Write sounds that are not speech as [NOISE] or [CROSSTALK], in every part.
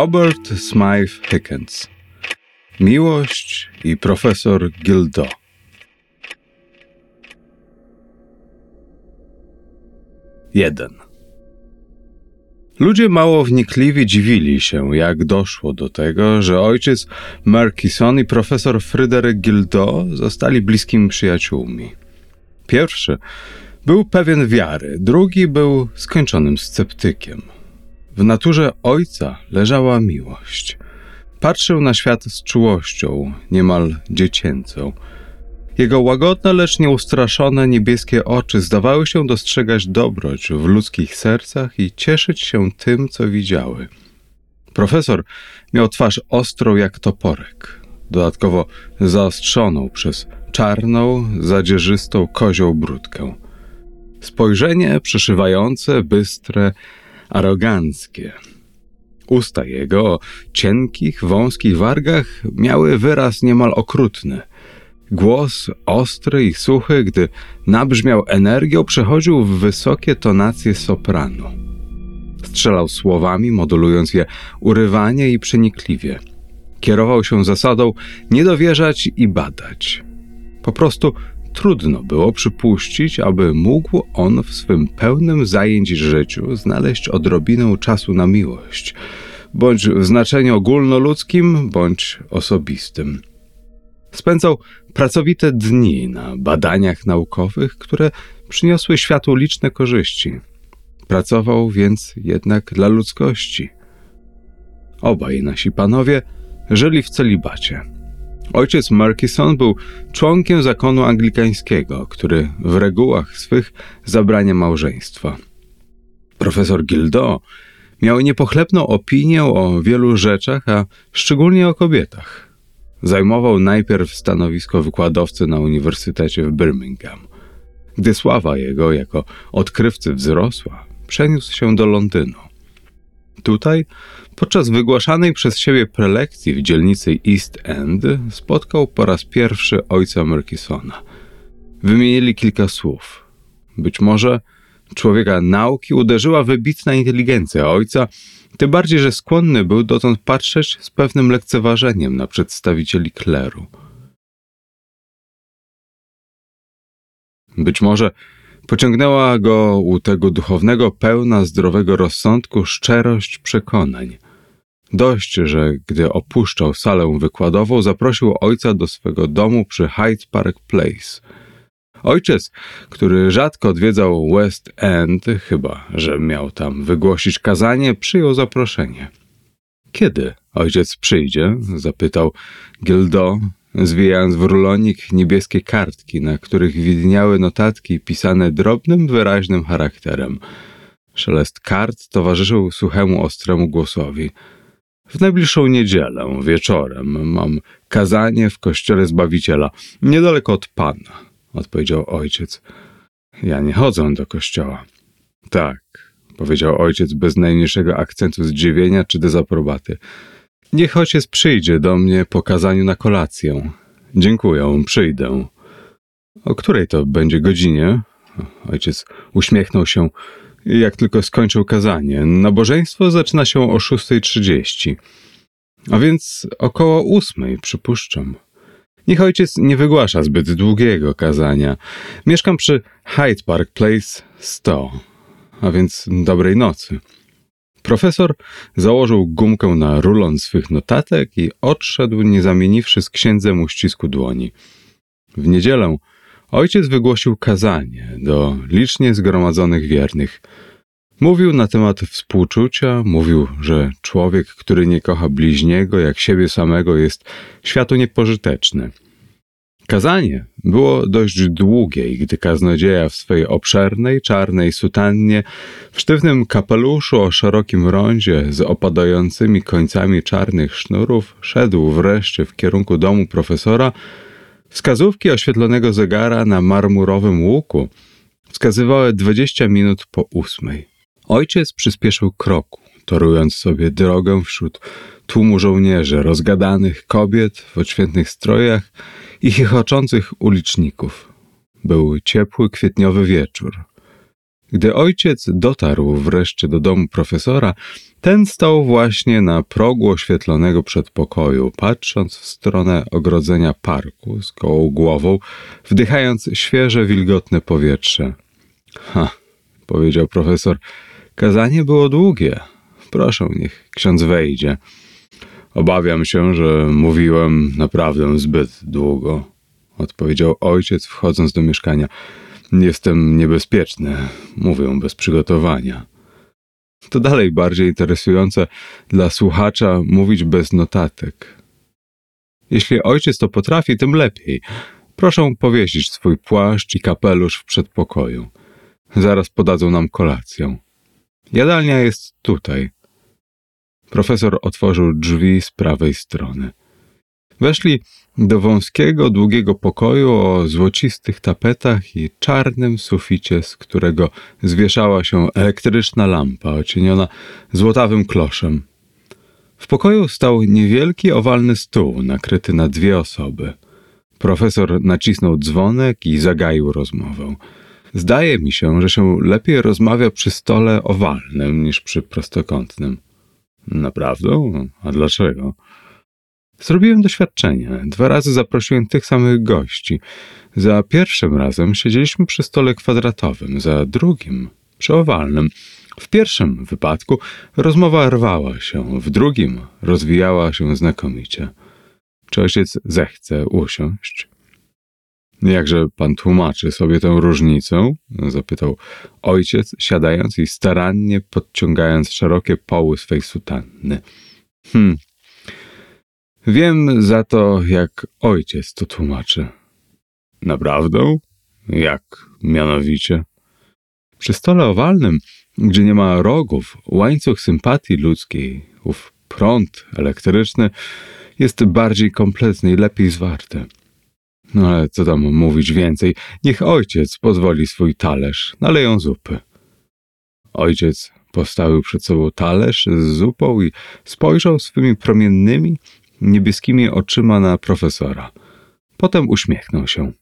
Robert Smythe Hickens. Miłość i profesor Gildo. Jeden. Ludzie mało wnikliwie dziwili się, jak doszło do tego, że ojciec Murkison i profesor Fryderyk Gildo zostali bliskimi przyjaciółmi. Pierwszy był pewien wiary, drugi był skończonym sceptykiem. W naturze ojca leżała miłość. Patrzył na świat z czułością, niemal dziecięcą. Jego łagodne, lecz nieustraszone niebieskie oczy zdawały się dostrzegać dobroć w ludzkich sercach i cieszyć się tym, co widziały. Profesor miał twarz ostrą jak toporek, dodatkowo zaostrzoną przez czarną, zadzierzystą kozią brudkę. Spojrzenie przeszywające, bystre, aroganckie. Usta jego o cienkich, wąskich wargach miały wyraz niemal okrutny. Głos ostry i suchy, gdy nabrzmiał energią, przechodził w wysokie tonacje soprano. Strzelał słowami, modulując je urywanie i przenikliwie. Kierował się zasadą nie dowierzać i badać. Po prostu Trudno było przypuścić, aby mógł on w swym pełnym zajęć życiu znaleźć odrobinę czasu na miłość, bądź w znaczeniu ogólnoludzkim, bądź osobistym. Spędzał pracowite dni na badaniach naukowych, które przyniosły światu liczne korzyści. Pracował więc jednak dla ludzkości. Obaj nasi panowie żyli w celibacie. Ojciec Murkison był członkiem zakonu anglikańskiego, który w regułach swych zabrania małżeństwa. Profesor Gildo miał niepochlebną opinię o wielu rzeczach, a szczególnie o kobietach. Zajmował najpierw stanowisko wykładowcy na Uniwersytecie w Birmingham. Gdy sława jego jako odkrywcy wzrosła, przeniósł się do Londynu. Tutaj, podczas wygłaszanej przez siebie prelekcji w dzielnicy East End, spotkał po raz pierwszy ojca Murkisona. Wymienili kilka słów. Być może człowieka nauki uderzyła wybitna inteligencja ojca, tym bardziej, że skłonny był dotąd patrzeć z pewnym lekceważeniem na przedstawicieli kleru. Być może Pociągnęła go u tego duchownego pełna zdrowego rozsądku szczerość przekonań. Dość, że gdy opuszczał salę wykładową, zaprosił ojca do swego domu przy Hyde Park Place. Ojciec, który rzadko odwiedzał West End, chyba że miał tam wygłosić kazanie, przyjął zaproszenie. Kiedy ojciec przyjdzie? zapytał Gildo, zwijając w rulonik niebieskie kartki, na których widniały notatki pisane drobnym, wyraźnym charakterem. Szelest kart towarzyszył suchemu, ostremu głosowi. W najbliższą niedzielę, wieczorem, mam kazanie w kościele Zbawiciela, niedaleko od Pana, odpowiedział ojciec. Ja nie chodzę do kościoła. Tak, powiedział ojciec bez najmniejszego akcentu zdziwienia czy dezaprobaty. Niech ojciec przyjdzie do mnie po kazaniu na kolację. Dziękuję, przyjdę. O której to będzie godzinie? Ojciec uśmiechnął się, jak tylko skończył kazanie. Nabożeństwo zaczyna się o 6.30. A więc około ósmej, przypuszczam. Niech ojciec nie wygłasza zbyt długiego kazania. Mieszkam przy Hyde Park Place 100, a więc dobrej nocy. Profesor założył gumkę na rulon swych notatek i odszedł, nie zamieniwszy z księdzem uścisku dłoni. W niedzielę ojciec wygłosił kazanie do licznie zgromadzonych wiernych. Mówił na temat współczucia, mówił, że człowiek, który nie kocha bliźniego jak siebie samego, jest światu niepożyteczny. Kazanie było dość długie i gdy kaznodzieja w swojej obszernej, czarnej sutannie, w sztywnym kapeluszu o szerokim rondzie z opadającymi końcami czarnych sznurów szedł wreszcie w kierunku domu profesora, wskazówki oświetlonego zegara na marmurowym łuku wskazywały dwadzieścia minut po ósmej. Ojciec przyspieszył kroku, torując sobie drogę wśród tłumu żołnierzy, rozgadanych kobiet w odświętnych strojach i chichoczących uliczników. Był ciepły kwietniowy wieczór. Gdy ojciec dotarł wreszcie do domu profesora, ten stał właśnie na progu oświetlonego przedpokoju, patrząc w stronę ogrodzenia parku z koło głową, wdychając świeże, wilgotne powietrze. Ha, powiedział profesor, kazanie było długie. Proszę, niech ksiądz wejdzie. Obawiam się, że mówiłem naprawdę zbyt długo, odpowiedział ojciec, wchodząc do mieszkania. Jestem niebezpieczny, mówię bez przygotowania. To dalej bardziej interesujące dla słuchacza mówić bez notatek. Jeśli ojciec to potrafi, tym lepiej. Proszę powiesić swój płaszcz i kapelusz w przedpokoju. Zaraz podadzą nam kolację. Jadalnia jest tutaj. Profesor otworzył drzwi z prawej strony. Weszli do wąskiego, długiego pokoju o złocistych tapetach i czarnym suficie, z którego zwieszała się elektryczna lampa ocieniona złotawym kloszem. W pokoju stał niewielki, owalny stół nakryty na dwie osoby. Profesor nacisnął dzwonek i zagaił rozmowę. Zdaje mi się, że się lepiej rozmawia przy stole owalnym niż przy prostokątnym. Naprawdę? A dlaczego? Zrobiłem doświadczenie. Dwa razy zaprosiłem tych samych gości. Za pierwszym razem siedzieliśmy przy stole kwadratowym, za drugim przy owalnym. W pierwszym wypadku rozmowa rwała się, w drugim rozwijała się znakomicie. Czy ojciec zechce usiąść? Jakże pan tłumaczy sobie tę różnicę? zapytał ojciec, siadając i starannie podciągając szerokie poły swej sutanny. Hm. Wiem za to, jak ojciec to tłumaczy. Naprawdę? Jak mianowicie? Przy stole owalnym, gdzie nie ma rogów, łańcuch sympatii ludzkiej, ów prąd elektryczny jest bardziej kompletny i lepiej zwarty. No ale co tam mówić więcej? Niech ojciec pozwoli swój talerz, naleją zupy. Ojciec postawił przed sobą talerz z zupą i spojrzał swymi promiennymi, niebieskimi oczyma na profesora. Potem uśmiechnął się.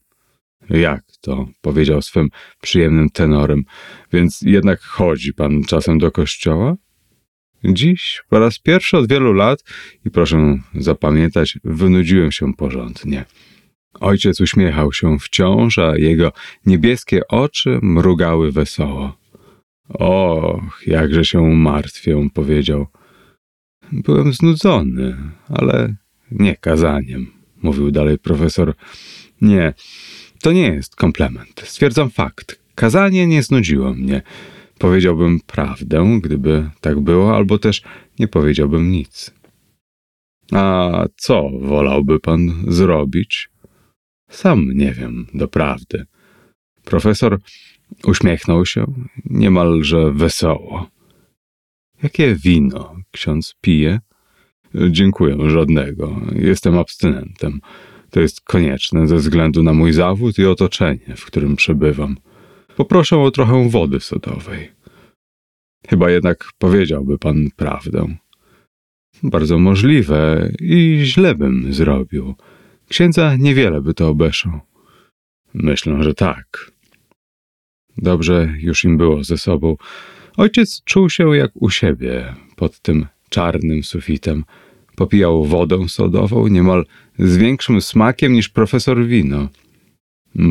Jak to? powiedział swym przyjemnym tenorem. Więc jednak chodzi pan czasem do kościoła? Dziś, po raz pierwszy od wielu lat, i proszę zapamiętać, wynudziłem się porządnie. Ojciec uśmiechał się wciąż, a jego niebieskie oczy mrugały wesoło. Och, jakże się martwię, powiedział. Byłem znudzony, ale nie kazaniem, mówił dalej profesor. Nie, to nie jest komplement. Stwierdzam fakt. Kazanie nie znudziło mnie. Powiedziałbym prawdę, gdyby tak było, albo też nie powiedziałbym nic. A co wolałby pan zrobić? Sam nie wiem, doprawdy. Profesor uśmiechnął się niemalże wesoło. Jakie wino ksiądz pije? Dziękuję, żadnego. Jestem abstynentem. To jest konieczne ze względu na mój zawód i otoczenie, w którym przebywam. Poproszę o trochę wody sodowej. Chyba jednak powiedziałby pan prawdę. Bardzo możliwe i źle bym zrobił. Księdza niewiele by to obeszło. Myślę, że tak. Dobrze już im było ze sobą. Ojciec czuł się jak u siebie, pod tym czarnym sufitem. popijał wodę sodową niemal z większym smakiem niż profesor wino.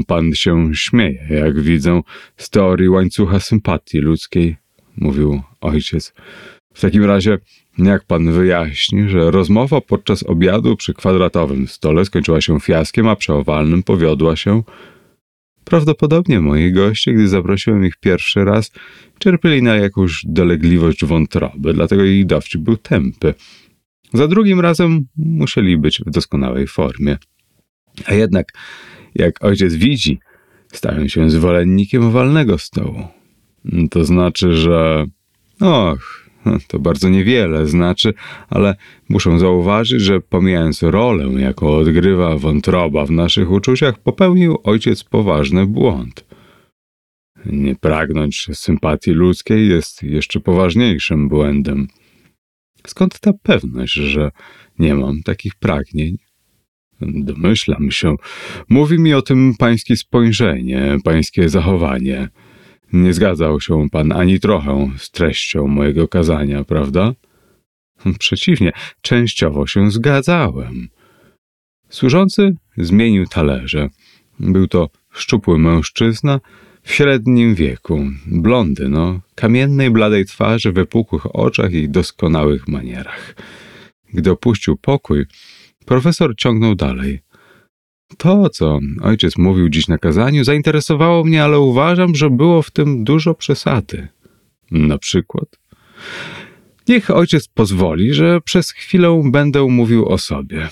Pan się śmieje, jak widzę, z teorii łańcucha sympatii ludzkiej, mówił ojciec. W takim razie, jak pan wyjaśni, że rozmowa podczas obiadu przy kwadratowym stole skończyła się fiaskiem, a przy owalnym powiodła się? Prawdopodobnie moi goście, gdy zaprosiłem ich pierwszy raz, czerpieli na jakąś dolegliwość wątroby, dlatego ich dowcip był tępy. Za drugim razem musieli być w doskonałej formie. A jednak, jak ojciec widzi, stałem się zwolennikiem owalnego stołu. To znaczy, że. Och, to bardzo niewiele znaczy, ale muszę zauważyć, że pomijając rolę, jaką odgrywa wątroba w naszych uczuciach, popełnił ojciec poważny błąd. Nie pragnąć sympatii ludzkiej jest jeszcze poważniejszym błędem. Skąd ta pewność, że nie mam takich pragnień? Domyślam się. Mówi mi o tym pańskie spojrzenie, pańskie zachowanie. Nie zgadzał się pan ani trochę z treścią mojego kazania, prawda? Przeciwnie, częściowo się zgadzałem. Służący zmienił talerze. Był to szczupły mężczyzna w średnim wieku, blondy, no, kamiennej, bladej twarzy, wypukłych oczach i doskonałych manierach. Gdy opuścił pokój, profesor ciągnął dalej. To, co ojciec mówił dziś na kazaniu, zainteresowało mnie, ale uważam, że było w tym dużo przesady. Na przykład. Niech ojciec pozwoli, że przez chwilę będę mówił o sobie.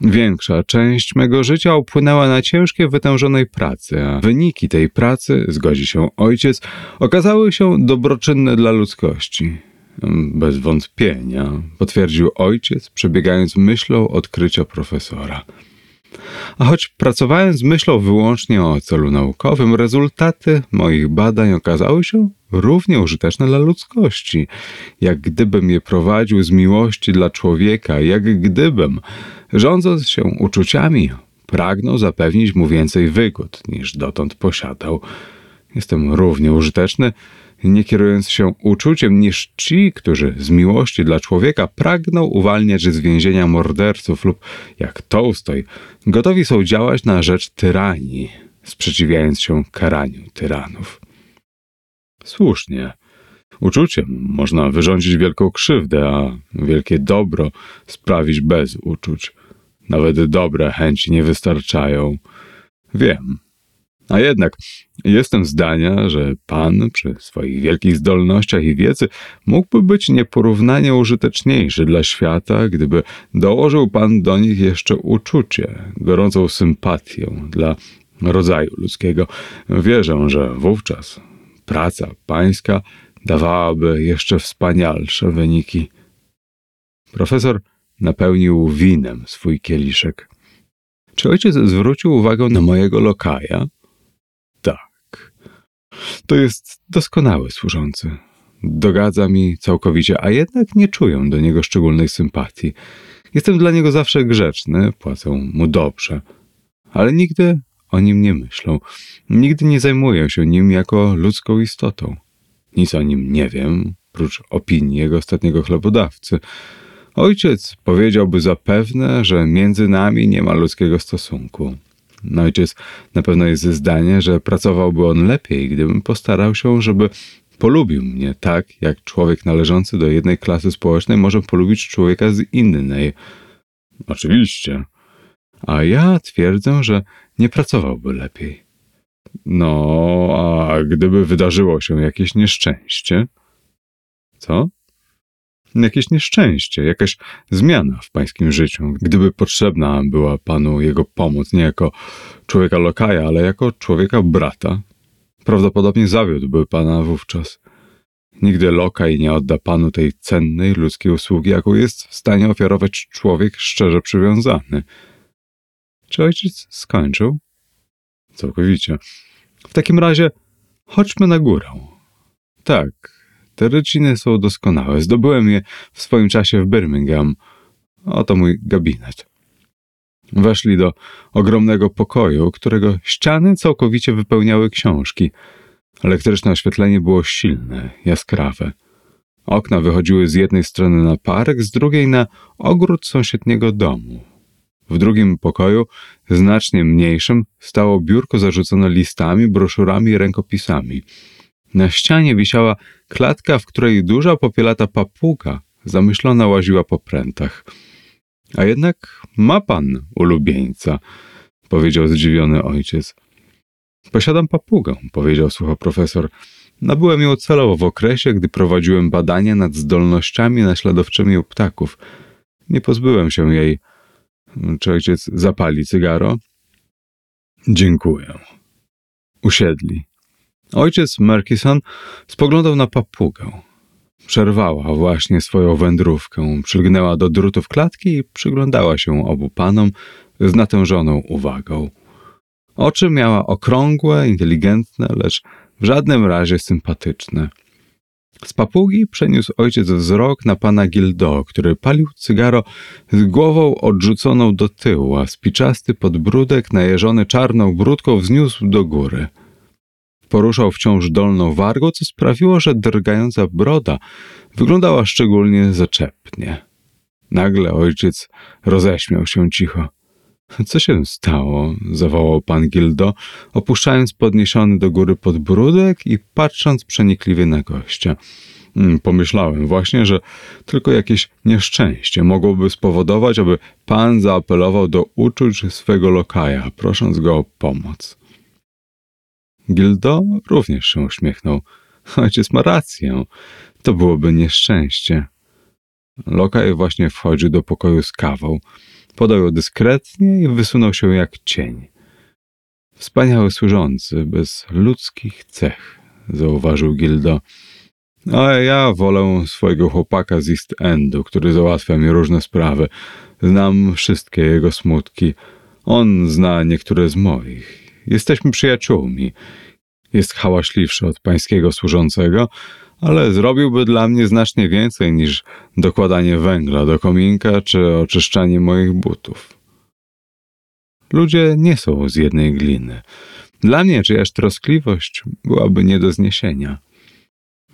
Większa część mego życia upłynęła na ciężkiej, wytężonej pracy, a wyniki tej pracy, zgodzi się ojciec, okazały się dobroczynne dla ludzkości. Bez wątpienia, potwierdził ojciec, przebiegając myślą odkrycia profesora. A choć pracowałem z myślą wyłącznie o celu naukowym, rezultaty moich badań okazały się równie użyteczne dla ludzkości, jak gdybym je prowadził z miłości dla człowieka, jak gdybym, rządząc się uczuciami, pragnął zapewnić mu więcej wygód niż dotąd posiadał. Jestem równie użyteczny, nie kierując się uczuciem, niż ci, którzy z miłości dla człowieka pragną uwalniać z więzienia morderców lub, jak Tolstoj, gotowi są działać na rzecz tyranii, sprzeciwiając się karaniu tyranów. Słusznie. Uczuciem można wyrządzić wielką krzywdę, a wielkie dobro sprawić bez uczuć. Nawet dobre chęci nie wystarczają. Wiem, a jednak jestem zdania, że Pan przy swoich wielkich zdolnościach i wiedzy mógłby być nieporównanie użyteczniejszy dla świata, gdyby dołożył Pan do nich jeszcze uczucie, gorącą sympatię dla rodzaju ludzkiego. Wierzę, że wówczas praca pańska dawałaby jeszcze wspanialsze wyniki. Profesor napełnił winem swój kieliszek. Czy ojciec zwrócił uwagę na mojego lokaja? To jest doskonały służący. Dogadza mi całkowicie, a jednak nie czuję do niego szczególnej sympatii. Jestem dla niego zawsze grzeczny, płacę mu dobrze, ale nigdy o nim nie myślą. Nigdy nie zajmuję się nim jako ludzką istotą. Nic o nim nie wiem, prócz opinii jego ostatniego chlebodawcy. Ojciec powiedziałby zapewne, że między nami nie ma ludzkiego stosunku. Ojciec na pewno jest zdania, że pracowałby on lepiej, gdybym postarał się, żeby polubił mnie tak, jak człowiek należący do jednej klasy społecznej może polubić człowieka z innej. Oczywiście. A ja twierdzę, że nie pracowałby lepiej. No, a gdyby wydarzyło się jakieś nieszczęście? Co? Jakieś nieszczęście, jakaś zmiana w pańskim życiu, gdyby potrzebna była panu jego pomoc, nie jako człowieka lokaja, ale jako człowieka brata, prawdopodobnie zawiódłby pana wówczas. Nigdy lokaj nie odda panu tej cennej ludzkiej usługi, jaką jest w stanie ofiarować człowiek szczerze przywiązany. Czy ojciec skończył? Całkowicie. W takim razie chodźmy na górę. Tak, te ryciny są doskonałe. Zdobyłem je w swoim czasie w Birmingham. Oto mój gabinet. Weszli do ogromnego pokoju, którego ściany całkowicie wypełniały książki. Elektryczne oświetlenie było silne, jaskrawe. Okna wychodziły z jednej strony na park, z drugiej na ogród sąsiedniego domu. W drugim pokoju, znacznie mniejszym, stało biurko zarzucone listami, broszurami i rękopisami. Na ścianie wisiała klatka, w której duża popielata papuga zamyślona łaziła po prętach. A jednak ma pan ulubieńca, powiedział zdziwiony ojciec. Posiadam papugę, powiedział sucho profesor. Nabyłem ją celowo w okresie, gdy prowadziłem badania nad zdolnościami naśladowczymi u ptaków. Nie pozbyłem się jej. Czy ojciec zapali cygaro? Dziękuję. Usiedli. Ojciec Merkison spoglądał na papugę. Przerwała właśnie swoją wędrówkę, przylgnęła do drutów klatki i przyglądała się obu panom z natężoną uwagą. Oczy miała okrągłe, inteligentne, lecz w żadnym razie sympatyczne. Z papugi przeniósł ojciec wzrok na pana Gildo, który palił cygaro z głową odrzuconą do tyłu, a spiczasty podbródek najeżony czarną brudką wzniósł do góry. Poruszał wciąż dolną wargą, co sprawiło, że drgająca broda wyglądała szczególnie zaczepnie. Nagle ojciec roześmiał się cicho. Co się stało? zawołał pan Gildo, opuszczając podniesiony do góry podbródek i patrząc przenikliwie na gościa. Hmm, pomyślałem właśnie, że tylko jakieś nieszczęście mogłoby spowodować, aby pan zaapelował do uczuć swego lokaja, prosząc go o pomoc. Gildo również się uśmiechnął. Ojciec ma rację. To byłoby nieszczęście. Lokaj właśnie wchodził do pokoju z kawą. Podał ją dyskretnie i wysunął się jak cień. Wspaniały służący, bez ludzkich cech, zauważył Gildo. Ale ja wolę swojego chłopaka z East Endu, który załatwia mi różne sprawy. Znam wszystkie jego smutki. On zna niektóre z moich. Jesteśmy przyjaciółmi. Jest hałaśliwszy od pańskiego służącego, ale zrobiłby dla mnie znacznie więcej niż dokładanie węgla do kominka czy oczyszczanie moich butów. Ludzie nie są z jednej gliny. Dla mnie czyjaś troskliwość byłaby nie do zniesienia.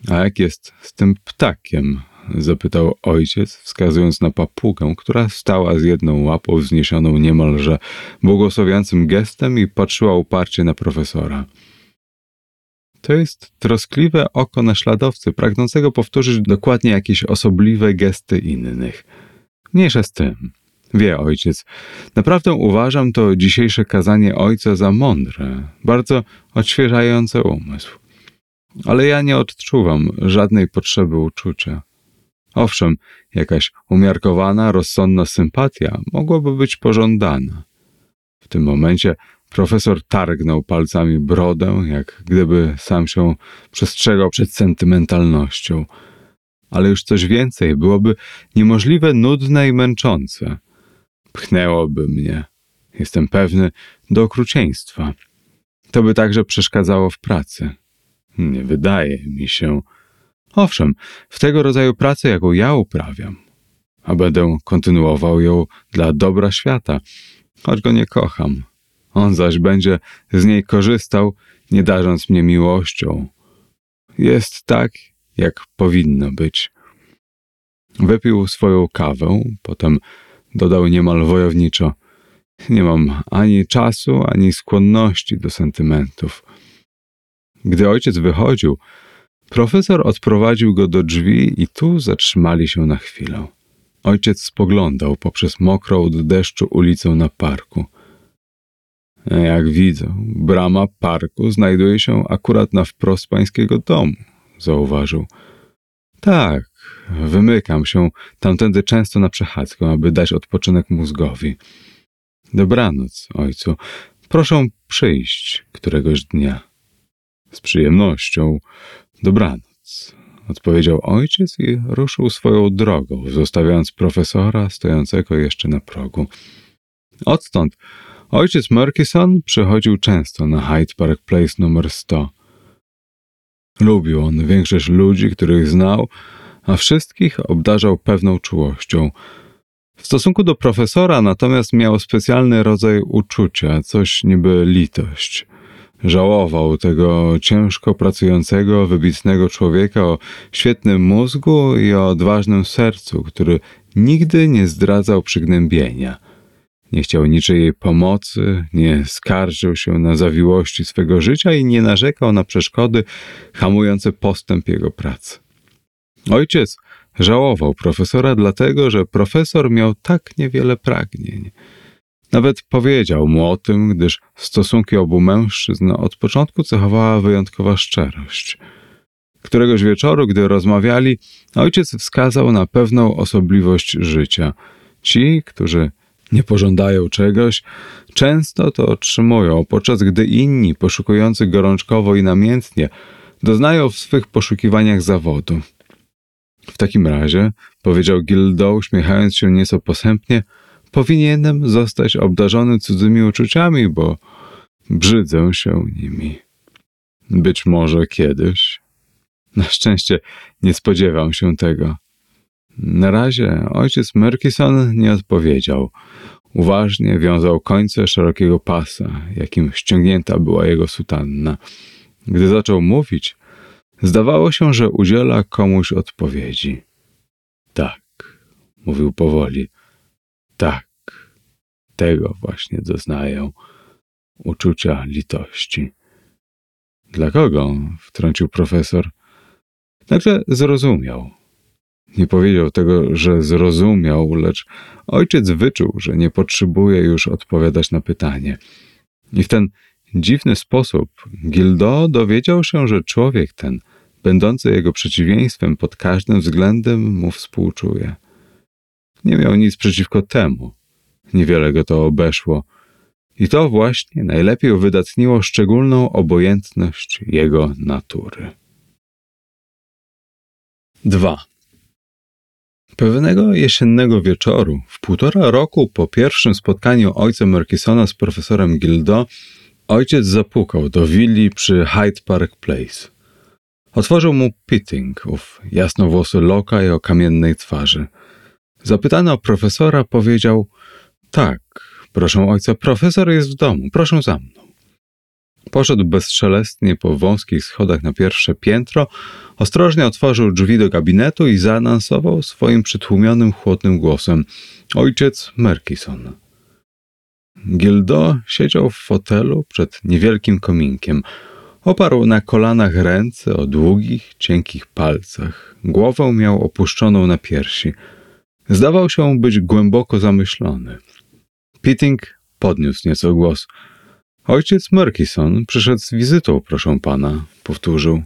A jak jest z tym ptakiem? Zapytał ojciec, wskazując na papugę, która stała z jedną łapą wzniesioną niemalże błogosławiącym gestem i patrzyła uparcie na profesora. To jest troskliwe oko naśladowcy, pragnącego powtórzyć dokładnie jakieś osobliwe gesty innych. Mniejsza z tym. Wie ojciec, naprawdę uważam to dzisiejsze kazanie ojca za mądre, bardzo odświeżające umysł. Ale ja nie odczuwam żadnej potrzeby uczucia. Owszem, jakaś umiarkowana, rozsądna sympatia mogłaby być pożądana. W tym momencie profesor targnął palcami brodę, jak gdyby sam się przestrzegał przed sentymentalnością. Ale już coś więcej byłoby niemożliwe nudne i męczące. Pchnęłoby mnie, jestem pewny, do okrucieństwa. To by także przeszkadzało w pracy. Nie wydaje mi się. Owszem, w tego rodzaju pracy, jaką ja uprawiam, a będę kontynuował ją dla dobra świata, choć go nie kocham. On zaś będzie z niej korzystał, nie darząc mnie miłością. Jest tak, jak powinno być. Wypił swoją kawę, potem dodał niemal wojowniczo: Nie mam ani czasu, ani skłonności do sentymentów. Gdy ojciec wychodził, profesor odprowadził go do drzwi i tu zatrzymali się na chwilę. Ojciec spoglądał poprzez mokrą od deszczu ulicę na parku. Jak widzę, brama parku znajduje się akurat na wprost pańskiego domu, zauważył. Tak, wymykam się tamtędy często na przechadzkę, aby dać odpoczynek mózgowi. Dobranoc, ojcu. Proszę przyjść któregoś dnia. Z przyjemnością. Dobranoc, odpowiedział ojciec i ruszył swoją drogą, zostawiając profesora stojącego jeszcze na progu. Odtąd ojciec Murkison przychodził często na Hyde Park Place numer 100. Lubił on większość ludzi, których znał, a wszystkich obdarzał pewną czułością. W stosunku do profesora natomiast miał specjalny rodzaj uczucia, coś niby litość. Żałował tego ciężko pracującego, wybitnego człowieka o świetnym mózgu i o odważnym sercu, który nigdy nie zdradzał przygnębienia. Nie chciał niczyjej pomocy, nie skarżył się na zawiłości swego życia i nie narzekał na przeszkody hamujące postęp jego pracy. Ojciec żałował profesora dlatego, że profesor miał tak niewiele pragnień. Nawet powiedział mu o tym, gdyż stosunki obu mężczyzn od początku cechowała wyjątkowa szczerość. Któregoś wieczoru, gdy rozmawiali, ojciec wskazał na pewną osobliwość życia. Ci, którzy nie pożądają czegoś, często to otrzymują, podczas gdy inni, poszukujący gorączkowo i namiętnie, doznają w swych poszukiwaniach zawodu. W takim razie, powiedział Gildo, uśmiechając się nieco posępnie, powinienem zostać obdarzony cudzymi uczuciami, bo brzydzę się nimi. Być może kiedyś. Na szczęście nie spodziewam się tego. Na razie ojciec Merkison nie odpowiedział. Uważnie wiązał końce szerokiego pasa, jakim ściągnięta była jego sutanna. Gdy zaczął mówić, zdawało się, że udziela komuś odpowiedzi. Tak, mówił powoli. Tak, tego właśnie doznaję uczucia litości. Dla kogo? wtrącił profesor. Nagle zrozumiał. Nie powiedział tego, że zrozumiał, lecz ojciec wyczuł, że nie potrzebuje już odpowiadać na pytanie. I w ten dziwny sposób Gildo dowiedział się, że człowiek ten, będący jego przeciwieństwem pod każdym względem, mu współczuje. Nie miał nic przeciwko temu. Niewiele go to obeszło. I to właśnie najlepiej uwydatniło szczególną obojętność jego natury. 2. Pewnego jesiennego wieczoru, w półtora roku po pierwszym spotkaniu ojca Merkisona z profesorem Gildo, ojciec zapukał do willi przy Hyde Park Place. Otworzył mu Pitting, ów jasnowłosy lokaj o kamiennej twarzy. Zapytany o profesora powiedział: Tak, proszę ojca, profesor jest w domu, proszę za mną. Poszedł bezszelestnie po wąskich schodach na pierwsze piętro, ostrożnie otworzył drzwi do gabinetu i zaanonsował swoim przytłumionym, chłodnym głosem: Ojciec Merkison. Gildo siedział w fotelu przed niewielkim kominkiem. Oparł na kolanach ręce o długich, cienkich palcach. Głowę miał opuszczoną na piersi. Zdawał się być głęboko zamyślony. Pitting podniósł nieco głos. Ojciec Murkison przyszedł z wizytą, proszę pana, powtórzył.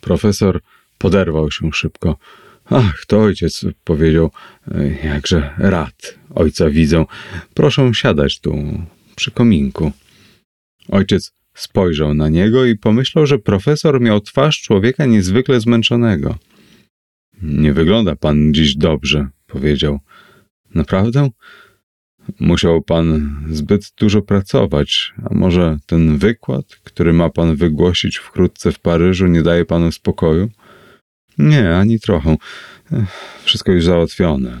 Profesor poderwał się szybko. Ach, to ojciec, powiedział. Jakże rad, ojca widzę. Proszę siadać tu, przy kominku. Ojciec spojrzał na niego i pomyślał, że profesor miał twarz człowieka niezwykle zmęczonego. Nie wygląda pan dziś dobrze, powiedział. Naprawdę? Musiał pan zbyt dużo pracować, a może ten wykład, który ma pan wygłosić wkrótce w Paryżu, nie daje panu spokoju? Nie, ani trochę. Wszystko już załatwione.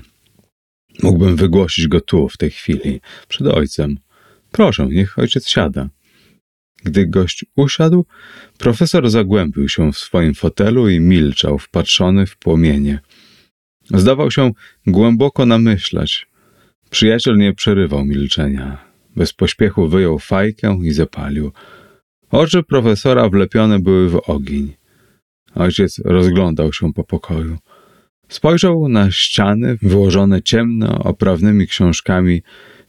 Mógłbym wygłosić go tu, w tej chwili, przed ojcem. Proszę, niech ojciec siada. Gdy gość usiadł, profesor zagłębił się w swoim fotelu i milczał, wpatrzony w płomienie. Zdawał się głęboko namyślać, Przyjaciel nie przerywał milczenia. Bez pośpiechu wyjął fajkę i zapalił. Oczy profesora wlepione były w ogień. Ojciec rozglądał się po pokoju. Spojrzał na ściany wyłożone ciemno oprawnymi książkami,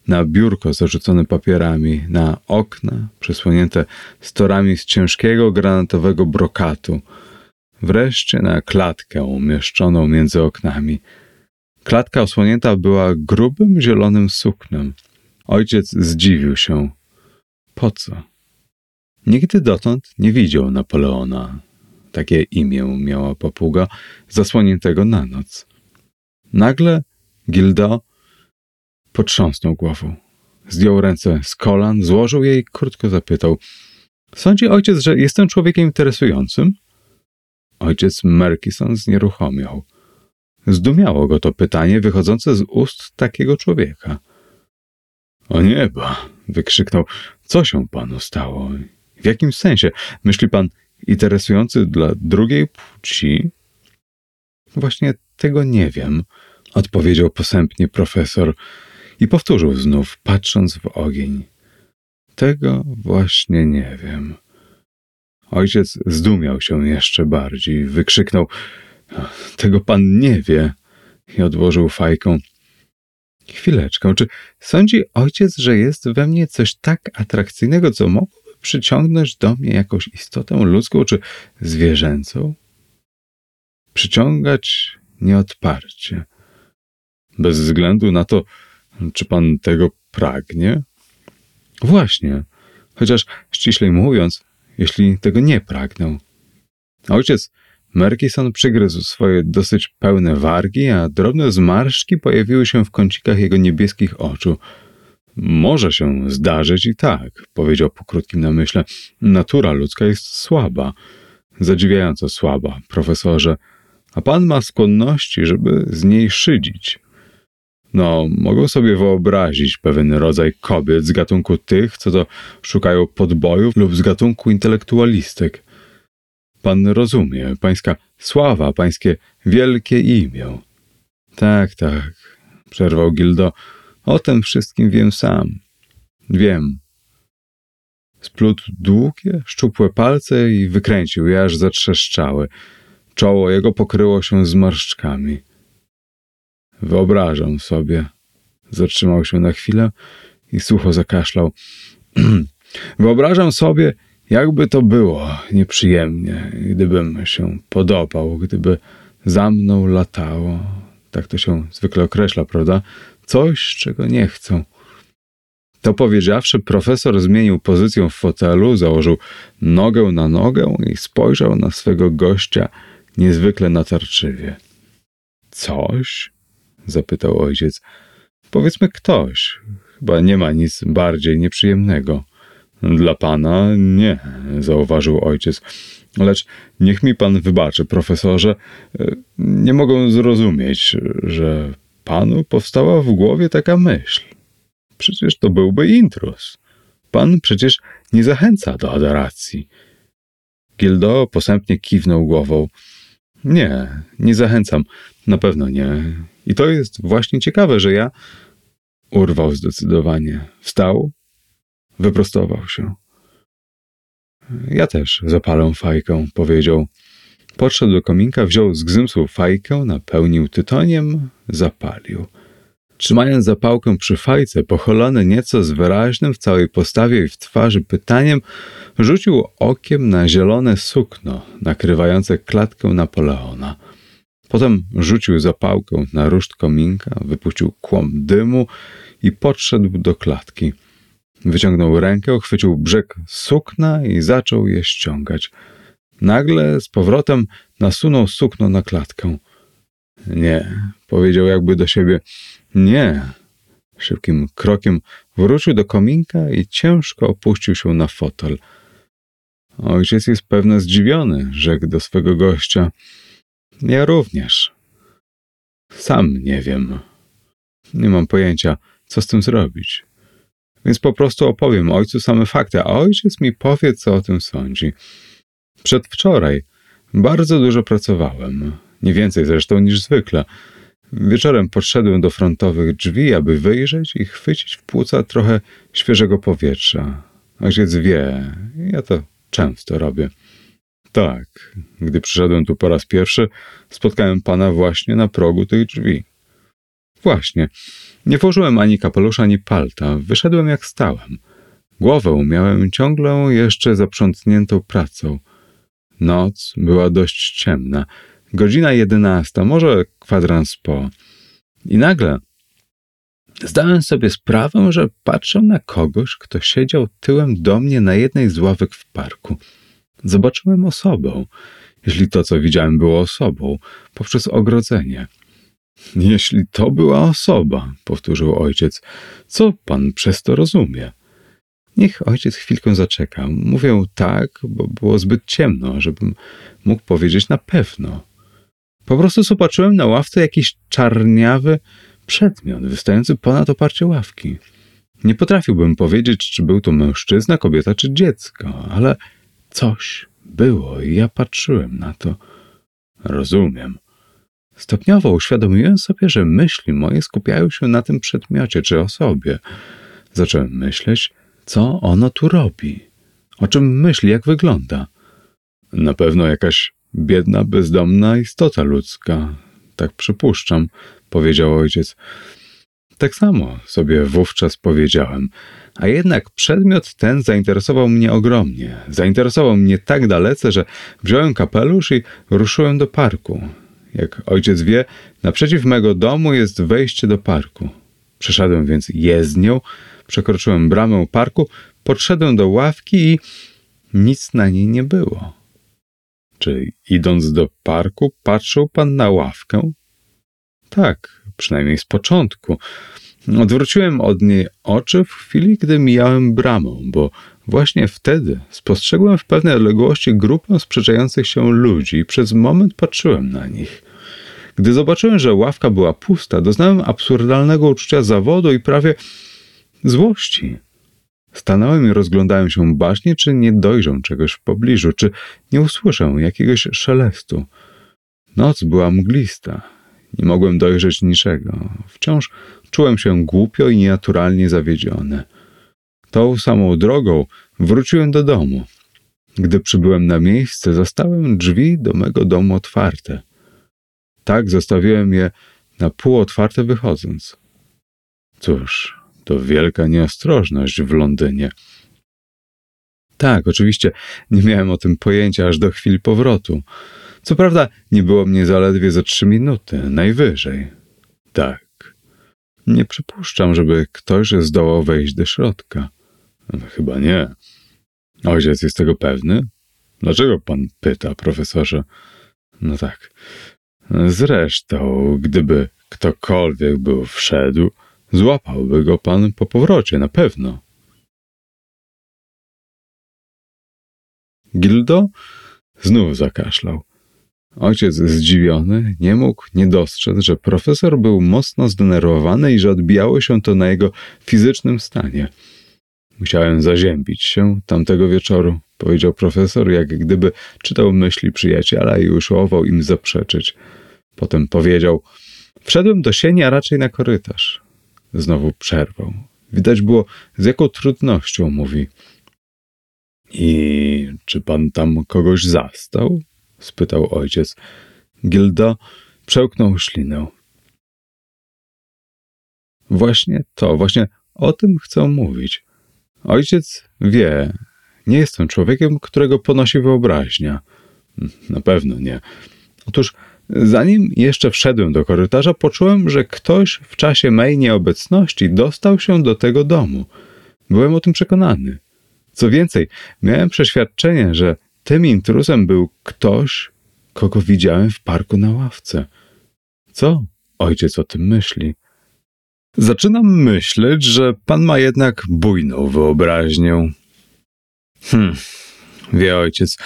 na biurko zarzucone papierami, na okna przysłonięte storami z ciężkiego granatowego brokatu, wreszcie na klatkę umieszczoną między oknami – Klatka osłonięta była grubym, zielonym suknem. Ojciec zdziwił się. Po co? Nigdy dotąd nie widział Napoleona. Takie imię miała papuga, zasłoniętego na noc. Nagle Gilda potrząsnął głową. Zdjął ręce z kolan, złożył je i krótko zapytał. Sądzi ojciec, że jestem człowiekiem interesującym? Ojciec Merkison znieruchomiał. Zdumiało go to pytanie wychodzące z ust takiego człowieka. O nieba! wykrzyknął. Co się panu stało? W jakim sensie? Myśli pan interesujący dla drugiej płci? Właśnie tego nie wiem, odpowiedział posępnie profesor i powtórzył znów, patrząc w ogień. Tego właśnie nie wiem. Ojciec zdumiał się jeszcze bardziej, wykrzyknął: Tego pan nie wie, i odłożył fajką. Chwileczkę, czy sądzi ojciec, że jest we mnie coś tak atrakcyjnego, co mogłoby przyciągnąć do mnie jakąś istotę ludzką czy zwierzęcą? Przyciągać nieodparcie, bez względu na to, czy pan tego pragnie? Właśnie, chociaż ściślej mówiąc, jeśli tego nie pragnę. Ojciec Merkison przygryzł swoje dosyć pełne wargi, a drobne zmarszczki pojawiły się w kącikach jego niebieskich oczu. Może się zdarzyć i tak, powiedział po krótkim namyśle. Natura ludzka jest słaba, zadziwiająco słaba, profesorze, a pan ma skłonności, żeby z niej szydzić. No, mogą sobie wyobrazić pewien rodzaj kobiet z gatunku tych, co to szukają podbojów lub z gatunku intelektualistek. Pan rozumie, pańska sława, pańskie wielkie imię. Tak, tak, przerwał Gildo. O tym wszystkim wiem sam. Wiem. Splótł długie, szczupłe palce i wykręcił je, aż zatrzeszczały. Czoło jego pokryło się zmarszczkami. Wyobrażam sobie. Zatrzymał się na chwilę i sucho zakaszlał. [CLEARS THROAT] Wyobrażam sobie, jakby to było nieprzyjemnie, gdybym się podobał, gdyby za mną latało. Tak to się zwykle określa, prawda? Coś, czego nie chcą. To powiedziawszy, profesor zmienił pozycję w fotelu, założył nogę na nogę i spojrzał na swego gościa niezwykle natarczywie. Coś? Zapytał ojciec. Powiedzmy ktoś. Chyba nie ma nic bardziej nieprzyjemnego. Dla pana nie, zauważył ojciec. Lecz niech mi pan wybaczy, profesorze, nie mogę zrozumieć, że panu powstała w głowie taka myśl. Przecież to byłby intrus. Pan przecież nie zachęca do adoracji. Gildo posępnie kiwnął głową. Nie, nie zachęcam. Na pewno nie. I to jest właśnie ciekawe, że ja urwał zdecydowanie. Wstał, wyprostował się. Ja też zapalę fajkę, powiedział. Podszedł do kominka, wziął z gzymsu fajkę, napełnił tytoniem, zapalił. Trzymając zapałkę przy fajce, pochylony nieco z wyraźnym w całej postawie i w twarzy pytaniem, rzucił okiem na zielone sukno nakrywające klatkę Napoleona. Potem rzucił zapałkę na ruszt kominka, wypuścił kłom dymu i podszedł do klatki. Wyciągnął rękę, chwycił brzeg sukna i zaczął je ściągać. Nagle z powrotem nasunął sukno na klatkę. Nie, powiedział jakby do siebie. Nie. Szybkim krokiem wrócił do kominka i ciężko opuścił się na fotel. Ojciec jest pewno zdziwiony, rzekł do swego gościa. Ja również. Sam nie wiem. Nie mam pojęcia, co z tym zrobić. Więc po prostu opowiem ojcu same fakty, a ojciec mi powie, co o tym sądzi. Przedwczoraj bardzo dużo pracowałem. Nie więcej zresztą niż zwykle. Wieczorem podszedłem do frontowych drzwi, aby wyjrzeć i chwycić w płuca trochę świeżego powietrza. Ojciec wie, ja to często robię. Tak, gdy przyszedłem tu po raz pierwszy, spotkałem pana właśnie na progu tych drzwi. Właśnie. Nie włożyłem ani kapelusza, ani palta. Wyszedłem jak stałem. Głowę miałem ciągle jeszcze zaprzątniętą pracą. Noc była dość ciemna. Godzina jedenasta, może kwadrans po. I nagle zdałem sobie sprawę, że patrzę na kogoś, kto siedział tyłem do mnie na jednej z ławek w parku. Zobaczyłem osobę, jeśli to, co widziałem, było osobą, poprzez ogrodzenie. Jeśli to była osoba, powtórzył ojciec, co pan przez to rozumie? Niech ojciec chwilkę zaczeka. Mówię tak, bo było zbyt ciemno, żebym mógł powiedzieć na pewno. Po prostu zobaczyłem na ławce jakiś czarniawy przedmiot wystający ponad oparcie ławki. Nie potrafiłbym powiedzieć, czy był to mężczyzna, kobieta czy dziecko, ale coś było i ja patrzyłem na to. Rozumiem. Stopniowo uświadomiłem sobie, że myśli moje skupiają się na tym przedmiocie czy osobie. Zacząłem myśleć, co ono tu robi, o czym myśli, jak wygląda. Na pewno jakaś biedna, bezdomna istota ludzka. Tak przypuszczam, powiedział ojciec. Tak samo sobie wówczas powiedziałem. A jednak przedmiot ten zainteresował mnie ogromnie. Zainteresował mnie tak dalece, że wziąłem kapelusz i ruszyłem do parku. Jak ojciec wie, naprzeciw mego domu jest wejście do parku. Przeszedłem więc jezdnią, przekroczyłem bramę parku, podszedłem do ławki i nic na niej nie było. Czy idąc do parku, patrzył pan na ławkę? Tak, przynajmniej z początku. Odwróciłem od niej oczy w chwili, gdy mijałem bramę, bo właśnie wtedy spostrzegłem w pewnej odległości grupę sprzeczających się ludzi i przez moment patrzyłem na nich. Gdy zobaczyłem, że ławka była pusta, doznałem absurdalnego uczucia zawodu i prawie złości. Stanąłem i rozglądałem się bacznie, czy nie dojrzę czegoś w pobliżu, czy nie usłyszę jakiegoś szelestu. Noc była mglista. Nie mogłem dojrzeć niczego. Wciąż czułem się głupio i nienaturalnie zawiedziony. Tą samą drogą wróciłem do domu. Gdy przybyłem na miejsce, zastałem drzwi do mego domu otwarte. Tak zostawiłem je na pół otwarte wychodząc. Cóż, to wielka nieostrożność w Londynie. Tak, oczywiście nie miałem o tym pojęcia aż do chwili powrotu. Co prawda, nie było mnie zaledwie za trzy minuty, najwyżej. Tak. Nie przypuszczam, żeby ktoś zdołał wejść do środka. Chyba nie. Ojciec jest tego pewny? Dlaczego pan pyta, profesorze? No tak. Zresztą, gdyby ktokolwiek był wszedł, złapałby go pan po powrocie, na pewno. Gildo znów zakaszlał. Ojciec zdziwiony nie mógł nie dostrzec, że profesor był mocno zdenerwowany i że odbijało się to na jego fizycznym stanie. Musiałem zaziębić się tamtego wieczoru, powiedział profesor, jak gdyby czytał myśli przyjaciela i usiłował im zaprzeczyć. Potem powiedział: Wszedłem do sieni, a raczej na korytarz. Znowu przerwał. Widać było, z jaką trudnością mówi. I czy pan tam kogoś zastał? Spytał ojciec. Gilda przełknął ślinę. Właśnie to, właśnie o tym chcę mówić. Ojciec wie, nie jestem człowiekiem, którego ponosi wyobraźnia. Na pewno nie. Otóż, zanim jeszcze wszedłem do korytarza, poczułem, że ktoś w czasie mej nieobecności dostał się do tego domu. Byłem o tym przekonany. Co więcej, miałem przeświadczenie, że tym intruzem był ktoś, kogo widziałem w parku na ławce. Co ojciec o tym myśli? Zaczynam myśleć, że pan ma jednak bujną wyobraźnię. Hm, wie ojciec.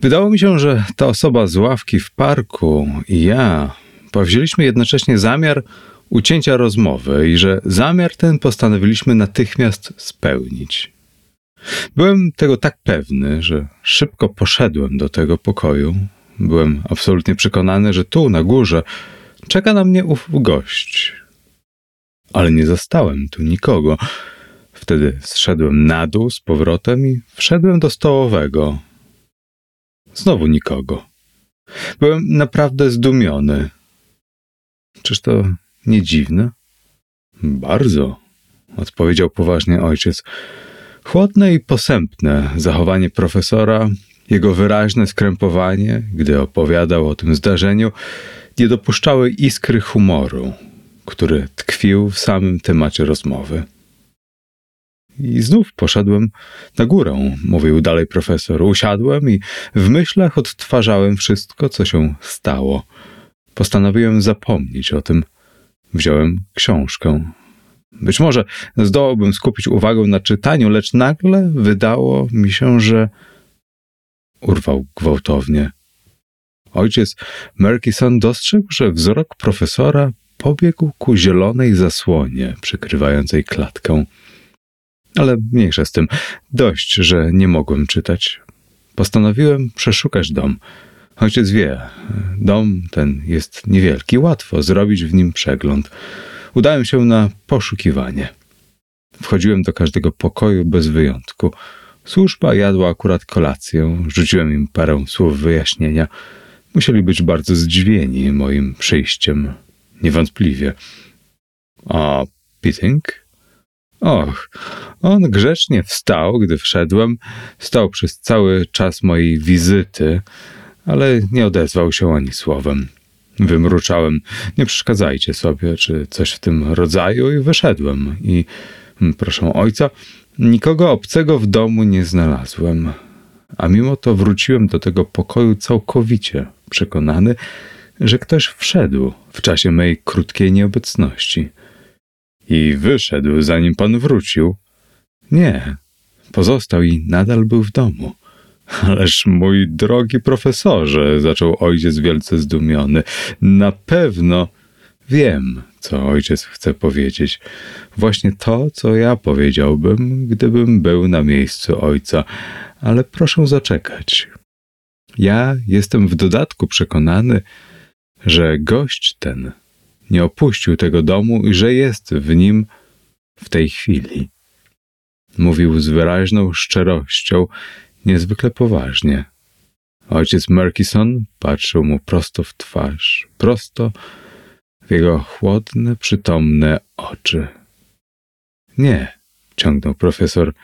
Wydało mi się, że ta osoba z ławki w parku i ja powzięliśmy jednocześnie zamiar ucięcia rozmowy i że zamiar ten postanowiliśmy natychmiast spełnić. Byłem tego tak pewny, że szybko poszedłem do tego pokoju. Byłem absolutnie przekonany, że tu na górze czeka na mnie ów gość. Ale nie zastałem tu nikogo. Wtedy zszedłem na dół z powrotem i wszedłem do stołowego. Znowu nikogo. Byłem naprawdę zdumiony. Czyż to nie dziwne? Bardzo, odpowiedział poważnie ojciec. Chłodne i posępne zachowanie profesora, jego wyraźne skrępowanie, gdy opowiadał o tym zdarzeniu, nie dopuszczały iskry humoru, który tkwił w samym temacie rozmowy. I znów poszedłem na górę, mówił dalej profesor. Usiadłem i w myślach odtwarzałem wszystko, co się stało. Postanowiłem zapomnieć o tym. Wziąłem książkę, być może zdołałbym skupić uwagę na czytaniu, lecz nagle wydało mi się, że urwał gwałtownie. Ojciec Merkison dostrzegł, że wzrok profesora pobiegł ku zielonej zasłonie przykrywającej klatkę. Ale mniejsza z tym. Dość, że nie mogłem czytać. Postanowiłem przeszukać dom. Ojciec wie, dom ten jest niewielki, łatwo zrobić w nim przegląd. Udałem się na poszukiwanie. Wchodziłem do każdego pokoju bez wyjątku. Służba jadła akurat kolację, rzuciłem im parę słów wyjaśnienia. Musieli być bardzo zdziwieni moim przyjściem. Niewątpliwie. A Pitting? Och, on grzecznie wstał, gdy wszedłem. Stał przez cały czas mojej wizyty, ale nie odezwał się ani słowem. Wymruczałem, nie przeszkadzajcie sobie, czy coś w tym rodzaju, i wyszedłem. I, proszę ojca, nikogo obcego w domu nie znalazłem. A mimo to wróciłem do tego pokoju całkowicie przekonany, że ktoś wszedł w czasie mej krótkiej nieobecności. I wyszedł, zanim pan wrócił. Nie, pozostał i nadal był w domu. Ależ mój drogi profesorze, zaczął ojciec wielce zdumiony. Na pewno wiem, co ojciec chce powiedzieć. Właśnie to, co ja powiedziałbym, gdybym był na miejscu ojca. Ale proszę zaczekać. Ja jestem w dodatku przekonany, że gość ten nie opuścił tego domu i że jest w nim w tej chwili. Mówił z wyraźną szczerością, niezwykle poważnie. Ojciec Murkison patrzył mu prosto w twarz, prosto w jego chłodne, przytomne oczy. Nie, ciągnął profesor,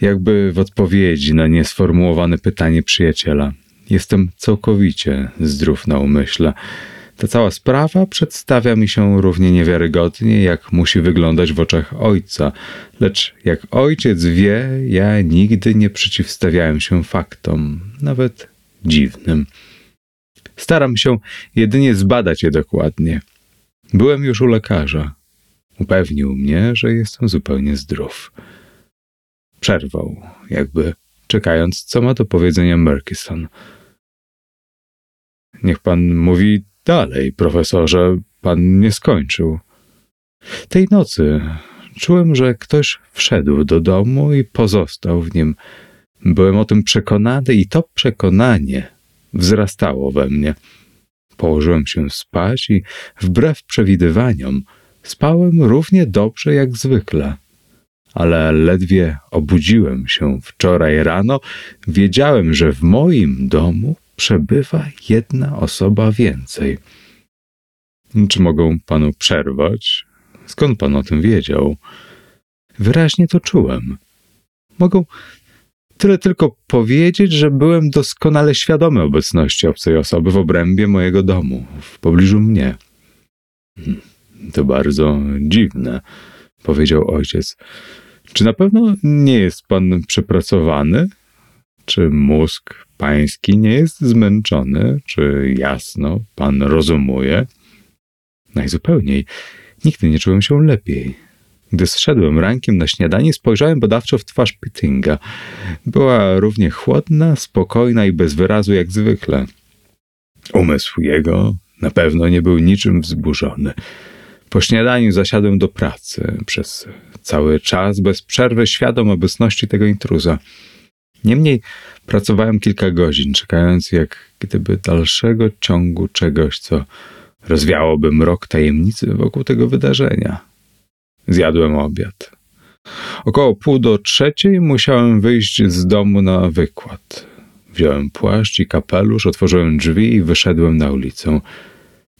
jakby w odpowiedzi na niesformułowane pytanie przyjaciela. Jestem całkowicie zdrów na umyśle. Ta cała sprawa przedstawia mi się równie niewiarygodnie, jak musi wyglądać w oczach ojca, lecz jak ojciec wie, ja nigdy nie przeciwstawiałem się faktom, nawet dziwnym. Staram się jedynie zbadać je dokładnie. Byłem już u lekarza. Upewnił mnie, że jestem zupełnie zdrów. Przerwał, jakby czekając, co ma do powiedzenia Murkison. Niech pan mówi dalej, profesorze, pan nie skończył. Tej nocy czułem, że ktoś wszedł do domu i pozostał w nim. Byłem o tym przekonany i to przekonanie wzrastało we mnie. Położyłem się spać i wbrew przewidywaniom spałem równie dobrze jak zwykle. Ale ledwie obudziłem się wczoraj rano, wiedziałem, że w moim domu przebywa jedna osoba więcej. Czy mogą panu przerwać? Skąd pan o tym wiedział? Wyraźnie to czułem. Mogą tyle tylko powiedzieć, że byłem doskonale świadomy obecności obcej osoby w obrębie mojego domu, w pobliżu mnie. Hmm, to bardzo dziwne, powiedział ojciec. Czy na pewno nie jest pan przepracowany? Czy mózg pański nie jest zmęczony? Czy jasno pan rozumuje? Najzupełniej. Nigdy nie czułem się lepiej. Gdy zszedłem rankiem na śniadanie, spojrzałem badawczo w twarz Pittinga. Była równie chłodna, spokojna i bez wyrazu jak zwykle. Umysł jego na pewno nie był niczym wzburzony. Po śniadaniu zasiadłem do pracy. Przez cały czas bez przerwy świadom obecności tego intruza. Niemniej pracowałem kilka godzin, czekając jak gdyby dalszego ciągu czegoś, co rozwiałoby mrok tajemnicy wokół tego wydarzenia. Zjadłem obiad. Około pół do trzeciej musiałem wyjść z domu na wykład. Wziąłem płaszcz i kapelusz, otworzyłem drzwi i wyszedłem na ulicę.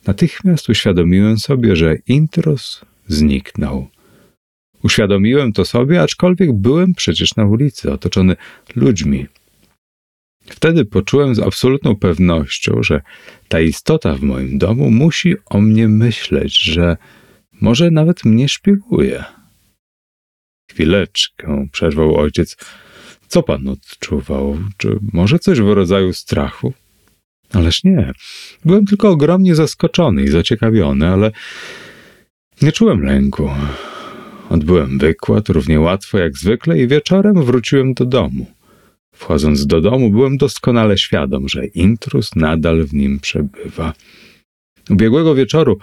Natychmiast uświadomiłem sobie, że intrus zniknął. Uświadomiłem to sobie, aczkolwiek byłem przecież na ulicy, otoczony ludźmi. Wtedy poczułem z absolutną pewnością, że ta istota w moim domu musi o mnie myśleć, że może nawet mnie szpieguje. Chwileczkę, przerwał ojciec. Co pan odczuwał? Czy może coś w rodzaju strachu? Ależ nie. Byłem tylko ogromnie zaskoczony i zaciekawiony, ale nie czułem lęku. Odbyłem wykład równie łatwo jak zwykle i wieczorem wróciłem do domu. Wchodząc do domu, byłem doskonale świadom, że intrus nadal w nim przebywa. Ubiegłego wieczoru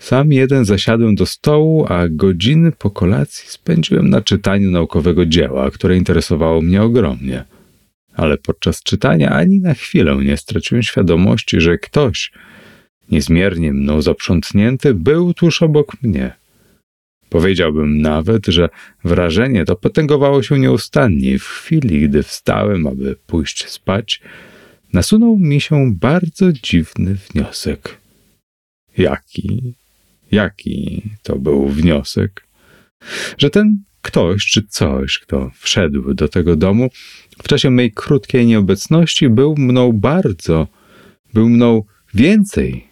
Sam jeden zasiadłem do stołu, a godziny po kolacji spędziłem na czytaniu naukowego dzieła, które interesowało mnie ogromnie. Ale podczas czytania ani na chwilę nie straciłem świadomości, że ktoś, niezmiernie mną zaprzątnięty, był tuż obok mnie. Powiedziałbym nawet, że wrażenie to potęgowało się nieustannie. W chwili, gdy wstałem, aby pójść spać, nasunął mi się bardzo dziwny wniosek. Jaki? Jaki to był wniosek? Że ten ktoś czy coś, kto wszedł do tego domu w czasie mej krótkiej nieobecności, był mną bardzo, był mną więcej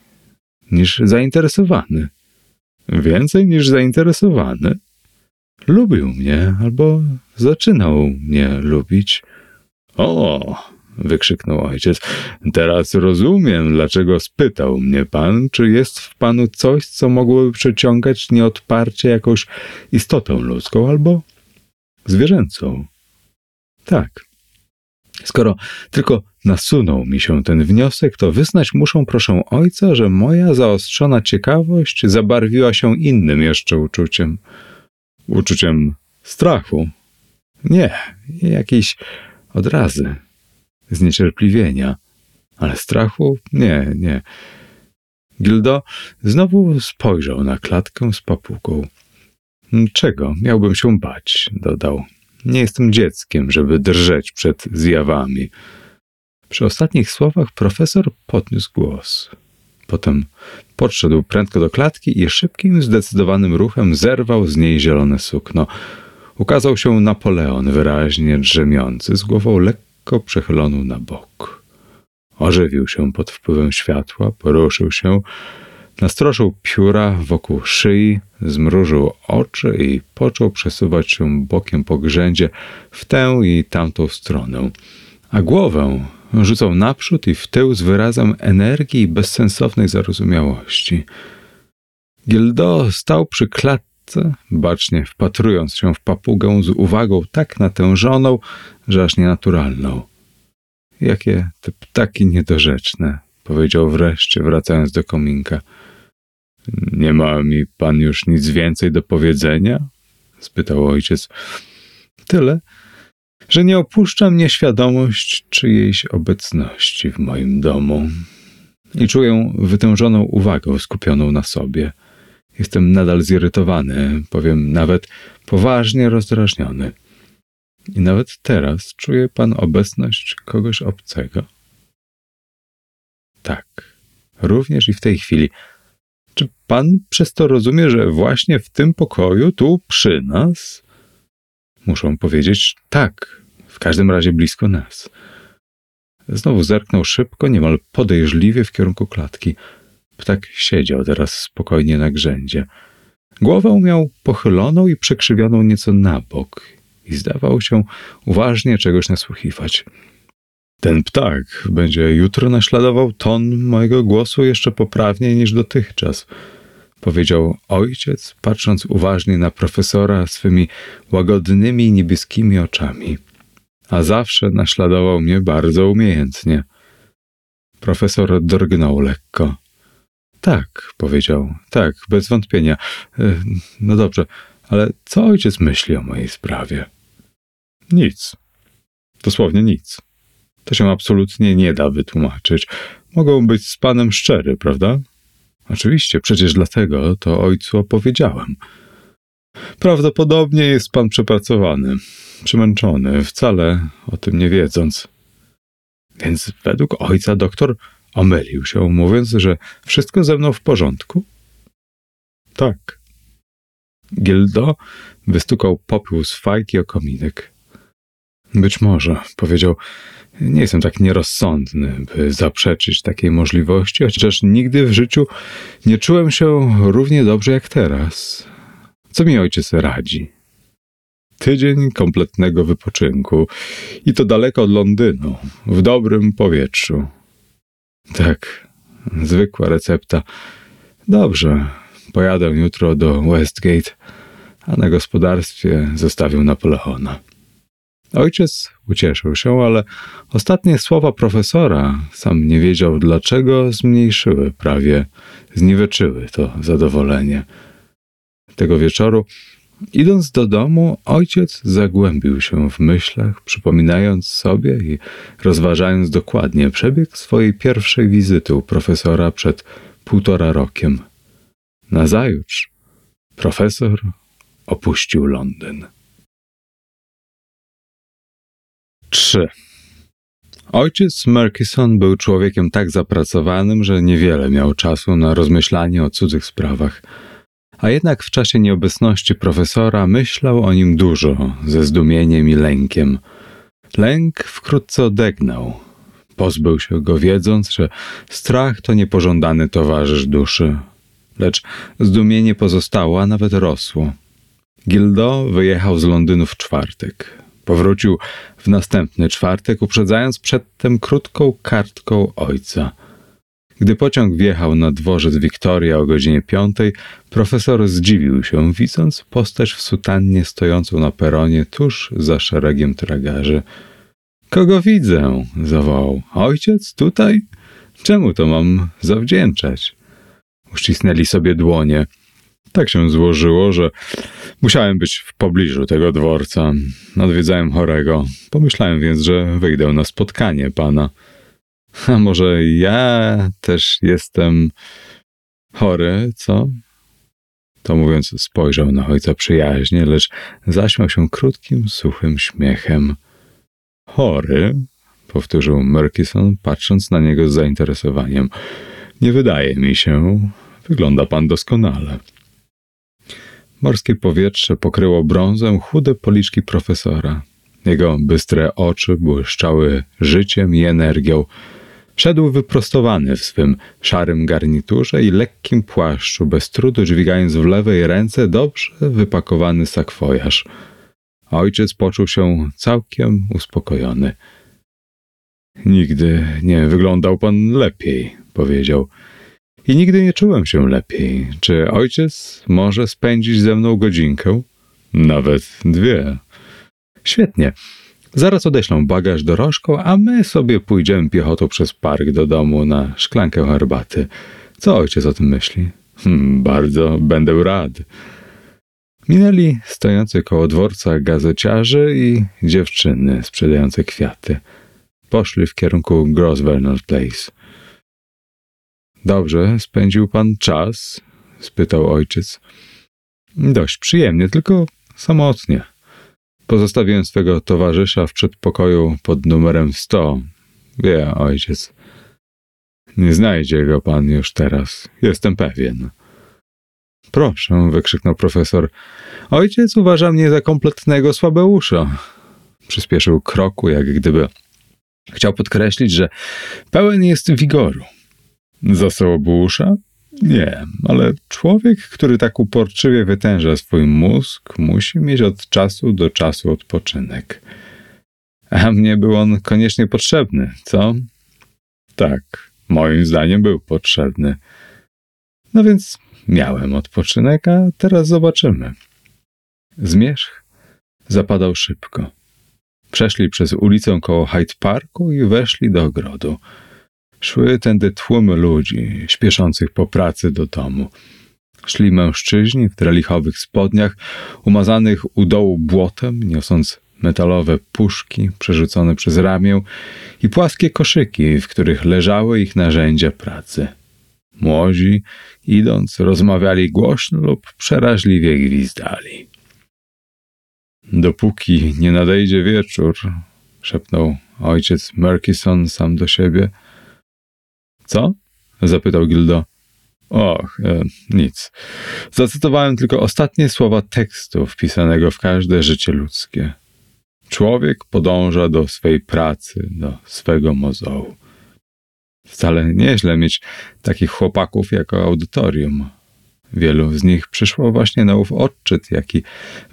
niż zainteresowany. Więcej niż zainteresowany. Lubił mnie albo zaczynał mnie lubić. O, wykrzyknął ojciec. Teraz rozumiem, dlaczego spytał mnie pan, czy jest w panu coś, co mogłoby przeciągać nieodparcie jakąś istotę ludzką albo zwierzęcą. Tak. Skoro tylko nasunął mi się ten wniosek, to wyznać muszę, proszę ojca, że moja zaostrzona ciekawość zabarwiła się innym jeszcze uczuciem. Uczuciem strachu. Nie, jakiejś odrazy zniecierpliwienia, ale strachu nie, nie. Gildo znowu spojrzał na klatkę z papuką. Czego miałbym się bać? dodał. Nie jestem dzieckiem, żeby drżeć przed zjawami. Przy ostatnich słowach profesor podniósł głos. Potem podszedł prędko do klatki i szybkim, zdecydowanym ruchem zerwał z niej zielone sukno. Ukazał się Napoleon, wyraźnie drzemiący, z głową lekko przechyloną na bok. Ożywił się pod wpływem światła, poruszył się, nastroszył pióra wokół szyi, zmrużył oczy i począł przesuwać się bokiem po grzędzie w tę i tamtą stronę, a głowę rzucał naprzód i w tył z wyrazem energii i bezsensownej zarozumiałości. Gildo stał przy klatce, bacznie wpatrując się w papugę z uwagą tak natężoną, że aż nienaturalną. Jakie te ptaki niedorzeczne, powiedział wreszcie, wracając do kominka. Nie ma mi pan już nic więcej do powiedzenia? spytał ojciec. Tyle, że nie opuszcza mnie świadomość czyjejś obecności w moim domu. I czuję wytężoną uwagę skupioną na sobie. Jestem nadal zirytowany, powiem nawet poważnie rozdrażniony. I nawet teraz czuje pan obecność kogoś obcego? Tak, również i w tej chwili. Czy pan przez to rozumie, że właśnie w tym pokoju, tu przy nas? Muszą powiedzieć tak, w każdym razie blisko nas. Znowu zerknął szybko, niemal podejrzliwie w kierunku klatki. Ptak siedział teraz spokojnie na grzędzie. Głowę miał pochyloną i przekrzywioną nieco na bok i zdawał się uważnie czegoś nasłuchiwać. Ten ptak będzie jutro naśladował ton mojego głosu jeszcze poprawniej niż dotychczas, powiedział ojciec, patrząc uważnie na profesora swymi łagodnymi niebieskimi oczami. A zawsze naśladował mnie bardzo umiejętnie. Profesor drgnął lekko. Tak, powiedział, tak, bez wątpienia. E, no dobrze, ale co ojciec myśli o mojej sprawie? Nic. Dosłownie nic. To się absolutnie nie da wytłumaczyć. Mogą być z panem szczery, prawda? Oczywiście, przecież dlatego to ojcu opowiedziałem. Prawdopodobnie jest pan przepracowany, przemęczony, wcale o tym nie wiedząc. Więc według ojca doktor omylił się, mówiąc, że wszystko ze mną w porządku? Tak. Gildo wystukał popiół z fajki o kominek. Być może, powiedział, nie jestem tak nierozsądny, by zaprzeczyć takiej możliwości, chociaż nigdy w życiu nie czułem się równie dobrze jak teraz. Co mi ojciec radzi? Tydzień kompletnego wypoczynku i to daleko od Londynu, w dobrym powietrzu. Tak, zwykła recepta. Dobrze, pojadę jutro do Westgate, a na gospodarstwie zostawił Napoleona. Ojciec ucieszył się, ale ostatnie słowa profesora, sam nie wiedział dlaczego, zmniejszyły, prawie zniweczyły to zadowolenie. Tego wieczoru, idąc do domu, ojciec zagłębił się w myślach, przypominając sobie i rozważając dokładnie przebieg swojej pierwszej wizyty u profesora przed półtora rokiem. Nazajutrz profesor opuścił Londyn. 3. Ojciec Murkison był człowiekiem tak zapracowanym, że niewiele miał czasu na rozmyślanie o cudzych sprawach. A jednak w czasie nieobecności profesora myślał o nim dużo, ze zdumieniem i lękiem. Lęk wkrótce odegnał. Pozbył się go, wiedząc, że strach to niepożądany towarzysz duszy. Lecz zdumienie pozostało, a nawet rosło. Gildo wyjechał z Londynu w czwartek. Powrócił w następny czwartek, uprzedzając przedtem krótką kartką ojca. Gdy pociąg wjechał na dworzec Wiktoria o godzinie piątej, profesor zdziwił się, widząc postać w sutannie stojącą na peronie tuż za szeregiem tragarzy. Kogo widzę? zawołał. Ojciec tutaj? Czemu to mam zawdzięczać? Uścisnęli sobie dłonie. Tak się złożyło, że musiałem być w pobliżu tego dworca. Odwiedzałem chorego. Pomyślałem więc, że wyjdę na spotkanie pana. A może ja też jestem chory, co? To mówiąc, spojrzał na ojca przyjaźnie, lecz zaśmiał się krótkim, suchym śmiechem. Chory? powtórzył Murkison, patrząc na niego z zainteresowaniem. Nie wydaje mi się. Wygląda pan doskonale. Morskie powietrze pokryło brązem chude policzki profesora. Jego bystre oczy błyszczały życiem i energią. Szedł wyprostowany w swym szarym garniturze i lekkim płaszczu, bez trudu dźwigając w lewej ręce dobrze wypakowany sakwojarz. Ojciec poczuł się całkiem uspokojony. Nigdy nie wyglądał pan lepiej, powiedział. I nigdy nie czułem się lepiej. Czy ojciec może spędzić ze mną godzinkę? Nawet dwie. Świetnie. Zaraz odeślą bagaż dorożką, a my sobie pójdziemy piechotą przez park do domu na szklankę herbaty. Co ojciec o tym myśli? Hmm, bardzo będę rad. Minęli stojący koło dworca gazeciarzy i dziewczyny sprzedające kwiaty. Poszli w kierunku Grosvenor Place. Dobrze spędził pan czas? spytał ojciec. Dość przyjemnie, tylko samotnie. Pozostawiłem swego towarzysza w przedpokoju pod numerem sto. Wie, ojciec. Nie znajdzie go pan już teraz, jestem pewien. Proszę, wykrzyknął profesor. Ojciec uważa mnie za kompletnego słabeusza. Przyspieszył kroku, jak gdyby chciał podkreślić, że pełen jest wigoru. Zasołobusza? Nie, ale człowiek, który tak uporczywie wytęża swój mózg, musi mieć od czasu do czasu odpoczynek. A mnie był on koniecznie potrzebny, co? Tak, moim zdaniem był potrzebny. No więc miałem odpoczynek, a teraz zobaczymy. Zmierzch zapadał szybko. Przeszli przez ulicę koło Hyde Parku i weszli do ogrodu. Szły tędy tłumy ludzi, śpieszących po pracy do domu. Szli mężczyźni w drelichowych spodniach, umazanych u dołu błotem, niosąc metalowe puszki przerzucone przez ramię i płaskie koszyki, w których leżały ich narzędzia pracy. Młodzi, idąc, rozmawiali głośno lub przeraźliwie gwizdali. Dopóki nie nadejdzie wieczór, szepnął ojciec Murkison sam do siebie – co? zapytał Gildo. Och, e, nic. Zacytowałem tylko ostatnie słowa tekstu wpisanego w każde życie ludzkie. Człowiek podąża do swej pracy, do swego mozołu. Wcale nieźle mieć takich chłopaków jako audytorium. Wielu z nich przyszło właśnie na ów odczyt, jaki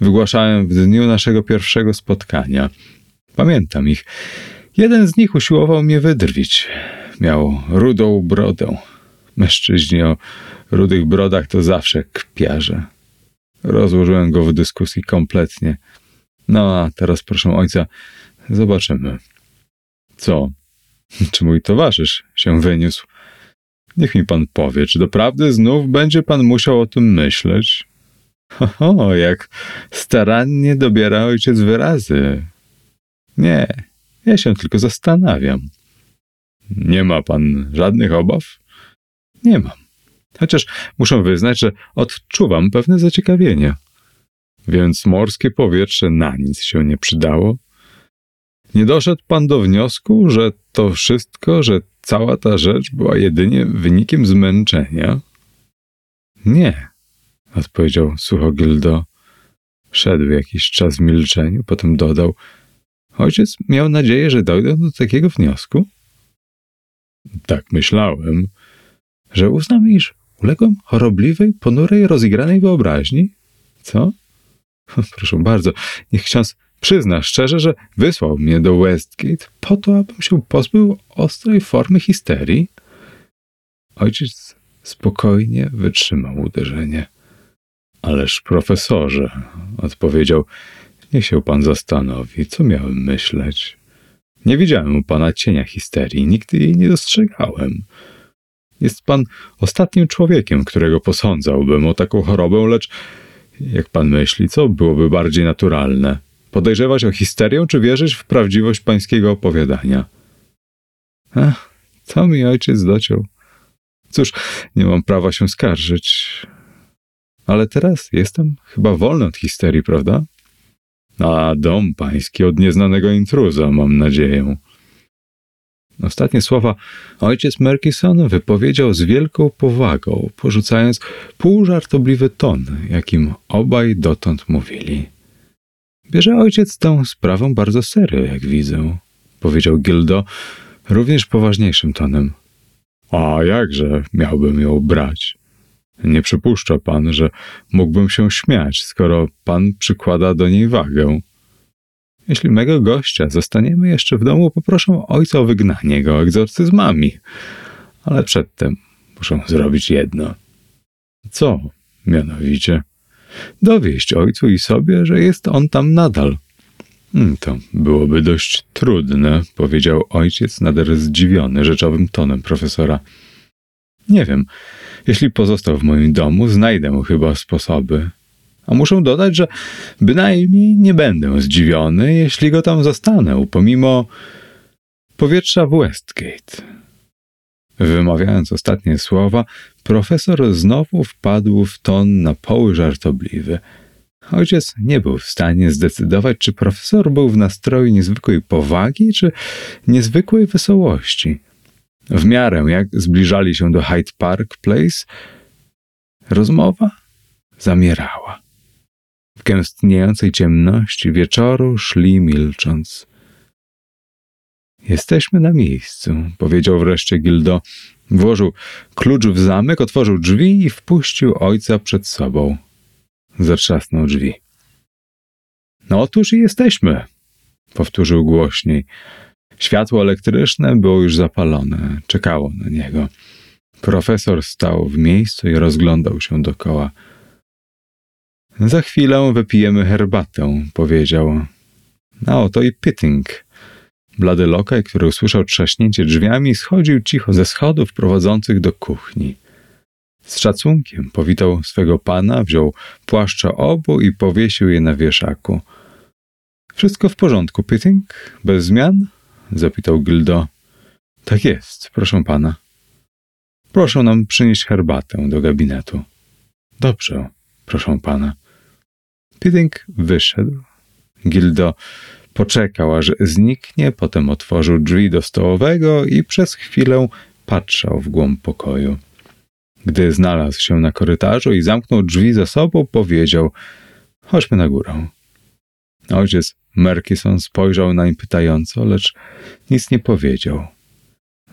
wygłaszałem w dniu naszego pierwszego spotkania. Pamiętam ich. Jeden z nich usiłował mnie wydrwić. Miał rudą brodę. Mężczyźni o rudych brodach to zawsze kpiarze. Rozłożyłem go w dyskusji kompletnie. No a teraz proszę ojca, zobaczymy. Co? Czy mój towarzysz się wyniósł? Niech mi pan powie, czy doprawdy znów będzie pan musiał o tym myśleć? [LAUGHS] Ho, jak starannie dobiera ojciec wyrazy. Nie, ja się tylko zastanawiam. Nie ma pan żadnych obaw? Nie mam. Chociaż muszę wyznać, że odczuwam pewne zaciekawienie. Więc morskie powietrze na nic się nie przydało? Nie doszedł pan do wniosku, że to wszystko, że cała ta rzecz była jedynie wynikiem zmęczenia? Nie, odpowiedział sucho Gildo. Szedł jakiś czas w milczeniu, potem dodał: Ojciec miał nadzieję, że dojdę do takiego wniosku? Tak myślałem, że uznam, iż uległem chorobliwej, ponurej, rozigranej wyobraźni. Co? [LAUGHS] Proszę bardzo, niech ksiądz przyzna szczerze, że wysłał mnie do Westgate po to, abym się pozbył ostrej formy histerii. Ojciec spokojnie wytrzymał uderzenie. Ależ profesorze, odpowiedział, niech się pan zastanowi, co miałem myśleć. Nie widziałem u pana cienia histerii, nigdy jej nie dostrzegałem. Jest pan ostatnim człowiekiem, którego posądzałbym o taką chorobę, lecz jak pan myśli, co byłoby bardziej naturalne? Podejrzewać o histerię, czy wierzyć w prawdziwość pańskiego opowiadania? Ach, co mi ojciec dociął? Cóż, nie mam prawa się skarżyć. Ale teraz jestem chyba wolny od histerii, prawda? A dom pański od nieznanego intruza, mam nadzieję. Ostatnie słowa ojciec Merkison wypowiedział z wielką powagą, porzucając półżartobliwy ton, jakim obaj dotąd mówili. Bierze ojciec tę sprawę bardzo serio, jak widzę, powiedział Gildo również poważniejszym tonem. A jakże miałbym ją brać? Nie przypuszcza pan, że mógłbym się śmiać, skoro pan przykłada do niej wagę. Jeśli mego gościa zostaniemy jeszcze w domu, poproszę ojca o wygnanie go egzorcyzmami. Ale przedtem muszę zrobić jedno. Co mianowicie? Dowieść ojcu i sobie, że jest on tam nadal. Hmm, to byłoby dość trudne, powiedział ojciec, nader zdziwiony rzeczowym tonem profesora. Nie wiem. Jeśli pozostał w moim domu, znajdę chyba sposoby. A muszę dodać, że bynajmniej nie będę zdziwiony, jeśli go tam zastanę, pomimo powietrza w Westgate. Wymawiając ostatnie słowa, profesor znowu wpadł w ton na poły żartobliwy. Ojciec nie był w stanie zdecydować, czy profesor był w nastroju niezwykłej powagi, czy niezwykłej wesołości. W miarę jak zbliżali się do Hyde Park Place, rozmowa zamierała. W gęstniejącej ciemności wieczoru szli milcząc. Jesteśmy na miejscu, powiedział wreszcie Gildo. Włożył klucz w zamek, otworzył drzwi i wpuścił ojca przed sobą. Zatrzasnął drzwi. No otóż i jesteśmy, powtórzył głośniej. Światło elektryczne było już zapalone, czekało na niego. Profesor stał w miejscu i rozglądał się dokoła. Za chwilę wypijemy herbatę, powiedział. A oto i Pitting. Blady lokaj, który usłyszał trzaśnięcie drzwiami, schodził cicho ze schodów prowadzących do kuchni. Z szacunkiem powitał swego pana, wziął płaszcza obu i powiesił je na wieszaku. Wszystko w porządku, Pitting? Bez zmian? Zapytał Gildo. Tak jest, proszę pana. Proszę nam przynieść herbatę do gabinetu. Dobrze, proszę pana. Pitting wyszedł. Gildo poczekał, aż zniknie, potem otworzył drzwi do stołowego i przez chwilę patrzał w głąb pokoju. Gdy znalazł się na korytarzu i zamknął drzwi za sobą, powiedział: Chodźmy na górę. Ojciec Merkison spojrzał nań pytająco, lecz nic nie powiedział.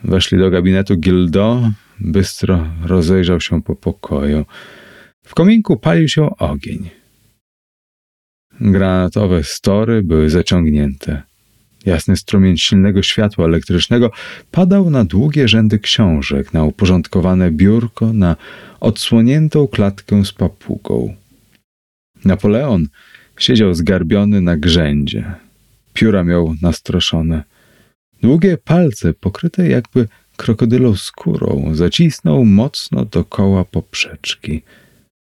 Weszli do gabinetu Gildo, bystro rozejrzał się po pokoju. W kominku palił się ogień. Granatowe story były zaciągnięte. Jasny strumień silnego światła elektrycznego padał na długie rzędy książek, na uporządkowane biurko, na odsłoniętą klatkę z papugą. Napoleon siedział zgarbiony na grzędzie. Pióra miał nastroszone. Długie palce, pokryte jakby krokodylą skórą, zacisnął mocno dokoła poprzeczki.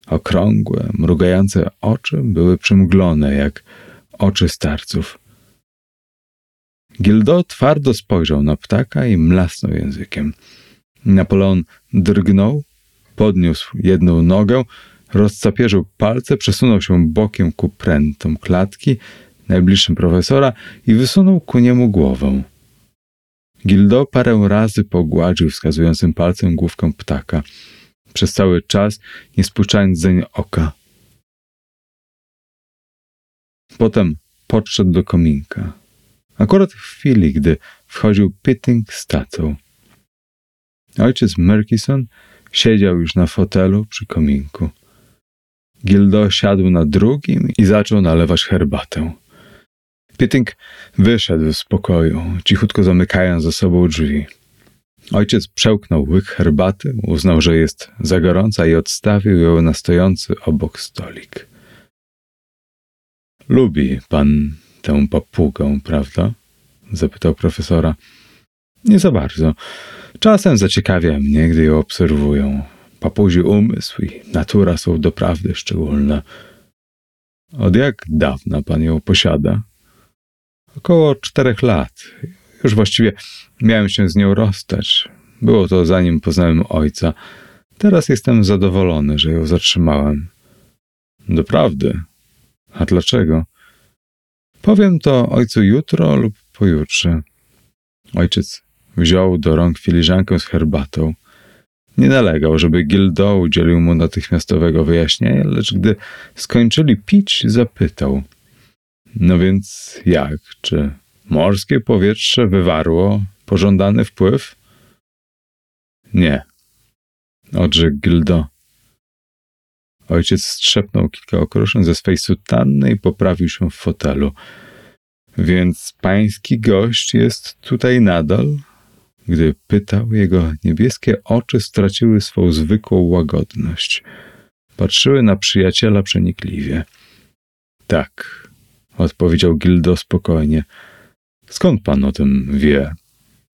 Okrągłe, mrugające oczy były przymglone, jak oczy starców. Gildo twardo spojrzał na ptaka i mlasnął językiem. Napoleon drgnął, podniósł jedną nogę, rozcapierzył palce, przesunął się bokiem ku prętom klatki, najbliższym profesora i wysunął ku niemu głowę. Gildo parę razy pogładził wskazującym palcem główkę ptaka, przez cały czas nie spuszczając zeń oka. Potem podszedł do kominka. Akurat w chwili, gdy wchodził Pitting z tacą. Ojciec Murkison siedział już na fotelu przy kominku. Gildo siadł na drugim i zaczął nalewać herbatę. Pitting wyszedł z pokoju, cichutko zamykając za sobą drzwi. Ojciec przełknął łyk herbaty, uznał, że jest za gorąca i odstawił ją na stojący obok stolik. Lubi pan tę papugę, prawda? zapytał profesora. Nie za bardzo. Czasem zaciekawia mnie, gdy ją obserwują. Papuzi umysł i natura są doprawdy szczególne. Od jak dawna pan ją posiada? Około czterech lat. Już właściwie miałem się z nią rozstać. Było to zanim poznałem ojca. Teraz jestem zadowolony, że ją zatrzymałem. Doprawdy. A dlaczego? Powiem to ojcu jutro lub pojutrze. Ojciec wziął do rąk filiżankę z herbatą. Nie nalegał, żeby Gildo udzielił mu natychmiastowego wyjaśnienia, lecz gdy skończyli pić, zapytał – no więc jak? Czy morskie powietrze wywarło pożądany wpływ? Nie, odrzekł Gildo. Ojciec strzepnął kilka okruszyn ze swej sutanny i poprawił się w fotelu. Więc pański gość jest tutaj nadal? Gdy pytał, jego niebieskie oczy straciły swą zwykłą łagodność. Patrzyły na przyjaciela przenikliwie. Tak, odpowiedział Gildo spokojnie. Skąd pan o tym wie?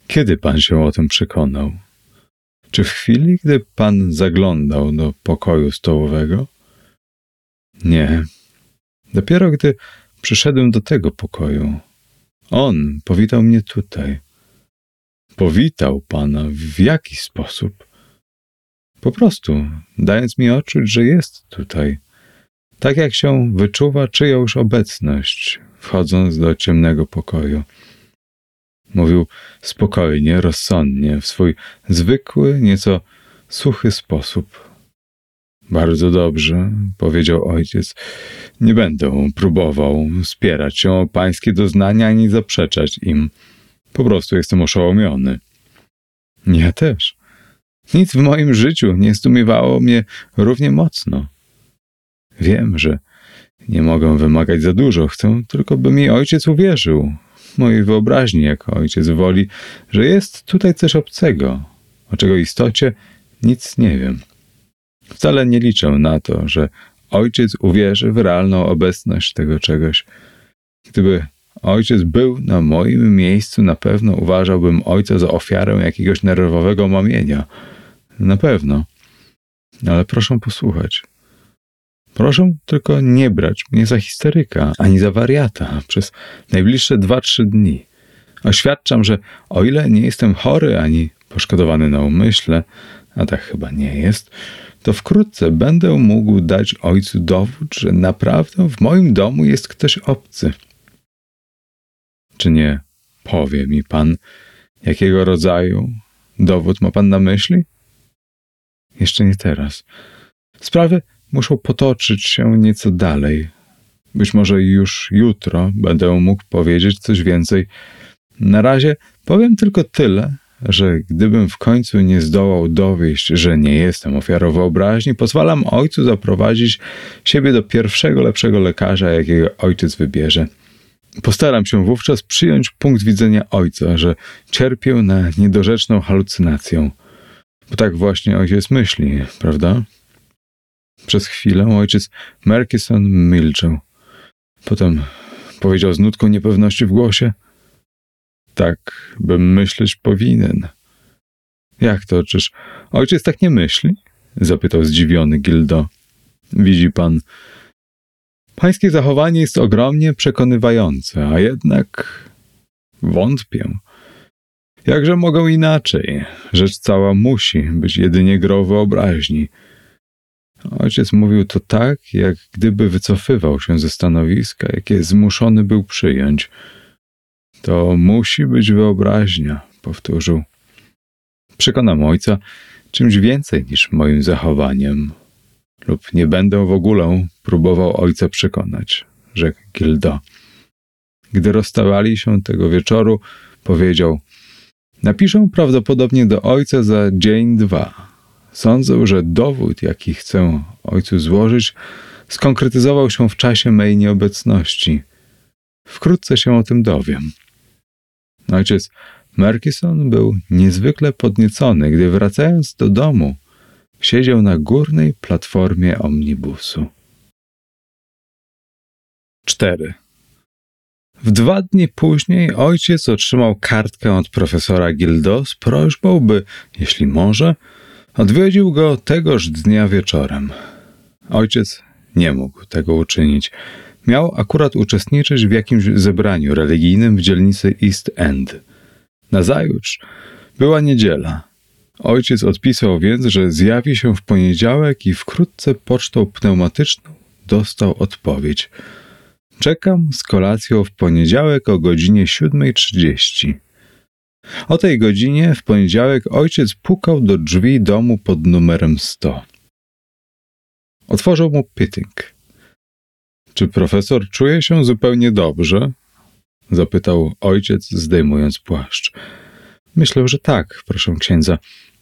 Kiedy pan się o tym przekonał? Czy w chwili, gdy pan zaglądał do pokoju stołowego? Nie. Dopiero gdy przyszedłem do tego pokoju. On powitał mnie tutaj. Powitał pana w jaki sposób? Po prostu, dając mi odczuć, że jest tutaj tak jak się wyczuwa czyjąś obecność, wchodząc do ciemnego pokoju. Mówił spokojnie, rozsądnie, w swój zwykły, nieco suchy sposób. Bardzo dobrze, powiedział ojciec. Nie będę próbował spierać się o pańskie doznania ani zaprzeczać im. Po prostu jestem oszołomiony. Ja też. Nic w moim życiu nie zdumiewało mnie równie mocno. Wiem, że nie mogę wymagać za dużo, chcę tylko, by mi ojciec uwierzył, mojej wyobraźni jako ojciec woli, że jest tutaj coś obcego, o czego istocie nic nie wiem. Wcale nie liczę na to, że ojciec uwierzy w realną obecność tego czegoś. Gdyby ojciec był na moim miejscu, na pewno uważałbym ojca za ofiarę jakiegoś nerwowego mamienia. Na pewno. Ale proszę posłuchać. Proszę tylko nie brać mnie za histeryka, ani za wariata przez najbliższe dwa, trzy dni. Oświadczam, że o ile nie jestem chory ani poszkodowany na umyśle, a tak chyba nie jest, to wkrótce będę mógł dać ojcu dowód, że naprawdę w moim domu jest ktoś obcy. Czy nie powie mi pan, jakiego rodzaju dowód ma pan na myśli? Jeszcze nie teraz. Sprawy muszą potoczyć się nieco dalej. Być może już jutro będę mógł powiedzieć coś więcej. Na razie powiem tylko tyle, że gdybym w końcu nie zdołał dowieść, że nie jestem ofiarą wyobraźni, pozwalam ojcu zaprowadzić siebie do pierwszego lepszego lekarza, jakiego ojciec wybierze. Postaram się wówczas przyjąć punkt widzenia ojca, że cierpię na niedorzeczną halucynację. Bo tak właśnie ojciec myśli, prawda? Przez chwilę ojciec Merkison milczał. Potem powiedział z nutką niepewności w głosie. Tak, bym myśleć powinien. Jak to, czyż ojciec tak nie myśli? Zapytał zdziwiony Gildo. Widzi pan, pańskie zachowanie jest ogromnie przekonywające, a jednak wątpię. Jakże mogą inaczej? Rzecz cała musi być jedynie grą wyobraźni. Ojciec mówił to tak, jak gdyby wycofywał się ze stanowiska, jakie zmuszony był przyjąć. To musi być wyobraźnia, powtórzył. Przekonam ojca czymś więcej niż moim zachowaniem. Lub nie będę w ogóle próbował ojca przekonać, rzekł Gildo. Gdy rozstawali się tego wieczoru, powiedział: Napiszę prawdopodobnie do ojca za dzień, dwa. Sądzę, że dowód, jaki chcę ojcu złożyć, skonkretyzował się w czasie mej nieobecności. Wkrótce się o tym dowiem. Ojciec Merkison był niezwykle podniecony, gdy wracając do domu, siedział na górnej platformie omnibusu. 4. W dwa dni później ojciec otrzymał kartkę od profesora Gildo z prośbą, by, jeśli może, odwiedził go tegoż dnia wieczorem. Ojciec nie mógł tego uczynić. Miał akurat uczestniczyć w jakimś zebraniu religijnym w dzielnicy East End. Nazajutrz była niedziela. Ojciec odpisał więc, że zjawi się w poniedziałek i wkrótce pocztą pneumatyczną dostał odpowiedź – Czekam z kolacją w poniedziałek o godzinie 7.30. O tej godzinie w poniedziałek ojciec pukał do drzwi domu pod numerem 100. Otworzył mu Pitting. Czy profesor czuje się zupełnie dobrze? Zapytał ojciec, zdejmując płaszcz. Myślę, że tak, proszę księdza.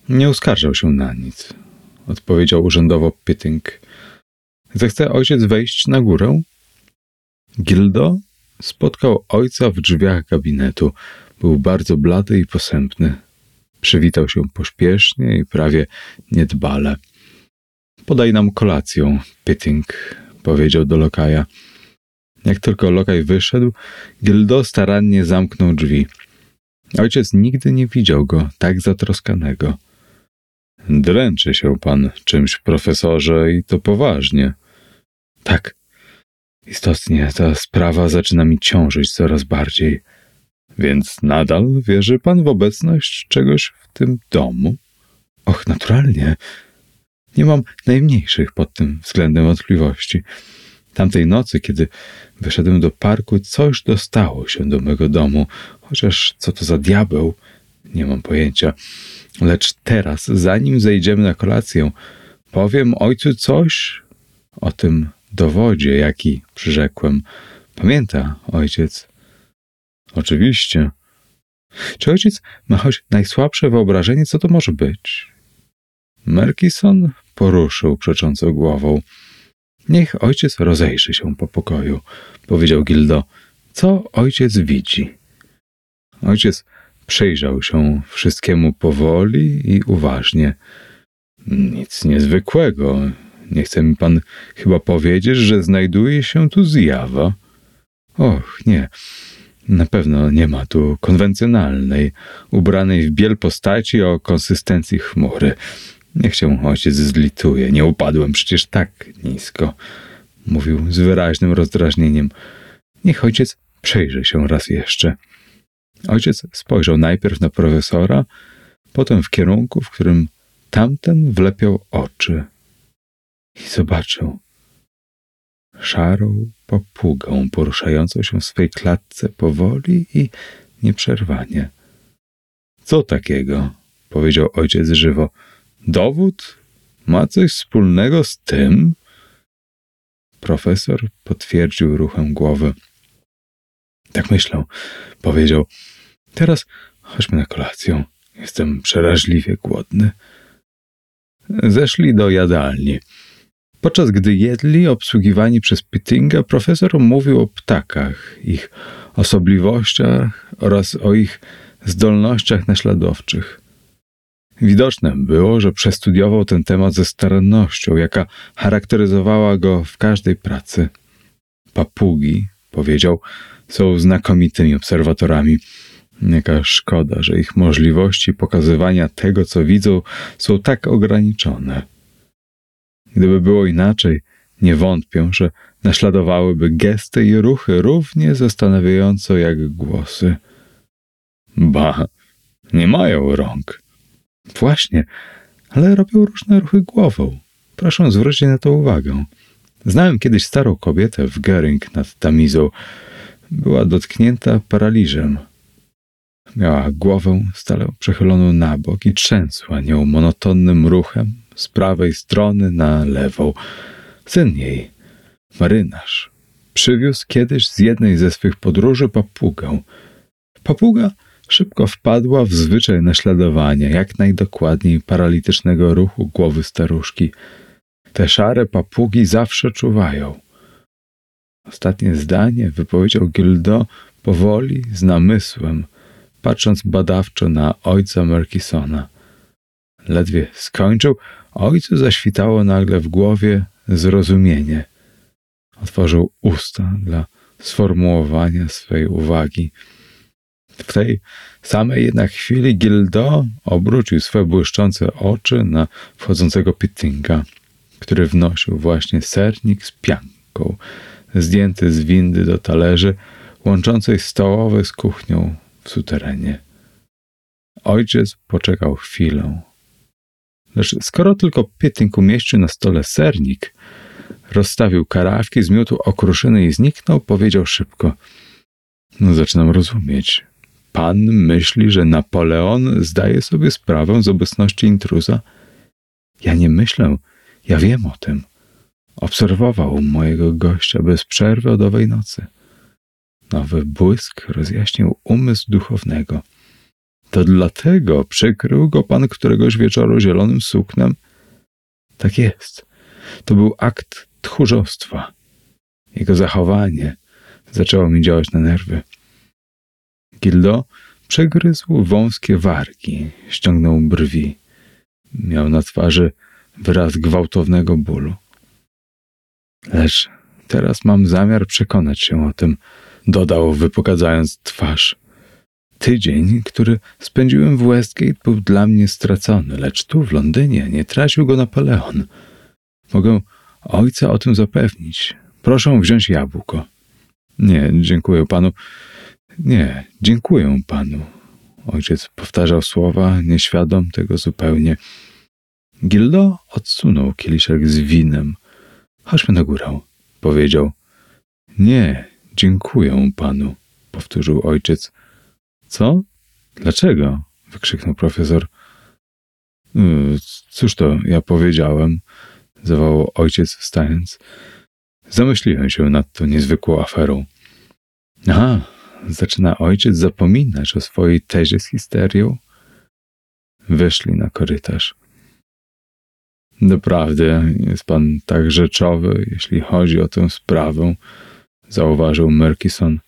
Nie uskarżał się na nic. Odpowiedział urzędowo Pitting. Zechce ojciec wejść na górę? Gildo spotkał ojca w drzwiach gabinetu. Był bardzo blady i posępny. Przywitał się pośpiesznie i prawie niedbale. Podaj nam kolację, Pitting, powiedział do lokaja. Jak tylko lokaj wyszedł, Gildo starannie zamknął drzwi. Ojciec nigdy nie widział go tak zatroskanego. Dręczy się pan czymś, profesorze, i to poważnie. Tak, Istotnie ta sprawa zaczyna mi ciążyć coraz bardziej. Więc nadal wierzy pan w obecność czegoś w tym domu? Och, naturalnie. Nie mam najmniejszych pod tym względem wątpliwości. Tamtej nocy, kiedy wyszedłem do parku, coś dostało się do mego domu, chociaż co to za diabeł, nie mam pojęcia. Lecz teraz, zanim zejdziemy na kolację, powiem ojcu coś o tym dowodzie, jaki przyrzekłem. Pamięta ojciec? Oczywiście. Czy ojciec ma choć najsłabsze wyobrażenie, co to może być? Merkison poruszył przecząco głową. Niech ojciec rozejrzy się po pokoju, powiedział Gildo. Co ojciec widzi? Ojciec przyjrzał się wszystkiemu powoli i uważnie. Nic niezwykłego, nie chce mi pan chyba powiedzieć, że znajduje się tu zjawa? Och, nie. Na pewno nie ma tu konwencjonalnej, ubranej w biel postaci o konsystencji chmury. Niech się ojciec zlituje. Nie upadłem przecież tak nisko. Mówił z wyraźnym rozdrażnieniem. Niech ojciec przejrzy się raz jeszcze. Ojciec spojrzał najpierw na profesora, potem w kierunku, w którym tamten wlepiał oczy i zobaczył szarą papugę poruszającą się w swej klatce powoli i nieprzerwanie. Co takiego? powiedział ojciec żywo. Dowód ma coś wspólnego z tym? Profesor potwierdził ruchem głowy. Tak myślę, powiedział. Teraz chodźmy na kolację. Jestem przeraźliwie głodny. Zeszli do jadalni. Podczas gdy jedli, obsługiwani przez Pittinga, profesor mówił o ptakach, ich osobliwościach oraz o ich zdolnościach naśladowczych. Widoczne było, że przestudiował ten temat ze starannością, jaka charakteryzowała go w każdej pracy. Papugi powiedział, są znakomitymi obserwatorami. Jaka szkoda, że ich możliwości pokazywania tego, co widzą, są tak ograniczone. Gdyby było inaczej, nie wątpię, że naśladowałyby gesty i ruchy równie zastanawiająco jak głosy. Ba, nie mają rąk. Właśnie, ale robią różne ruchy głową. Proszę zwrócić na to uwagę. Znałem kiedyś starą kobietę w Gering nad Tamizą. Była dotknięta paraliżem. Miała głowę stale przechyloną na bok i trzęsła nią monotonnym ruchem z prawej strony na lewą. Syn jej, marynarz, przywiózł kiedyś z jednej ze swych podróży papugę. Papuga szybko wpadła w zwyczaj naśladowania jak najdokładniej paralitycznego ruchu głowy staruszki. Te szare papugi zawsze czuwają. Ostatnie zdanie wypowiedział Gildo powoli, z namysłem, patrząc badawczo na ojca Merkisona. Ledwie skończył, ojcu zaświtało nagle w głowie zrozumienie. Otworzył usta dla sformułowania swej uwagi. W tej samej jednak chwili Gildo obrócił swe błyszczące oczy na wchodzącego Pittinga, który wnosił właśnie sernik z pianką, zdjęty z windy do talerzy, łączącej stołowe z kuchnią w suterenie. Ojciec poczekał chwilę. Lecz skoro tylko Pitting umieścił na stole sernik, rozstawił karawki, zmiótł okruszyny i zniknął, powiedział szybko: No, zaczynam rozumieć. Pan myśli, że Napoleon zdaje sobie sprawę z obecności intruza? Ja nie myślę, ja wiem o tym. Obserwował mojego gościa bez przerwy od owej nocy. Nowy błysk rozjaśnił umysł duchownego. To dlatego przykrył go pan któregoś wieczoru zielonym suknem? Tak jest. To był akt tchórzostwa. Jego zachowanie zaczęło mi działać na nerwy. Gildo przegryzł wąskie wargi, ściągnął brwi. Miał na twarzy wyraz gwałtownego bólu. Lecz teraz mam zamiar przekonać się o tym, dodał, wypokadzając twarz. Tydzień, który spędziłem w Westgate, był dla mnie stracony, lecz tu w Londynie nie tracił go Napoleon. Mogę ojca o tym zapewnić. Proszę wziąć jabłko. Nie, dziękuję panu. Nie, dziękuję panu. Ojciec powtarzał słowa, nieświadom tego zupełnie. Gildo odsunął kieliszek z winem. Chodźmy na górę, powiedział. Nie, dziękuję panu, powtórzył ojciec. Co? Dlaczego? wykrzyknął profesor. Yy, cóż to ja powiedziałem? zawołał ojciec wstając. Zamyśliłem się nad tą niezwykłą aferą. Aha, zaczyna ojciec zapominać o swojej tezie z histerią. Weszli na korytarz. Doprawdy jest pan tak rzeczowy, jeśli chodzi o tę sprawę, zauważył Murkison.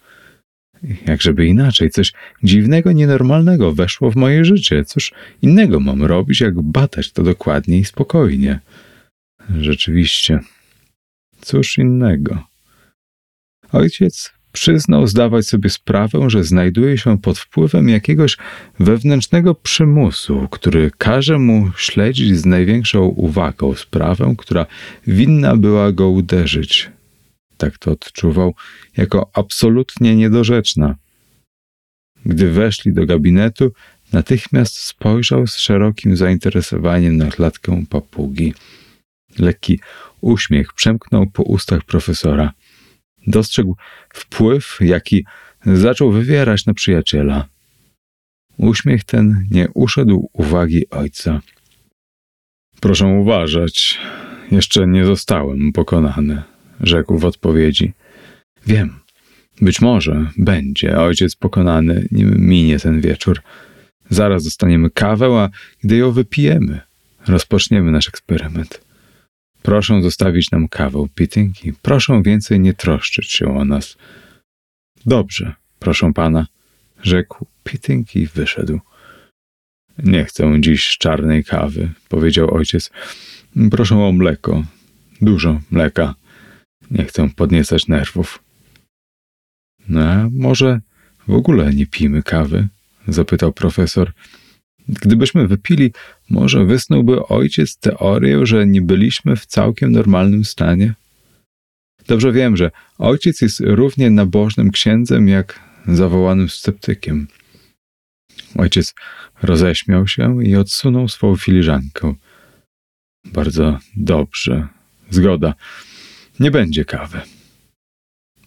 Jakżeby inaczej, coś dziwnego, nienormalnego weszło w moje życie. Cóż innego mam robić, jak badać to dokładnie i spokojnie. Rzeczywiście, cóż innego. Ojciec przyznał zdawać sobie sprawę, że znajduje się pod wpływem jakiegoś wewnętrznego przymusu, który każe mu śledzić z największą uwagą sprawę, która winna była go uderzyć. Tak to odczuwał jako absolutnie niedorzeczna. Gdy weszli do gabinetu, natychmiast spojrzał z szerokim zainteresowaniem na klatkę papugi. Lekki uśmiech przemknął po ustach profesora. Dostrzegł wpływ, jaki zaczął wywierać na przyjaciela. Uśmiech ten nie uszedł uwagi ojca. Proszę uważać, jeszcze nie zostałem pokonany, rzekł w odpowiedzi. Wiem, być może będzie ojciec pokonany, nim minie ten wieczór. Zaraz dostaniemy kawę, a gdy ją wypijemy, rozpoczniemy nasz eksperyment. Proszę zostawić nam kawę, Pitting, i proszę więcej nie troszczyć się o nas. Dobrze, proszę pana, rzekł Pitting i wyszedł. Nie chcę dziś czarnej kawy, powiedział ojciec. Proszę o mleko, dużo mleka. Nie chcę podniecać nerwów. No, a może w ogóle nie pijmy kawy? zapytał profesor. Gdybyśmy wypili, może wysnułby ojciec teorię, że nie byliśmy w całkiem normalnym stanie? Dobrze wiem, że ojciec jest równie nabożnym księdzem, jak zawołanym sceptykiem. Ojciec roześmiał się i odsunął swą filiżankę. Bardzo dobrze. Zgoda. Nie będzie kawy.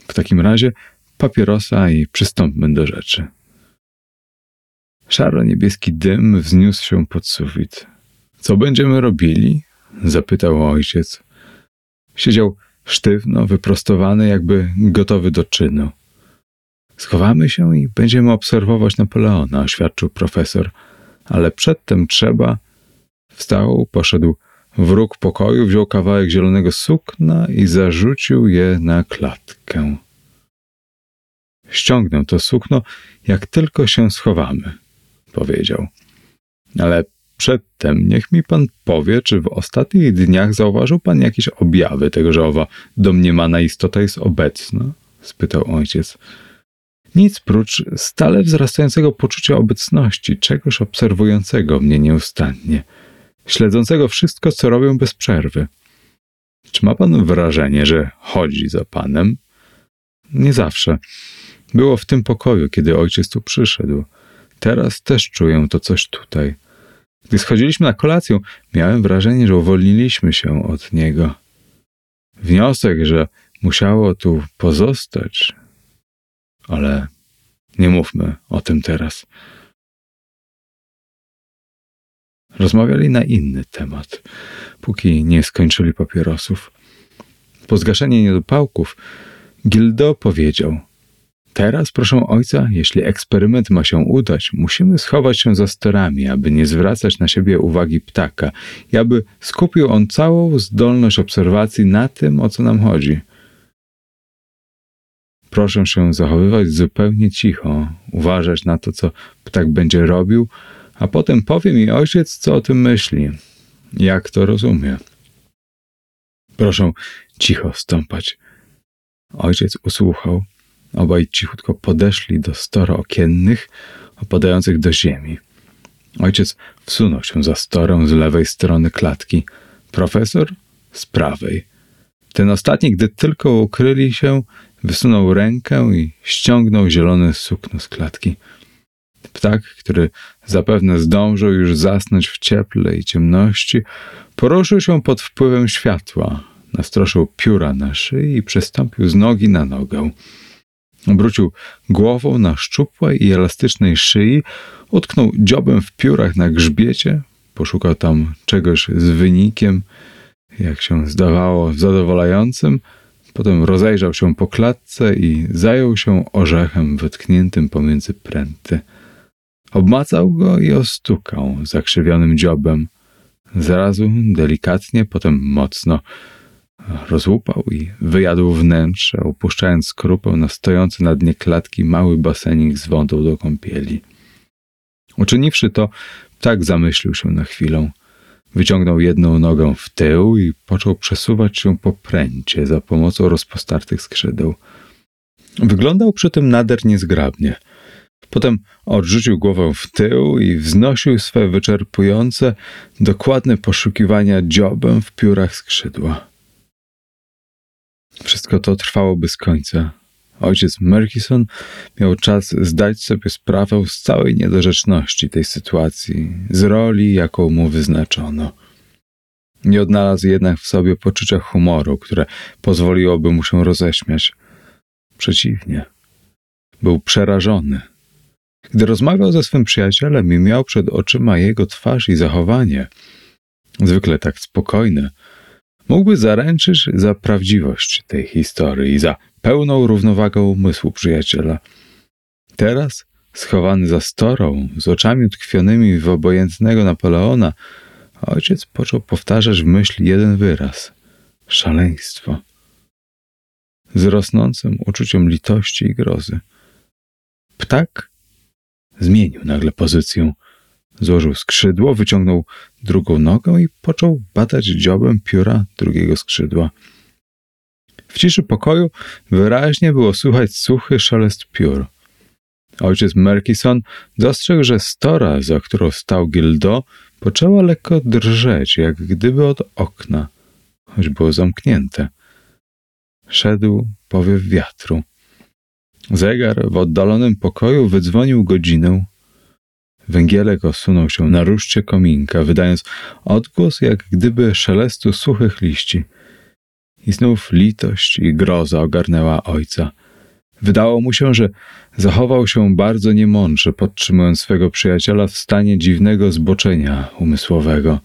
W takim razie papierosa i przystąpmy do rzeczy. Szaro-niebieski dym wzniósł się pod sufit. Co będziemy robili? zapytał ojciec. Siedział sztywno, wyprostowany, jakby gotowy do czynu. Schowamy się i będziemy obserwować Napoleona, oświadczył profesor, ale przedtem trzeba. Wstał, poszedł w róg pokoju, wziął kawałek zielonego sukna i zarzucił je na klatkę. Ściągnę to sukno, jak tylko się schowamy, powiedział. Ale przedtem niech mi pan powie, czy w ostatnich dniach zauważył pan jakieś objawy tego, że owa domniemana istota jest obecna? spytał ojciec. Nic prócz stale wzrastającego poczucia obecności, czegoś obserwującego mnie nieustannie, śledzącego wszystko, co robię bez przerwy. Czy ma pan wrażenie, że chodzi za panem? Nie zawsze. Było w tym pokoju, kiedy ojciec tu przyszedł. Teraz też czuję to coś tutaj. Gdy schodziliśmy na kolację, miałem wrażenie, że uwolniliśmy się od niego. Wniosek, że musiało tu pozostać, ale nie mówmy o tym teraz. Rozmawiali na inny temat, póki nie skończyli papierosów. Po zgaszeniu niedopałków, Gildo powiedział: Teraz, proszę ojca, jeśli eksperyment ma się udać, musimy schować się za sterami, aby nie zwracać na siebie uwagi ptaka i aby skupił on całą zdolność obserwacji na tym, o co nam chodzi. Proszę się zachowywać zupełnie cicho, uważać na to, co ptak będzie robił, a potem powie mi ojciec, co o tym myśli, jak to rozumie. Proszę cicho stąpać. Ojciec usłuchał. Obaj cichutko podeszli do storo okiennych, opadających do ziemi. Ojciec wsunął się za storę z lewej strony klatki, profesor z prawej. Ten ostatni, gdy tylko ukryli się, wysunął rękę i ściągnął zielone sukno z klatki. Ptak, który zapewne zdążył już zasnąć w cieple i ciemności, poruszył się pod wpływem światła, nastroszył pióra na szyi i przestąpił z nogi na nogę. Obrócił głową na szczupłej i elastycznej szyi, utknął dziobem w piórach na grzbiecie, poszukał tam czegoś z wynikiem, jak się zdawało, zadowalającym, potem rozejrzał się po klatce i zajął się orzechem wytkniętym pomiędzy pręty. Obmacał go i ostukał zakrzywionym dziobem. Zrazu delikatnie, potem mocno rozłupał i wyjadł wnętrze, opuszczając skrupę na stojący na dnie klatki mały basenik z wodą do kąpieli. Uczyniwszy to, tak zamyślił się na chwilę. Wyciągnął jedną nogę w tył i począł przesuwać się po pręcie za pomocą rozpostartych skrzydeł. Wyglądał przy tym nader niezgrabnie. Potem odrzucił głowę w tył i wznosił swe wyczerpujące, dokładne poszukiwania dziobem w piórach skrzydła. Wszystko to trwało bez końca. Ojciec Murkison miał czas zdać sobie sprawę z całej niedorzeczności tej sytuacji, z roli, jaką mu wyznaczono. Nie odnalazł jednak w sobie poczucia humoru, które pozwoliłoby mu się roześmiać. Przeciwnie, był przerażony. Gdy rozmawiał ze swym przyjacielem i miał przed oczyma jego twarz i zachowanie, zwykle tak spokojne, mógłby zaręczyć za prawdziwość tej historii i za pełną równowagę umysłu przyjaciela. Teraz, schowany za storą, z oczami utkwionymi w obojętnego Napoleona, ojciec począł powtarzać w myśli jeden wyraz szaleństwo. Z rosnącym uczuciem litości i grozy. Ptak zmienił nagle pozycję. Złożył skrzydło, wyciągnął drugą nogę i począł badać dziobem pióra drugiego skrzydła. W ciszy pokoju wyraźnie było słychać suchy szelest piór. Ojciec Merkison dostrzegł, że stora, za którą stał Gildo, poczęła lekko drżeć, jak gdyby od okna, choć było zamknięte. Szedł powiew wiatru. Zegar w oddalonym pokoju wydzwonił godzinę. Węgielek osunął się na ruszcie kominka, wydając odgłos jak gdyby szelestu suchych liści. I znów litość i groza ogarnęła ojca. Wydało mu się, że zachował się bardzo niemądrze, podtrzymując swego przyjaciela w stanie dziwnego zboczenia umysłowego.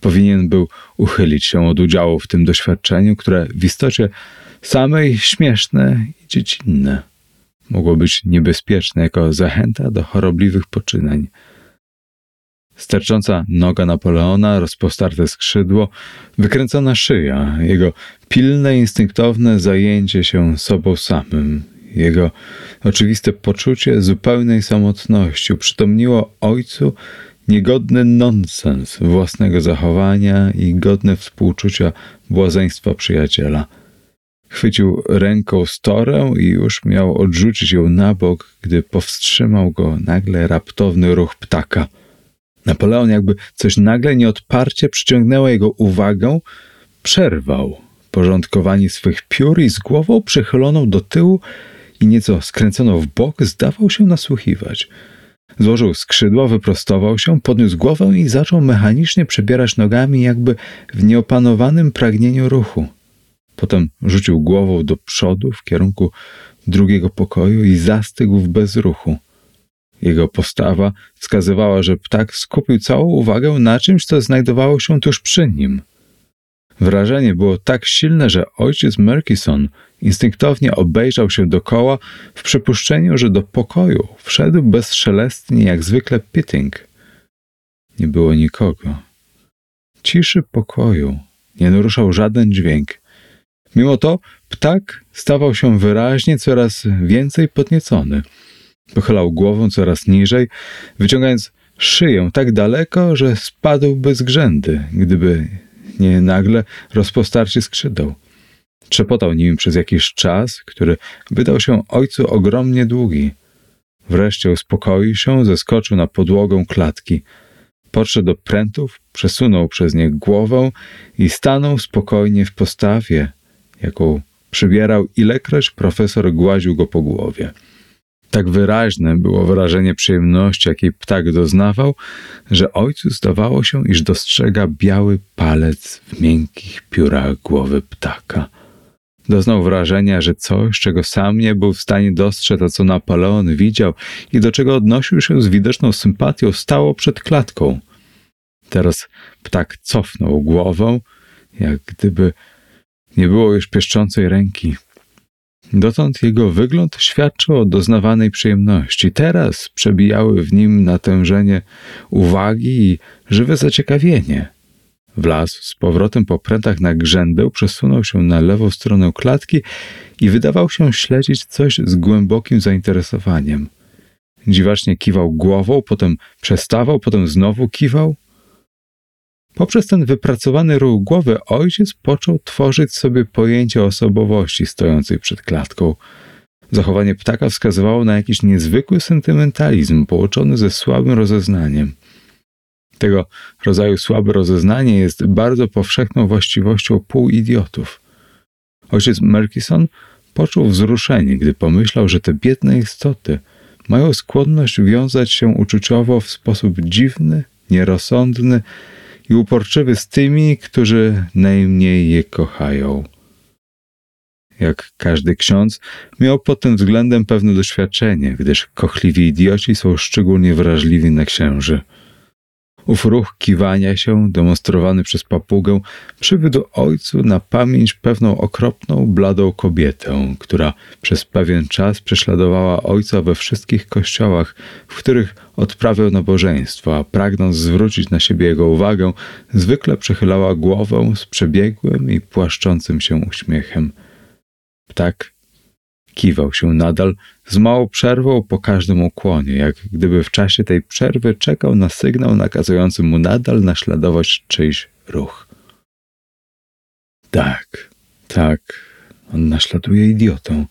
Powinien był uchylić się od udziału w tym doświadczeniu, które w istocie samej śmieszne i dziecinne. Mogło być niebezpieczne jako zachęta do chorobliwych poczynań. Stercząca noga Napoleona, rozpostarte skrzydło, wykręcona szyja, jego pilne, instynktowne zajęcie się sobą samym, jego oczywiste poczucie zupełnej samotności uprzytomniło ojcu niegodny nonsens własnego zachowania i godne współczucia błazeństwa przyjaciela. Chwycił ręką storę i już miał odrzucić ją na bok, gdy powstrzymał go nagle raptowny ruch ptaka. Napoleon, jakby coś nagle nieodparcie przyciągnęło jego uwagę, przerwał porządkowanie swych piór i z głową przechyloną do tyłu i nieco skręconą w bok zdawał się nasłuchiwać. Złożył skrzydła, wyprostował się, podniósł głowę i zaczął mechanicznie przebierać nogami, jakby w nieopanowanym pragnieniu ruchu. Potem rzucił głową do przodu w kierunku drugiego pokoju i zastygł w bezruchu. Jego postawa wskazywała, że ptak skupił całą uwagę na czymś, co znajdowało się tuż przy nim. Wrażenie było tak silne, że ojciec Murkison instynktownie obejrzał się dokoła w przypuszczeniu, że do pokoju wszedł bezszelestnie jak zwykle Pitting. Nie było nikogo. Ciszy pokoju nie naruszał żaden dźwięk. Mimo to ptak stawał się wyraźnie coraz więcej podniecony. Pochylał głową coraz niżej, wyciągając szyję tak daleko, że spadłby z grzędy, gdyby nie nagle rozpostarcie skrzydeł. Trzepotał nim przez jakiś czas, który wydał się ojcu ogromnie długi. Wreszcie uspokoił się, zeskoczył na podłogę klatki. Podszedł do prętów, przesunął przez nie głowę i stanął spokojnie w postawie, jaką przybierał ilekroć profesor gładził go po głowie. Tak wyraźne było wyrażenie przyjemności, jakiej ptak doznawał, że ojcu zdawało się, iż dostrzega biały palec w miękkich piórach głowy ptaka. Doznał wrażenia, że coś, czego sam nie był w stanie dostrzec, a co Napoleon widział i do czego odnosił się z widoczną sympatią, stało przed klatką. Teraz ptak cofnął głową, jak gdyby nie było już pieszczącej ręki. Dotąd jego wygląd świadczył o doznawanej przyjemności. Teraz przebijały w nim natężenie uwagi i żywe zaciekawienie. Wlazł z powrotem po prętach na grzędę, przesunął się na lewą stronę klatki i wydawał się śledzić coś z głębokim zainteresowaniem. Dziwacznie kiwał głową, potem przestawał, potem znowu kiwał. Poprzez ten wypracowany ruch głowy ojciec począł tworzyć sobie pojęcie osobowości stojącej przed klatką. Zachowanie ptaka wskazywało na jakiś niezwykły sentymentalizm połączony ze słabym rozeznaniem. Tego rodzaju słabe rozeznanie jest bardzo powszechną właściwością półidiotów. Ojciec Merkison poczuł wzruszenie, gdy pomyślał, że te biedne istoty mają skłonność wiązać się uczuciowo w sposób dziwny, nierozsądny i uporczywy z tymi, którzy najmniej je kochają. Jak każdy ksiądz, miał pod tym względem pewne doświadczenie, gdyż kochliwi idioci są szczególnie wrażliwi na księży. Ów ruch kiwania się, demonstrowany przez papugę, przywiódł ojcu na pamięć pewną okropną, bladą kobietę, która przez pewien czas prześladowała ojca we wszystkich kościołach, w których odprawiał nabożeństwo, a pragnąc zwrócić na siebie jego uwagę, zwykle przechylała głowę z przebiegłym i płaszczącym się uśmiechem. Ptak Kiwał się nadal z małą przerwą po każdym ukłonie, jak gdyby w czasie tej przerwy czekał na sygnał nakazujący mu nadal naśladować czyjś ruch. Tak, tak, On naśladuje idiotą.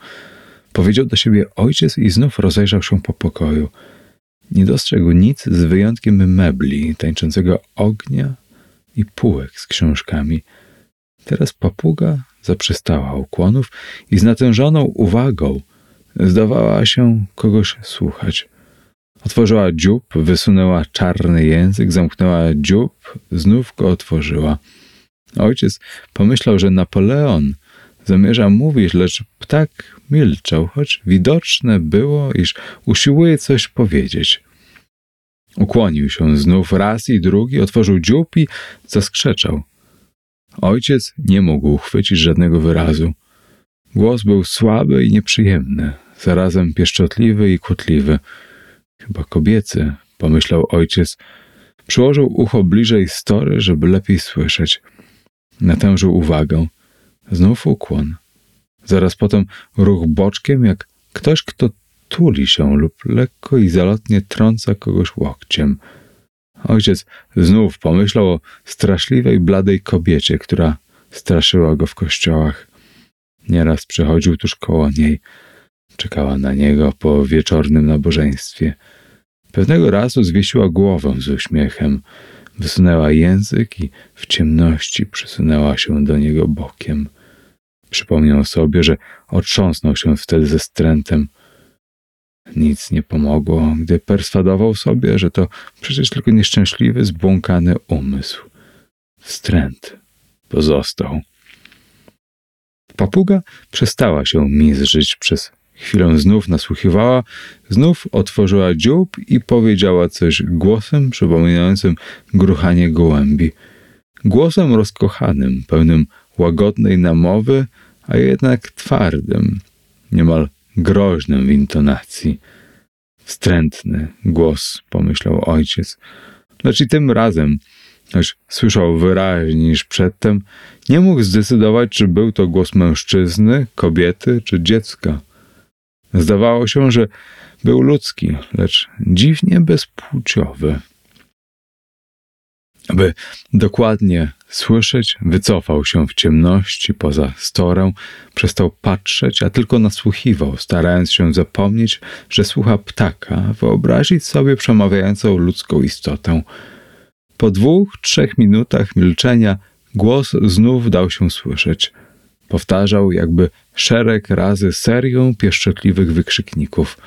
Powiedział do siebie ojciec i znów rozejrzał się po pokoju. Nie dostrzegł nic z wyjątkiem mebli, tańczącego ognia i półek z książkami. Teraz papuga zaprzestała ukłonów i z natężoną uwagą zdawała się kogoś słuchać. Otworzyła dziób, wysunęła czarny język, zamknęła dziób, znów go otworzyła. Ojciec pomyślał, że Napoleon zamierza mówić, lecz ptak milczał, choć widoczne było, iż usiłuje coś powiedzieć. Ukłonił się znów raz i drugi, otworzył dziób i zaskrzeczał. Ojciec nie mógł uchwycić żadnego wyrazu. Głos był słaby i nieprzyjemny, zarazem pieszczotliwy i kłótliwy. Chyba kobiecy, pomyślał ojciec. Przyłożył ucho bliżej story, żeby lepiej słyszeć. Natężył uwagę. Znów ukłon. Zaraz potem ruch boczkiem, jak ktoś, kto tuli się lub lekko i zalotnie trąca kogoś łokciem. Ojciec znów pomyślał o straszliwej, bladej kobiecie, która straszyła go w kościołach. Nieraz przechodził tuż koło niej. Czekała na niego po wieczornym nabożeństwie. Pewnego razu zwiesiła głowę z uśmiechem, wysunęła język i w ciemności przysunęła się do niego bokiem. Przypomniał sobie, że otrząsnął się wtedy ze strętem. Nic nie pomogło, gdy perswadował sobie, że to przecież tylko nieszczęśliwy, zbłąkany umysł. Wstręt pozostał. Papuga przestała się mizrzyć przez chwilę znów nasłuchiwała, znów otworzyła dziób i powiedziała coś głosem przypominającym gruchanie gołębi. Głosem rozkochanym, pełnym łagodnej namowy, a jednak twardym, niemal groźnym w intonacji. Wstrętny głos, pomyślał ojciec. Lecz i tym razem, choć słyszał wyraźniej niż przedtem, nie mógł zdecydować, czy był to głos mężczyzny, kobiety czy dziecka. Zdawało się, że był ludzki, lecz dziwnie bezpłciowy. Aby dokładnie słyszeć, wycofał się w ciemności poza storę, przestał patrzeć, a tylko nasłuchiwał, starając się zapomnieć, że słucha ptaka, wyobrazić sobie przemawiającą ludzką istotę. Po dwóch, trzech minutach milczenia głos znów dał się słyszeć. Powtarzał jakby szereg razy serią pieszczotliwych wykrzykników.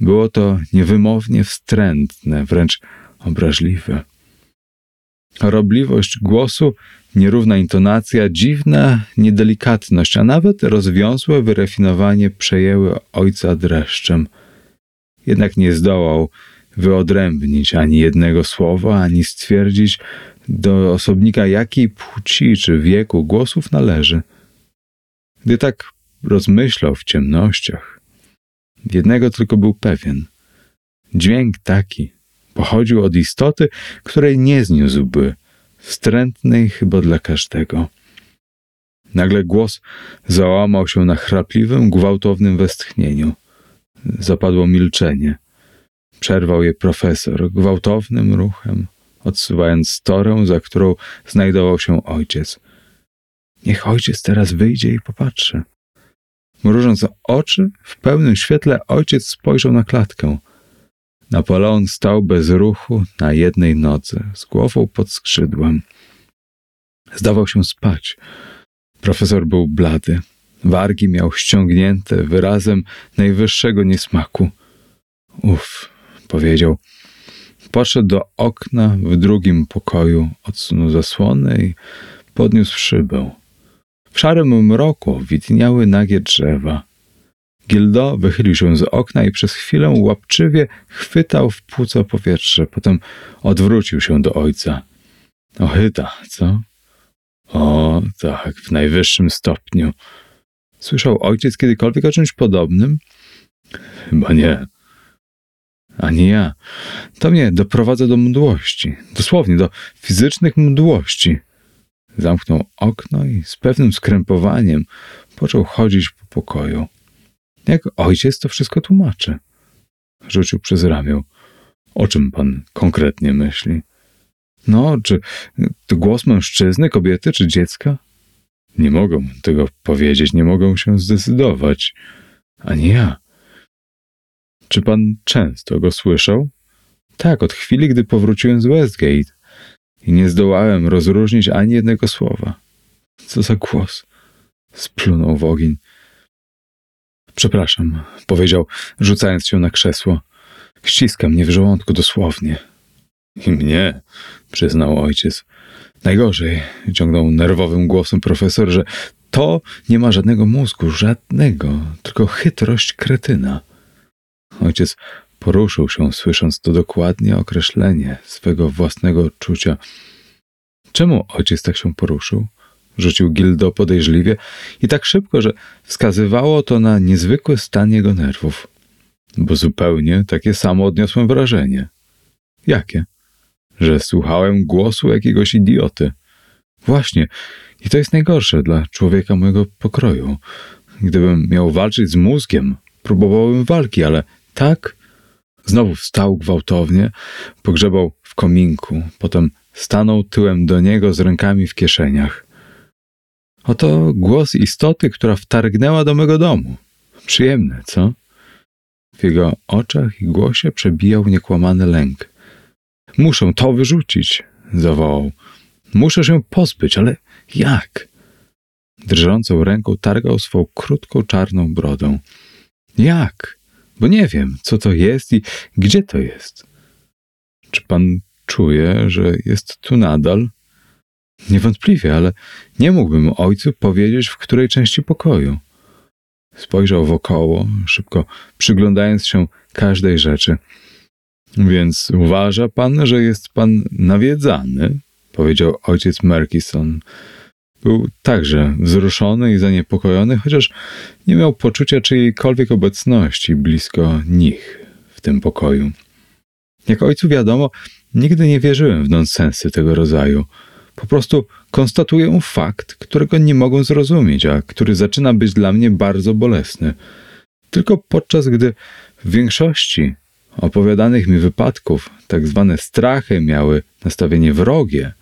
Było to niewymownie wstrętne, wręcz obraźliwe. Chorobliwość głosu, nierówna intonacja, dziwna niedelikatność, a nawet rozwiązłe wyrefinowanie przejęły ojca dreszczem. Jednak nie zdołał wyodrębnić ani jednego słowa, ani stwierdzić do osobnika jakiej płci czy wieku głosów należy. Gdy tak rozmyślał w ciemnościach, jednego tylko był pewien. Dźwięk taki, Pochodził od istoty, której nie zniósłby, wstrętnej chyba dla każdego. Nagle głos załamał się na chrapliwym, gwałtownym westchnieniu. Zapadło milczenie. Przerwał je profesor gwałtownym ruchem, odsuwając torę, za którą znajdował się ojciec. Niech ojciec teraz wyjdzie i popatrzy. Mrużąc oczy, w pełnym świetle ojciec spojrzał na klatkę. Napoleon stał bez ruchu na jednej nodze, z głową pod skrzydłem. Zdawał się spać. Profesor był blady. Wargi miał ściągnięte wyrazem najwyższego niesmaku. Uf, powiedział. Podszedł do okna w drugim pokoju, odsunął zasłonę i podniósł szybę. W szarym mroku widniały nagie drzewa. Gildo wychylił się z okna i przez chwilę łapczywie chwytał w płuco powietrze. Potem odwrócił się do ojca. Ochyta, co? O, tak, w najwyższym stopniu. Słyszał ojciec kiedykolwiek o czymś podobnym? Chyba nie. Ani ja. To mnie doprowadza do mdłości. Dosłownie do fizycznych mdłości. Zamknął okno i z pewnym skrępowaniem począł chodzić po pokoju. Jak ojciec to wszystko tłumaczy. Rzucił przez ramię. O czym pan konkretnie myśli? No, czy to głos mężczyzny, kobiety czy dziecka? Nie mogą tego powiedzieć, nie mogą się zdecydować. Ani ja. Czy pan często go słyszał? Tak, od chwili, gdy powróciłem z Westgate i nie zdołałem rozróżnić ani jednego słowa. Co za głos? Splunął w ogień. Przepraszam, powiedział, rzucając się na krzesło. Ściska mnie w żołądku dosłownie. I mnie, przyznał ojciec. Najgorzej, ciągnął nerwowym głosem profesor, że to nie ma żadnego mózgu, żadnego, tylko chytrość kretyna. Ojciec poruszył się, słysząc to dokładnie określenie swego własnego odczucia. Czemu ojciec tak się poruszył? Rzucił Gildo podejrzliwie i tak szybko, że wskazywało to na niezwykły stan jego nerwów. Bo zupełnie takie samo odniosłem wrażenie. Jakie? Że słuchałem głosu jakiegoś idioty. Właśnie, i to jest najgorsze dla człowieka mojego pokroju. Gdybym miał walczyć z mózgiem, próbowałbym walki, ale tak. Znowu wstał gwałtownie, pogrzebał w kominku, potem stanął tyłem do niego z rękami w kieszeniach. Oto głos istoty, która wtargnęła do mego domu. Przyjemne, co? W jego oczach i głosie przebijał niekłamany lęk. Muszę to wyrzucić, zawołał. Muszę się pozbyć, ale jak? Drżącą ręką targał swą krótką czarną brodą. Jak? Bo nie wiem, co to jest i gdzie to jest. Czy pan czuje, że jest tu nadal? Niewątpliwie, ale nie mógłbym ojcu powiedzieć, w której części pokoju. Spojrzał wokoło, szybko przyglądając się każdej rzeczy. Więc uważa pan, że jest pan nawiedzany? powiedział ojciec Merkison. Był także wzruszony i zaniepokojony, chociaż nie miał poczucia czyjejkolwiek obecności blisko nich w tym pokoju. Jak ojcu wiadomo, nigdy nie wierzyłem w nonsensy tego rodzaju. Po prostu konstatuję fakt, którego nie mogą zrozumieć, a który zaczyna być dla mnie bardzo bolesny. Tylko podczas gdy w większości opowiadanych mi wypadków tak zwane strachy miały nastawienie wrogie,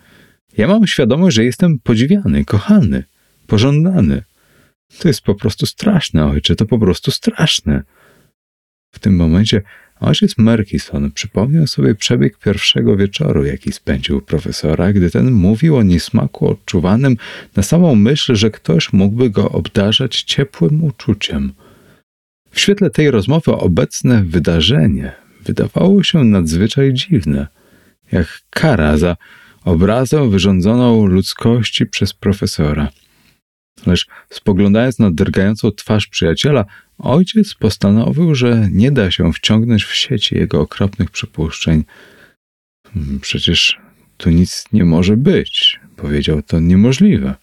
ja mam świadomość, że jestem podziwiany, kochany, pożądany. To jest po prostu straszne, ojcze, to po prostu straszne. W tym momencie ojciec Merkison przypomniał sobie przebieg pierwszego wieczoru, jaki spędził profesora, gdy ten mówił o niesmaku odczuwanym na samą myśl, że ktoś mógłby go obdarzać ciepłym uczuciem. W świetle tej rozmowy obecne wydarzenie wydawało się nadzwyczaj dziwne, jak kara za obrazę wyrządzoną ludzkości przez profesora. Lecz spoglądając na drgającą twarz przyjaciela, ojciec postanowił, że nie da się wciągnąć w sieci jego okropnych przypuszczeń. Hmm, przecież tu nic nie może być, powiedział to niemożliwe.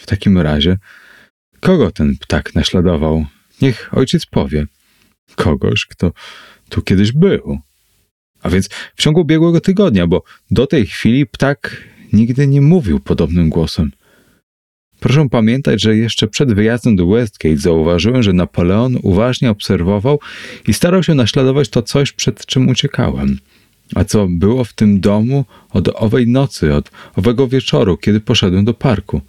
W takim razie, kogo ten ptak naśladował? Niech ojciec powie. Kogoś, kto tu kiedyś był. A więc w ciągu ubiegłego tygodnia, bo do tej chwili ptak nigdy nie mówił podobnym głosem. Proszę pamiętać, że jeszcze przed wyjazdem do Westgate zauważyłem, że Napoleon uważnie obserwował i starał się naśladować to coś, przed czym uciekałem. A co było w tym domu od owej nocy, od owego wieczoru, kiedy poszedłem do parku.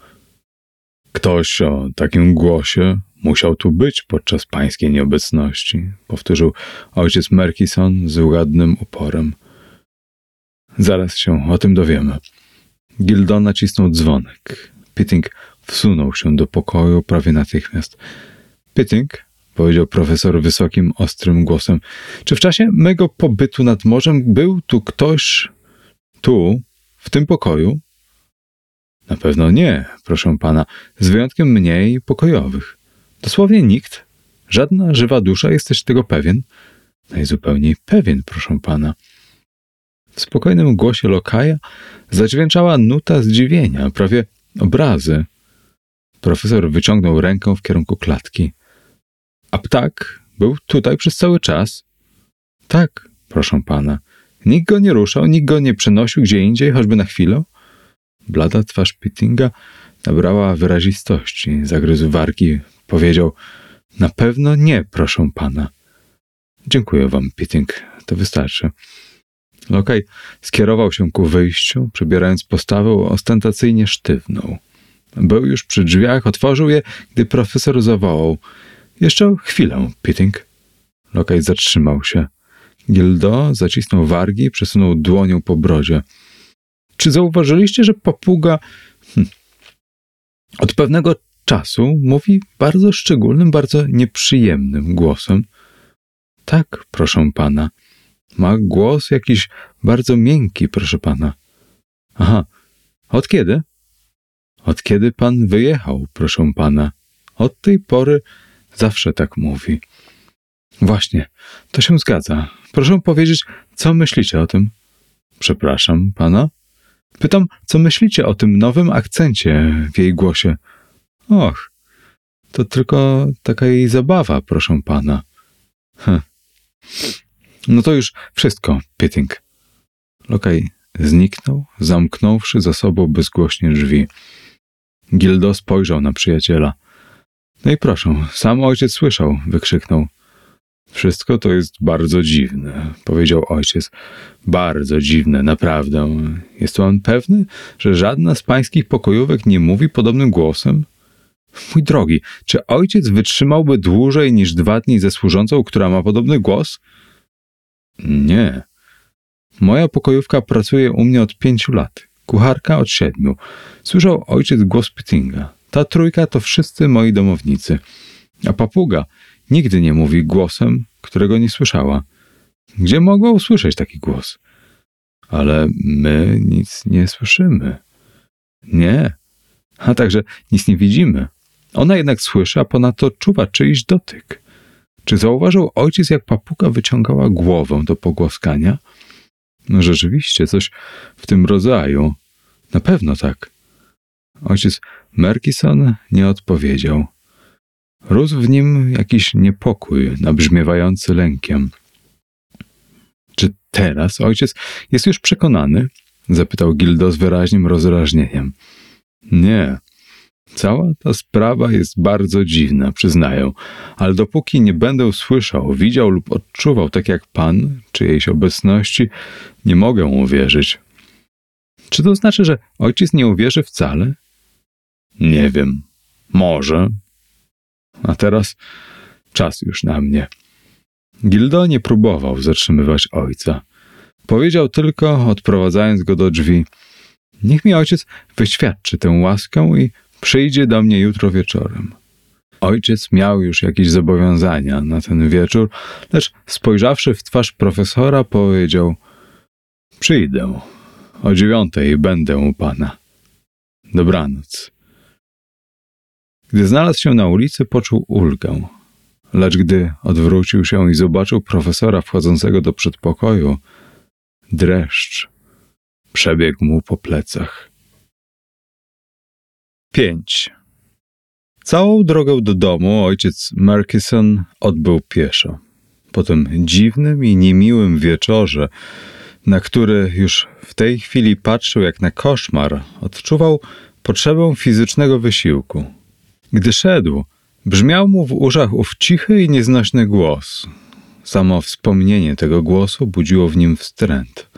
Ktoś o takim głosie musiał tu być podczas pańskiej nieobecności, powtórzył ojciec Merkison z ładnym uporem. Zaraz się o tym dowiemy. Gildon nacisnął dzwonek. Pitting wsunął się do pokoju prawie natychmiast. Pitting, powiedział profesor wysokim, ostrym głosem, czy w czasie mego pobytu nad morzem był tu ktoś tu, w tym pokoju? Na pewno nie, proszę pana, z wyjątkiem mnie i pokojowych. Dosłownie nikt, żadna żywa dusza, jesteś tego pewien? Najzupełniej pewien, proszę pana. W spokojnym głosie lokaja zadźwięczała nuta zdziwienia, prawie obrazy. Profesor wyciągnął rękę w kierunku klatki. A ptak był tutaj przez cały czas? Tak, proszę pana. Nikt go nie ruszał, nikt go nie przenosił gdzie indziej, choćby na chwilę? Blada twarz Pittinga nabrała wyrazistości. Zagryzł wargi, powiedział: Na pewno nie, proszę pana. Dziękuję wam, Pitting, to wystarczy. Lokaj skierował się ku wyjściu, przebierając postawę ostentacyjnie sztywną. Był już przy drzwiach, otworzył je, gdy profesor zawołał. Jeszcze chwilę, Pitting. Lokaj zatrzymał się. Gildo zacisnął wargi przesunął dłonią po brodzie. Czy zauważyliście, że papuga hm, od pewnego czasu mówi bardzo szczególnym, bardzo nieprzyjemnym głosem? Tak, proszę pana. Ma głos jakiś bardzo miękki, proszę pana. Aha, od kiedy? Od kiedy pan wyjechał, proszę pana. Od tej pory zawsze tak mówi. Właśnie, to się zgadza. Proszę powiedzieć, co myślicie o tym? Przepraszam pana. Pytam, co myślicie o tym nowym akcencie w jej głosie? Och, to tylko taka jej zabawa, proszę pana. Hm. No to już wszystko, Pitting. Lokaj zniknął, zamknąwszy za sobą bezgłośnie drzwi. Gildo spojrzał na przyjaciela. No i proszę, sam ojciec słyszał, wykrzyknął. Wszystko to jest bardzo dziwne, powiedział ojciec. Bardzo dziwne, naprawdę. Jest pan pewny, że żadna z pańskich pokojówek nie mówi podobnym głosem? Mój drogi, czy ojciec wytrzymałby dłużej niż dwa dni ze służącą, która ma podobny głos? Nie. Moja pokojówka pracuje u mnie od pięciu lat, kucharka od siedmiu. Słyszał ojciec głos Pittinga. Ta trójka to wszyscy moi domownicy. A papuga nigdy nie mówi głosem, którego nie słyszała. Gdzie mogła usłyszeć taki głos? Ale my nic nie słyszymy. Nie. A także nic nie widzimy. Ona jednak słyszy, a ponadto czuwa czyjś dotyk. Czy zauważył ojciec, jak papuga wyciągała głowę do pogłaskania? No rzeczywiście, coś w tym rodzaju. Na pewno tak. Ojciec Merkison nie odpowiedział. Rósł w nim jakiś niepokój, nabrzmiewający lękiem. Czy teraz ojciec jest już przekonany? zapytał Gildo z wyraźnym rozrażnieniem. Nie, Cała ta sprawa jest bardzo dziwna, przyznaję, ale dopóki nie będę słyszał, widział lub odczuwał tak jak pan czyjejś obecności, nie mogę uwierzyć. Czy to znaczy, że ojciec nie uwierzy wcale? Nie wiem. Może. A teraz czas już na mnie. Gildo nie próbował zatrzymywać ojca. Powiedział tylko, odprowadzając go do drzwi: Niech mi ojciec wyświadczy tę łaskę i Przyjdzie do mnie jutro wieczorem. Ojciec miał już jakieś zobowiązania na ten wieczór, lecz spojrzawszy w twarz profesora, powiedział: Przyjdę. O dziewiątej będę u pana. Dobranoc. Gdy znalazł się na ulicy, poczuł ulgę. Lecz gdy odwrócił się i zobaczył profesora wchodzącego do przedpokoju, dreszcz przebiegł mu po plecach. 5. Całą drogę do domu ojciec Markison odbył pieszo. Po tym dziwnym i niemiłym wieczorze, na który już w tej chwili patrzył jak na koszmar, odczuwał potrzebę fizycznego wysiłku. Gdy szedł, brzmiał mu w uszach ów cichy i nieznośny głos. Samo wspomnienie tego głosu budziło w nim wstręt.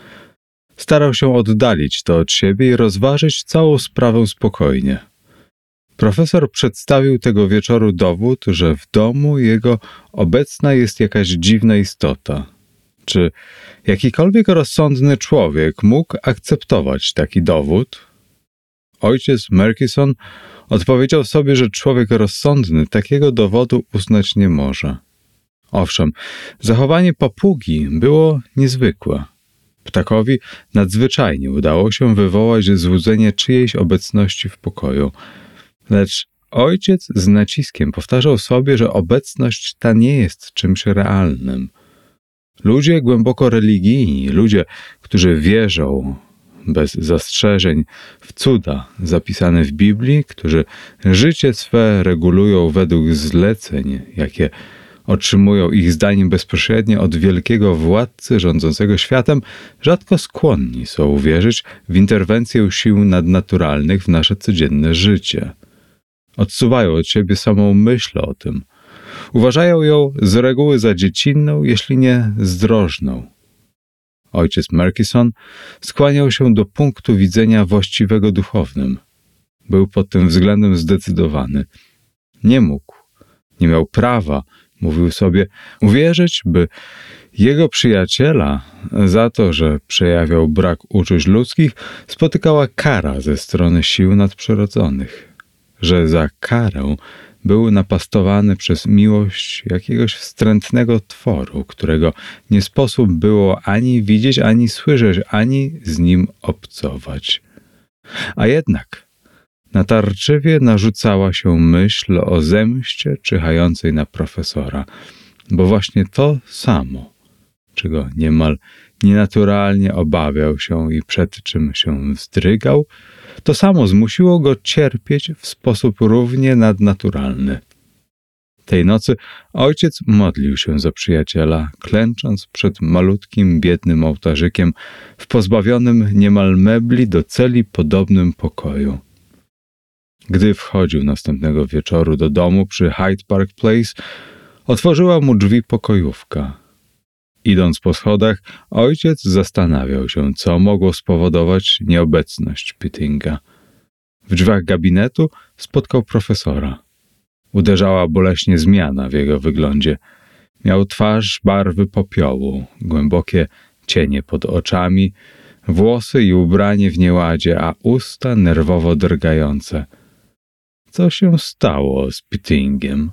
Starał się oddalić to od siebie i rozważyć całą sprawę spokojnie. Profesor przedstawił tego wieczoru dowód, że w domu jego obecna jest jakaś dziwna istota. Czy jakikolwiek rozsądny człowiek mógł akceptować taki dowód? Ojciec Merkison odpowiedział sobie, że człowiek rozsądny takiego dowodu uznać nie może. Owszem, zachowanie papugi było niezwykłe. Ptakowi nadzwyczajnie udało się wywołać złudzenie czyjejś obecności w pokoju – Lecz ojciec z naciskiem powtarzał sobie, że obecność ta nie jest czymś realnym. Ludzie głęboko religijni, ludzie, którzy wierzą bez zastrzeżeń w cuda zapisane w Biblii, którzy życie swe regulują według zleceń, jakie otrzymują ich zdaniem bezpośrednio od wielkiego władcy rządzącego światem, rzadko skłonni są uwierzyć w interwencję sił nadnaturalnych w nasze codzienne życie. Odsuwają od siebie samą myśl o tym. Uważają ją z reguły za dziecinną, jeśli nie zdrożną. Ojciec Merkison skłaniał się do punktu widzenia właściwego duchownym. Był pod tym względem zdecydowany. Nie mógł, nie miał prawa, mówił sobie, uwierzyć, by jego przyjaciela za to, że przejawiał brak uczuć ludzkich, spotykała kara ze strony sił nadprzyrodzonych, że za karę był napastowany przez miłość jakiegoś wstrętnego tworu, którego nie sposób było ani widzieć, ani słyszeć, ani z nim obcować. A jednak natarczywie narzucała się myśl o zemście czyhającej na profesora, bo właśnie to samo, czego niemal nienaturalnie obawiał się i przed czym się wzdrygał, to samo zmusiło go cierpieć w sposób równie nadnaturalny. Tej nocy ojciec modlił się za przyjaciela, klęcząc przed malutkim, biednym ołtarzykiem w pozbawionym niemal mebli do celi podobnym pokoju. Gdy wchodził następnego wieczoru do domu przy Hyde Park Place, otworzyła mu drzwi pokojówka. Idąc po schodach, ojciec zastanawiał się, co mogło spowodować nieobecność Pittinga. W drzwiach gabinetu spotkał profesora. Uderzała boleśnie zmiana w jego wyglądzie. Miał twarz barwy popiołu, głębokie cienie pod oczami, włosy i ubranie w nieładzie, a usta nerwowo drgające. Co się stało z Pittingiem?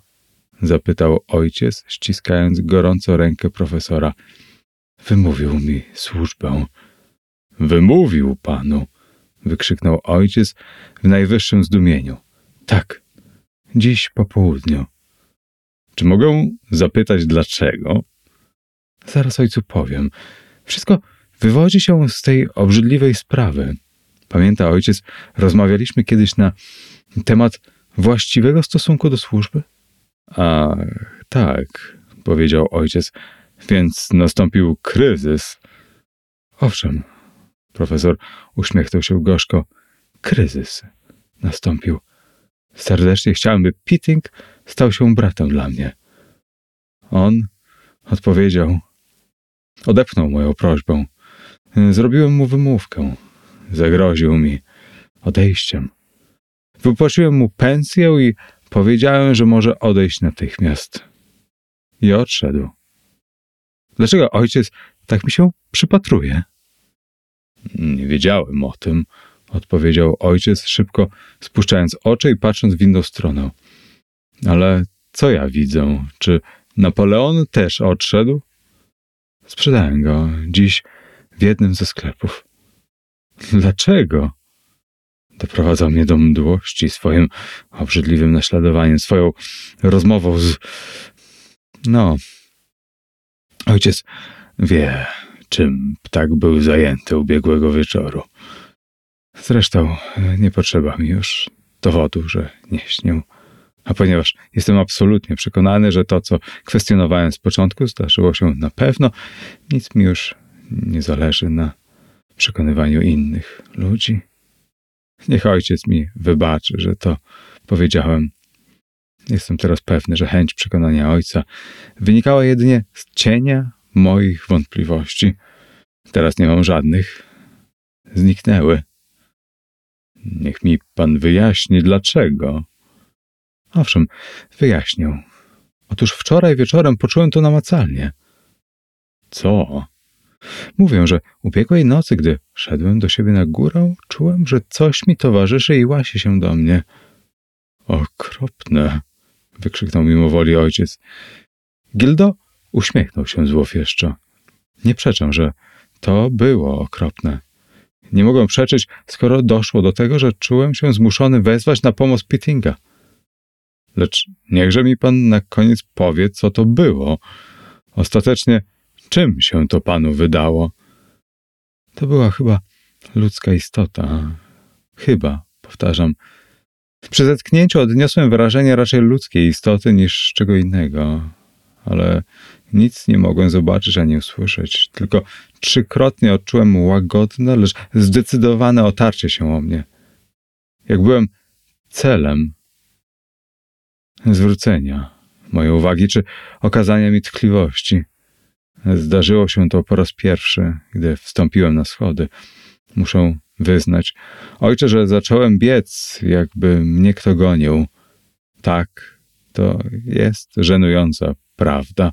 Zapytał ojciec, ściskając gorąco rękę profesora. Wymówił mi służbę. Wymówił panu, wykrzyknął ojciec w najwyższym zdumieniu. Tak, dziś po południu. Czy mogę zapytać dlaczego? Zaraz ojcu powiem. Wszystko wywodzi się z tej obrzydliwej sprawy. Pamięta ojciec, rozmawialiśmy kiedyś na temat właściwego stosunku do służby? A tak, powiedział ojciec, więc nastąpił kryzys. Owszem, profesor uśmiechnął się gorzko. Kryzys nastąpił. Serdecznie chciałem, by Pitting stał się bratem dla mnie. On odpowiedział. Odepchnął moją prośbę. Zrobiłem mu wymówkę. Zagroził mi odejściem. Wypłaciłem mu pensję i powiedziałem, że może odejść natychmiast. I odszedł. Dlaczego ojciec tak mi się przypatruje? Nie wiedziałem o tym, odpowiedział ojciec, szybko spuszczając oczy i patrząc w inną stronę. Ale co ja widzę? Czy Napoleon też odszedł? Sprzedałem go dziś w jednym ze sklepów. Dlaczego? Doprowadzał mnie do mdłości swoim obrzydliwym naśladowaniem, swoją rozmową z. No. Ojciec wie, czym ptak był zajęty ubiegłego wieczoru. Zresztą nie potrzeba mi już dowodu, że nie śnił. A ponieważ jestem absolutnie przekonany, że to, co kwestionowałem z początku, zdarzyło się na pewno, nic mi już nie zależy na przekonywaniu innych ludzi. Niech ojciec mi wybaczy, że to powiedziałem. Jestem teraz pewny, że chęć przekonania ojca wynikała jedynie z cienia moich wątpliwości. Teraz nie mam żadnych. Zniknęły. Niech mi pan wyjaśni, dlaczego. Owszem, wyjaśnię. Otóż wczoraj wieczorem poczułem to namacalnie. Co? Mówię, że ubiegłej nocy, gdy szedłem do siebie na górę, czułem, że coś mi towarzyszy i łasi się do mnie. Okropne! wykrzyknął mimowoli ojciec. Gildo uśmiechnął się złowieszczo. Nie przeczę, że to było okropne. Nie mogłem przeczyć, skoro doszło do tego, że czułem się zmuszony wezwać na pomoc Pittinga. Lecz niechże mi pan na koniec powie, co to było. Ostatecznie Czym się to panu wydało? To była chyba ludzka istota. Chyba, powtarzam. Przy zetknięciu odniosłem wrażenie raczej ludzkiej istoty niż czego innego, ale nic nie mogłem zobaczyć ani usłyszeć. Tylko trzykrotnie odczułem łagodne, lecz zdecydowane otarcie się o mnie. Jak byłem celem zwrócenia mojej uwagi czy okazania mi tkliwości. Zdarzyło się to po raz pierwszy, gdy wstąpiłem na schody. Muszę wyznać. Ojcze, że zacząłem biec, jakby mnie kto gonił. Tak, to jest żenująca prawda.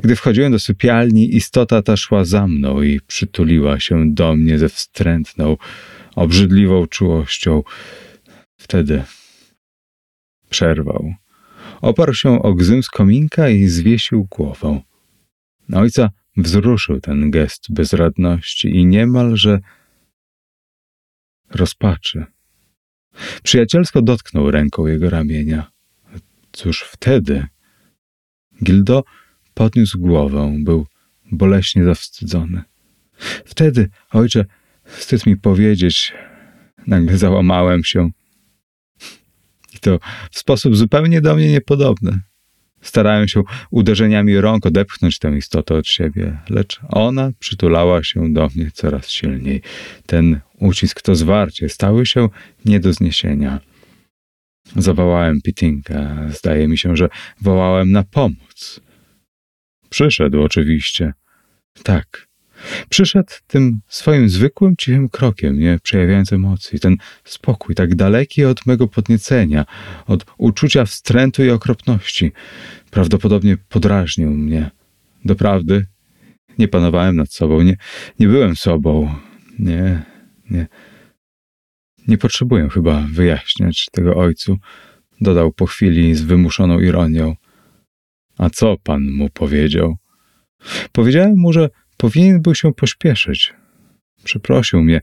Gdy wchodziłem do sypialni, istota ta szła za mną i przytuliła się do mnie ze wstrętną, obrzydliwą czułością. Wtedy przerwał. Oparł się o gzym z kominka i zwiesił głowę. Ojca wzruszył ten gest bezradności i niemalże rozpaczy. Przyjacielsko dotknął ręką jego ramienia. Cóż wtedy? Gildo podniósł głowę, był boleśnie zawstydzony. Wtedy, ojcze, wstyd mi powiedzieć, nagle załamałem się. I to w sposób zupełnie do mnie niepodobny. Starałem się uderzeniami rąk odepchnąć tę istotę od siebie, lecz ona przytulała się do mnie coraz silniej. Ten ucisk, to zwarcie stały się nie do zniesienia. Zawołałem Pitinka. Zdaje mi się, że wołałem na pomoc. Przyszedł oczywiście. Tak. Przyszedł tym swoim zwykłym, cichym krokiem, nie przejawiając emocji. Ten spokój, tak daleki od mego podniecenia, od uczucia wstrętu i okropności. Prawdopodobnie podrażnił mnie. Doprawdy, nie panowałem nad sobą, nie, nie byłem sobą. Nie, nie. Nie potrzebuję chyba wyjaśniać tego ojcu, dodał po chwili z wymuszoną ironią. A co pan mu powiedział? Powiedziałem mu, że powinien był się pośpieszyć. Przeprosił mnie.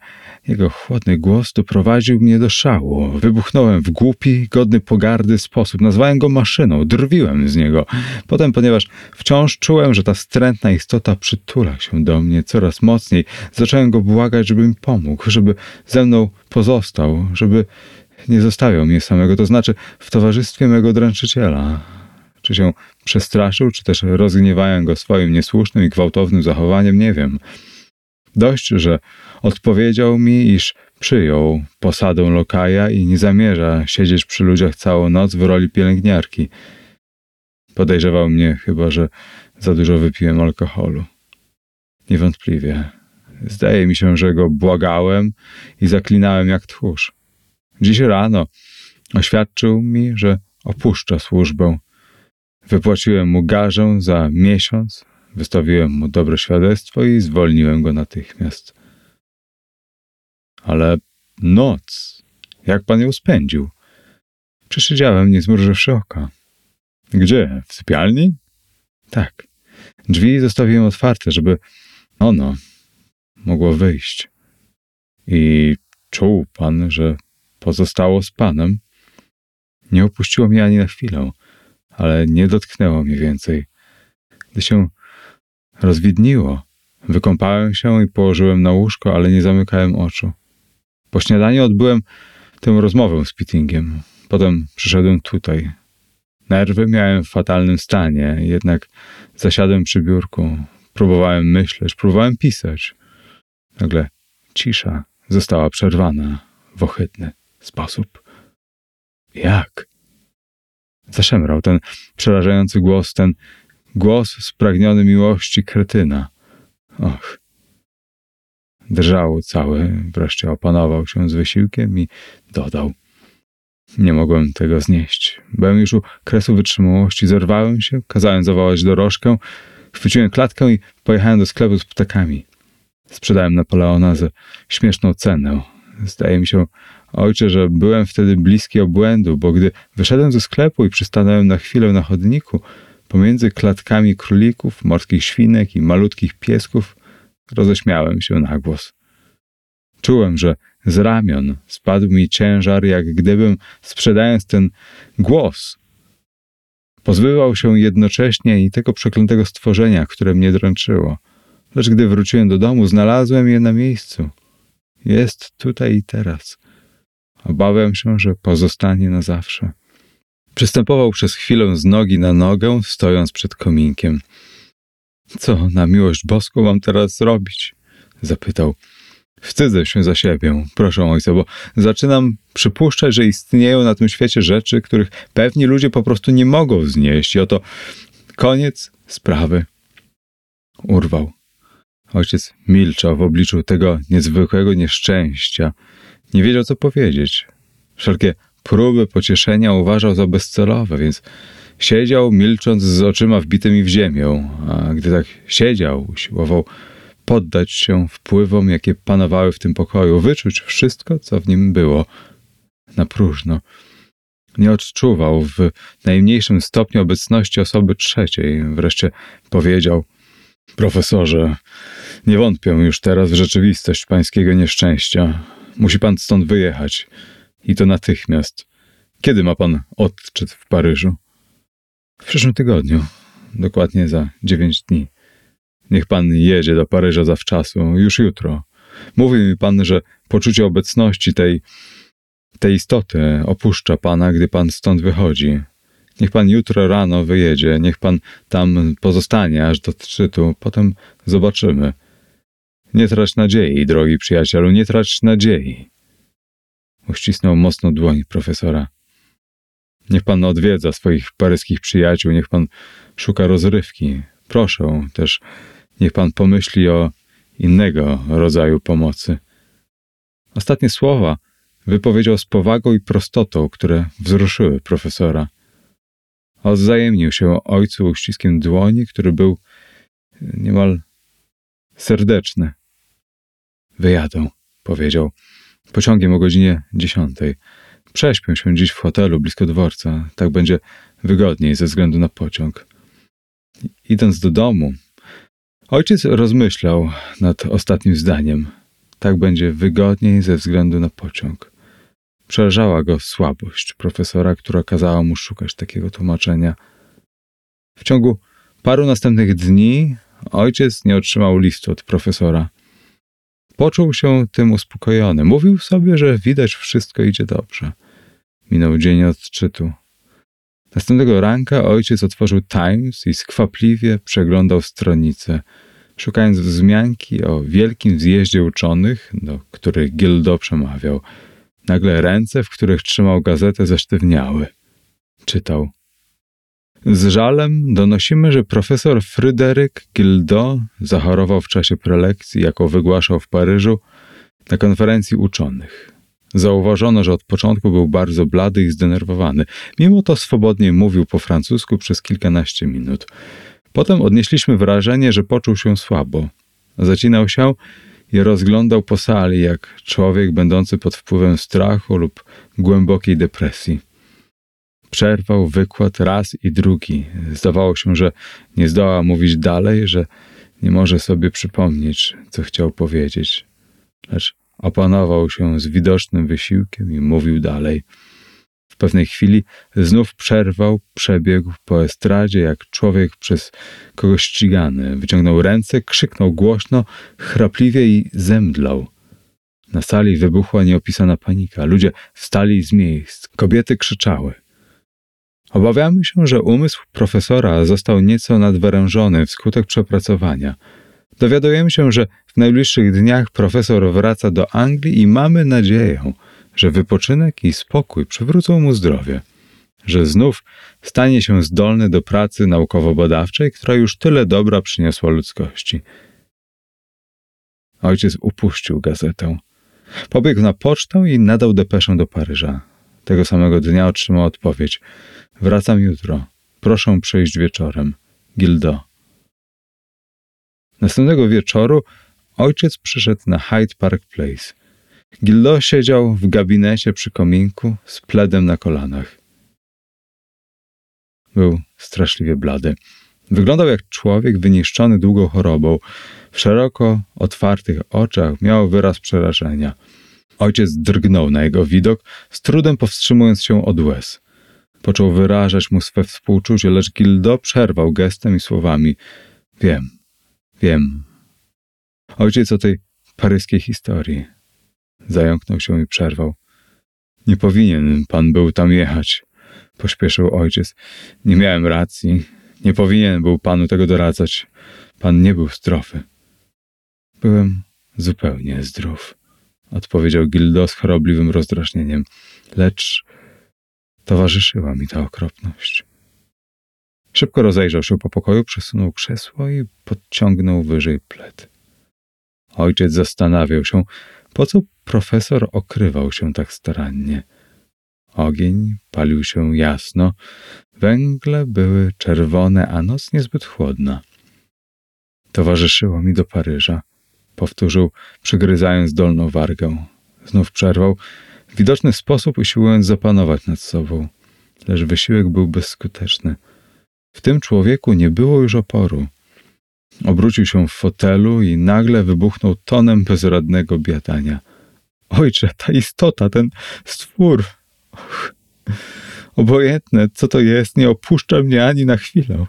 Jego chłodny głos doprowadził mnie do szału. Wybuchnąłem w głupi, godny pogardy sposób. Nazwałem go maszyną, drwiłem z niego. Potem, ponieważ wciąż czułem, że ta wstrętna istota przytula się do mnie coraz mocniej, zacząłem go błagać, żeby mi pomógł, żeby ze mną pozostał, żeby nie zostawiał mnie samego, to znaczy w towarzystwie mego dręczyciela. Czy się przestraszył, czy też rozgniewałem go swoim niesłusznym i gwałtownym zachowaniem, nie wiem. Dość, że odpowiedział mi, iż przyjął posadę lokaja i nie zamierza siedzieć przy ludziach całą noc w roli pielęgniarki. Podejrzewał mnie chyba, że za dużo wypiłem alkoholu. Niewątpliwie. Zdaje mi się, że go błagałem i zaklinałem jak tchórz. Dziś rano oświadczył mi, że opuszcza służbę. Wypłaciłem mu garzę za miesiąc, wystawiłem mu dobre świadectwo i zwolniłem go natychmiast. Ale noc, jak pan ją spędził? Przesiedziałem, nie zmrużywszy oka. Gdzie? W sypialni? Tak. Drzwi zostawiłem otwarte, żeby ono mogło wyjść. I czuł pan, że pozostało z panem. Nie opuściło mnie ani na chwilę, ale nie dotknęło mnie więcej. Gdy się rozwidniło, wykąpałem się i położyłem na łóżko, ale nie zamykałem oczu. Po śniadaniu odbyłem tę rozmowę z Pittingiem. Potem przyszedłem tutaj. Nerwy miałem w fatalnym stanie, jednak zasiadłem przy biurku. Próbowałem myśleć, próbowałem pisać. Nagle cisza została przerwana w ohydny sposób. Jak? Zaszemrał ten przerażający głos, ten głos spragniony miłości kretyna. Och. Drżał cały, wreszcie opanował się z wysiłkiem i dodał. Nie mogłem tego znieść. Byłem już u kresu wytrzymałości, zerwałem się, kazałem zawołać dorożkę, chwyciłem klatkę i pojechałem do sklepu z ptakami. Sprzedałem Napoleona za śmieszną cenę. Zdaje mi się, ojcze, że byłem wtedy bliski obłędu, bo gdy wyszedłem ze sklepu i przystanąłem na chwilę na chodniku, pomiędzy klatkami królików, morskich świnek i malutkich piesków, roześmiałem się na głos. Czułem, że z ramion spadł mi ciężar, jak gdybym, sprzedając ten głos, pozbywał się jednocześnie i tego przeklętego stworzenia, które mnie dręczyło. Lecz gdy wróciłem do domu, znalazłem je na miejscu. Jest tutaj i teraz. Obawiam się, że pozostanie na zawsze. Przystępował przez chwilę z nogi na nogę, stojąc przed kominkiem. Co na miłość boską mam teraz zrobić? Zapytał. Wstydzę się za siebie, proszę ojca, bo zaczynam przypuszczać, że istnieją na tym świecie rzeczy, których pewni ludzie po prostu nie mogą znieść. I oto koniec sprawy. Urwał. Ojciec milczał w obliczu tego niezwykłego nieszczęścia. Nie wiedział, co powiedzieć. Wszelkie próby pocieszenia uważał za bezcelowe, więc siedział milcząc z oczyma wbitymi w ziemię, a gdy tak siedział, usiłował poddać się wpływom, jakie panowały w tym pokoju, wyczuć wszystko, co w nim było, na próżno. Nie odczuwał w najmniejszym stopniu obecności osoby trzeciej. Wreszcie powiedział: Profesorze, nie wątpię już teraz w rzeczywistość pańskiego nieszczęścia. Musi pan stąd wyjechać. I to natychmiast. Kiedy ma pan odczyt w Paryżu? W przyszłym tygodniu. Dokładnie za dziewięć dni. Niech pan jedzie do Paryża zawczasu, już jutro. Mówi mi pan, że poczucie obecności tej, tej istoty opuszcza pana, gdy pan stąd wychodzi. Niech pan jutro rano wyjedzie, niech pan tam pozostanie aż do szczytu, potem zobaczymy. Nie trać nadziei, drogi przyjacielu, nie trać nadziei. Uścisnął mocno dłoń profesora. Niech pan odwiedza swoich paryskich przyjaciół, niech pan szuka rozrywki. Proszę też, niech pan pomyśli o innego rodzaju pomocy. Ostatnie słowa wypowiedział z powagą i prostotą, które wzruszyły profesora. Odzajemnił się ojcu uściskiem dłoni, który był niemal serdeczny. Wyjadą, powiedział. Pociągiem o godzinie dziesiątej. Prześpię się dziś w hotelu blisko dworca. Tak będzie wygodniej ze względu na pociąg. Idąc do domu, ojciec rozmyślał nad ostatnim zdaniem. Tak będzie wygodniej ze względu na pociąg. Przerażała go słabość profesora, która kazała mu szukać takiego tłumaczenia. W ciągu paru następnych dni ojciec nie otrzymał listu od profesora. Poczuł się tym uspokojony. Mówił sobie, że widać wszystko idzie dobrze. Minął dzień odczytu. Następnego ranka ojciec otworzył Times i skwapliwie przeglądał stronnicę, szukając wzmianki o wielkim zjeździe uczonych, do których Gildo przemawiał. Nagle ręce, w których trzymał gazetę, zesztywniały. Czytał. Z żalem donosimy, że profesor Fryderyk Gildo zachorował w czasie prelekcji, jaką wygłaszał w Paryżu na konferencji uczonych. Zauważono, że od początku był bardzo blady i zdenerwowany. Mimo to swobodnie mówił po francusku przez kilkanaście minut. Potem odnieśliśmy wrażenie, że poczuł się słabo. Zacinał się i rozglądał po sali, jak człowiek będący pod wpływem strachu lub głębokiej depresji. Przerwał wykład raz i drugi. Zdawało się, że nie zdoła mówić dalej, że nie może sobie przypomnieć, co chciał powiedzieć. Lecz opanował się z widocznym wysiłkiem i mówił dalej. W pewnej chwili znów przerwał, przebiegł po estradzie jak człowiek przez kogoś ścigany. Wyciągnął ręce, krzyknął głośno, chrapliwie i zemdlał. Na sali wybuchła nieopisana panika. Ludzie wstali z miejsc. Kobiety krzyczały. Obawiamy się, że umysł profesora został nieco nadwyrężony wskutek przepracowania. Dowiadujemy się, że w najbliższych dniach profesor wraca do Anglii i mamy nadzieję, że wypoczynek i spokój przywrócą mu zdrowie, że znów stanie się zdolny do pracy naukowo-badawczej, która już tyle dobra przyniosła ludzkości. Ojciec upuścił gazetę. Pobiegł na pocztę i nadał depeszę do Paryża. Tego samego dnia otrzymał odpowiedź. Wracam jutro. Proszę przyjść wieczorem. Gildo. Następnego wieczoru ojciec przyszedł na Hyde Park Place. Gildo siedział w gabinecie przy kominku z pledem na kolanach. Był straszliwie blady. Wyglądał jak człowiek wyniszczony długą chorobą. W szeroko otwartych oczach miał wyraz przerażenia. Ojciec drgnął na jego widok, z trudem powstrzymując się od łez. Począł wyrażać mu swe współczucie, lecz Gildo przerwał gestem i słowami. Wiem, wiem. Ojciec o tej paryskiej historii. Zająknął się i przerwał. Nie powinien pan był tam jechać, pośpieszył ojciec. Nie miałem racji. Nie powinien był panu tego doradzać. Pan nie był zdrowy. Byłem zupełnie zdrów, odpowiedział Gildo z chorobliwym rozdrażnieniem. Lecz towarzyszyła mi ta okropność. Szybko rozejrzał się po pokoju, przesunął krzesło i podciągnął wyżej pled. Ojciec zastanawiał się, po co profesor okrywał się tak starannie. Ogień palił się jasno, węgle były czerwone, a noc niezbyt chłodna. Towarzyszyło mi do Paryża, powtórzył, przygryzając dolną wargę. Znów przerwał, widoczny sposób usiłując zapanować nad sobą, lecz wysiłek był bezskuteczny. W tym człowieku nie było już oporu. Obrócił się w fotelu i nagle wybuchnął tonem bezradnego biadania. Ojcze, ta istota, ten stwór. Och, obojętne, co to jest, nie opuszcza mnie ani na chwilę.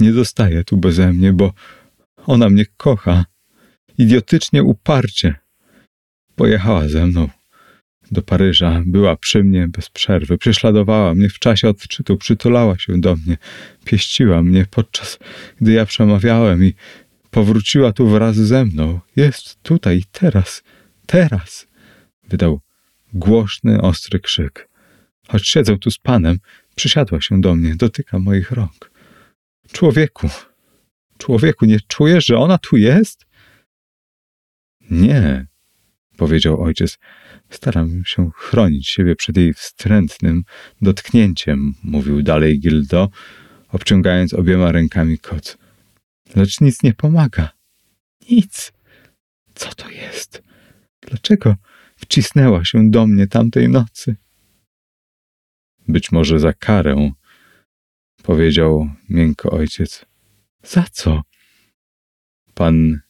Nie zostaje tu beze mnie, bo ona mnie kocha. Idiotycznie uparcie. Pojechała ze mną do Paryża, była przy mnie bez przerwy, prześladowała mnie w czasie odczytu, przytulała się do mnie, pieściła mnie podczas gdy ja przemawiałem i powróciła tu wraz ze mną. Jest tutaj, teraz, teraz. Wydał głośny, ostry krzyk. Choć siedzę tu z panem, przysiadła się do mnie, dotyka moich rąk. Człowieku, człowieku, nie czujesz, że ona tu jest? Nie, powiedział ojciec. Staram się chronić siebie przed jej wstrętnym dotknięciem, mówił dalej Gildo, obciągając obiema rękami koc. Lecz nic nie pomaga. Nic. Co to jest? Dlaczego wcisnęła się do mnie tamtej nocy? Być może za karę, powiedział miękko ojciec. Za co? Pan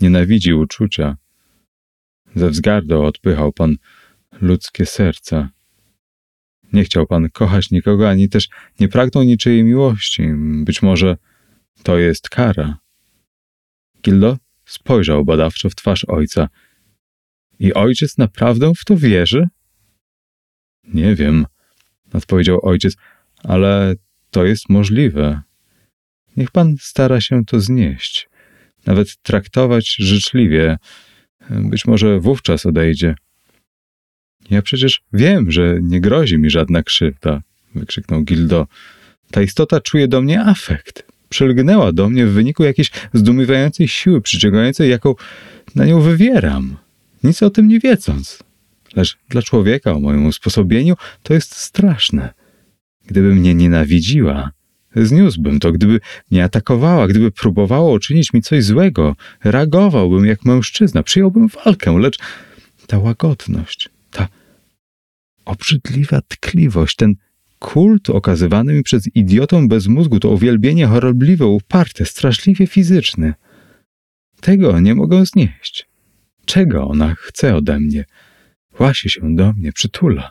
nienawidzi uczucia. Ze wzgardą odpychał pan ludzkie serca. Nie chciał pan kochać nikogo, ani też nie pragnął niczyjej miłości. Być może to jest kara. Gildo spojrzał badawczo w twarz ojca. I ojciec naprawdę w to wierzy? Nie wiem, odpowiedział ojciec, ale to jest możliwe. Niech pan stara się to znieść, nawet traktować życzliwie. Być może wówczas odejdzie. Ja przecież wiem, że nie grozi mi żadna krzywda, wykrzyknął Gildo. Ta istota czuje do mnie afekt. Przelgnęła do mnie w wyniku jakiejś zdumiewającej siły przyciągającej, jaką na nią wywieram, nic o tym nie wiedząc. Lecz dla człowieka o moim usposobieniu to jest straszne. Gdyby mnie nienawidziła, zniósłbym to. Gdyby mnie atakowała, gdyby próbowała uczynić mi coś złego, reagowałbym jak mężczyzna, przyjąłbym walkę, lecz ta łagodność, ta obrzydliwa tkliwość, ten kult okazywany mi przez idiotą bez mózgu, to uwielbienie chorobliwe, uparte, straszliwie fizyczne. Tego nie mogę znieść. Czego ona chce ode mnie? Łasie się do mnie, przytula.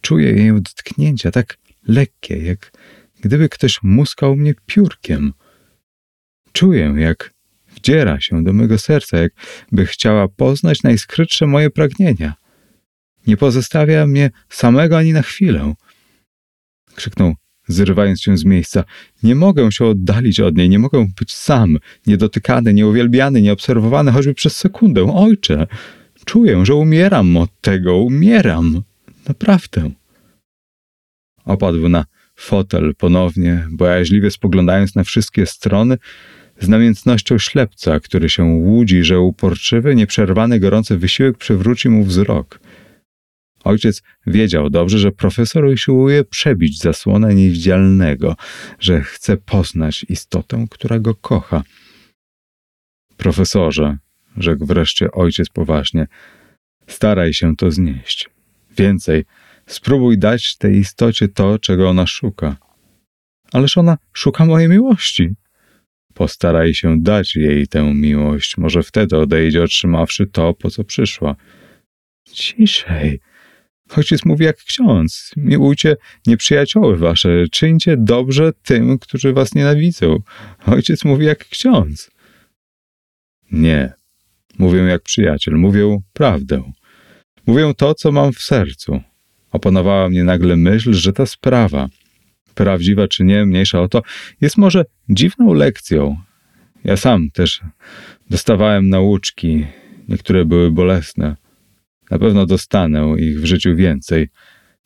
Czuję jej dotknięcia tak lekkie, jak gdyby ktoś muskał mnie piórkiem. Czuję, jak wdziera się do mego serca, jakby chciała poznać najskrytsze moje pragnienia. Nie pozostawia mnie samego ani na chwilę. Krzyknął, zrywając się z miejsca. Nie mogę się oddalić od niej, nie mogę być sam, niedotykany, nieuwielbiany, nieobserwowany choćby przez sekundę. Ojcze, czuję, że umieram od tego, umieram. Naprawdę. Opadł na fotel ponownie, bojaźliwie spoglądając na wszystkie strony, z namiętnością ślepca, który się łudzi, że uporczywy, nieprzerwany gorący wysiłek przywróci mu wzrok. Ojciec wiedział dobrze, że profesor usiłuje przebić zasłonę niewidzialnego, że chce poznać istotę, która go kocha. Profesorze, rzekł wreszcie ojciec poważnie, staraj się to znieść. Więcej, spróbuj dać tej istocie to, czego ona szuka. Ależ ona szuka mojej miłości. Postaraj się dać jej tę miłość, może wtedy odejdzie otrzymawszy to, po co przyszła. Ciszej, Ojciec mówi jak ksiądz. Miłujcie nieprzyjacioły wasze, czyńcie dobrze tym, którzy was nienawidzą. Ojciec mówi jak ksiądz. Nie. Mówię jak przyjaciel, mówię prawdę. Mówię to, co mam w sercu. Opanowała mnie nagle myśl, że ta sprawa, prawdziwa czy nie, mniejsza o to, jest może dziwną lekcją. Ja sam też dostawałem nauczki, niektóre były bolesne. Na pewno dostanę ich w życiu więcej,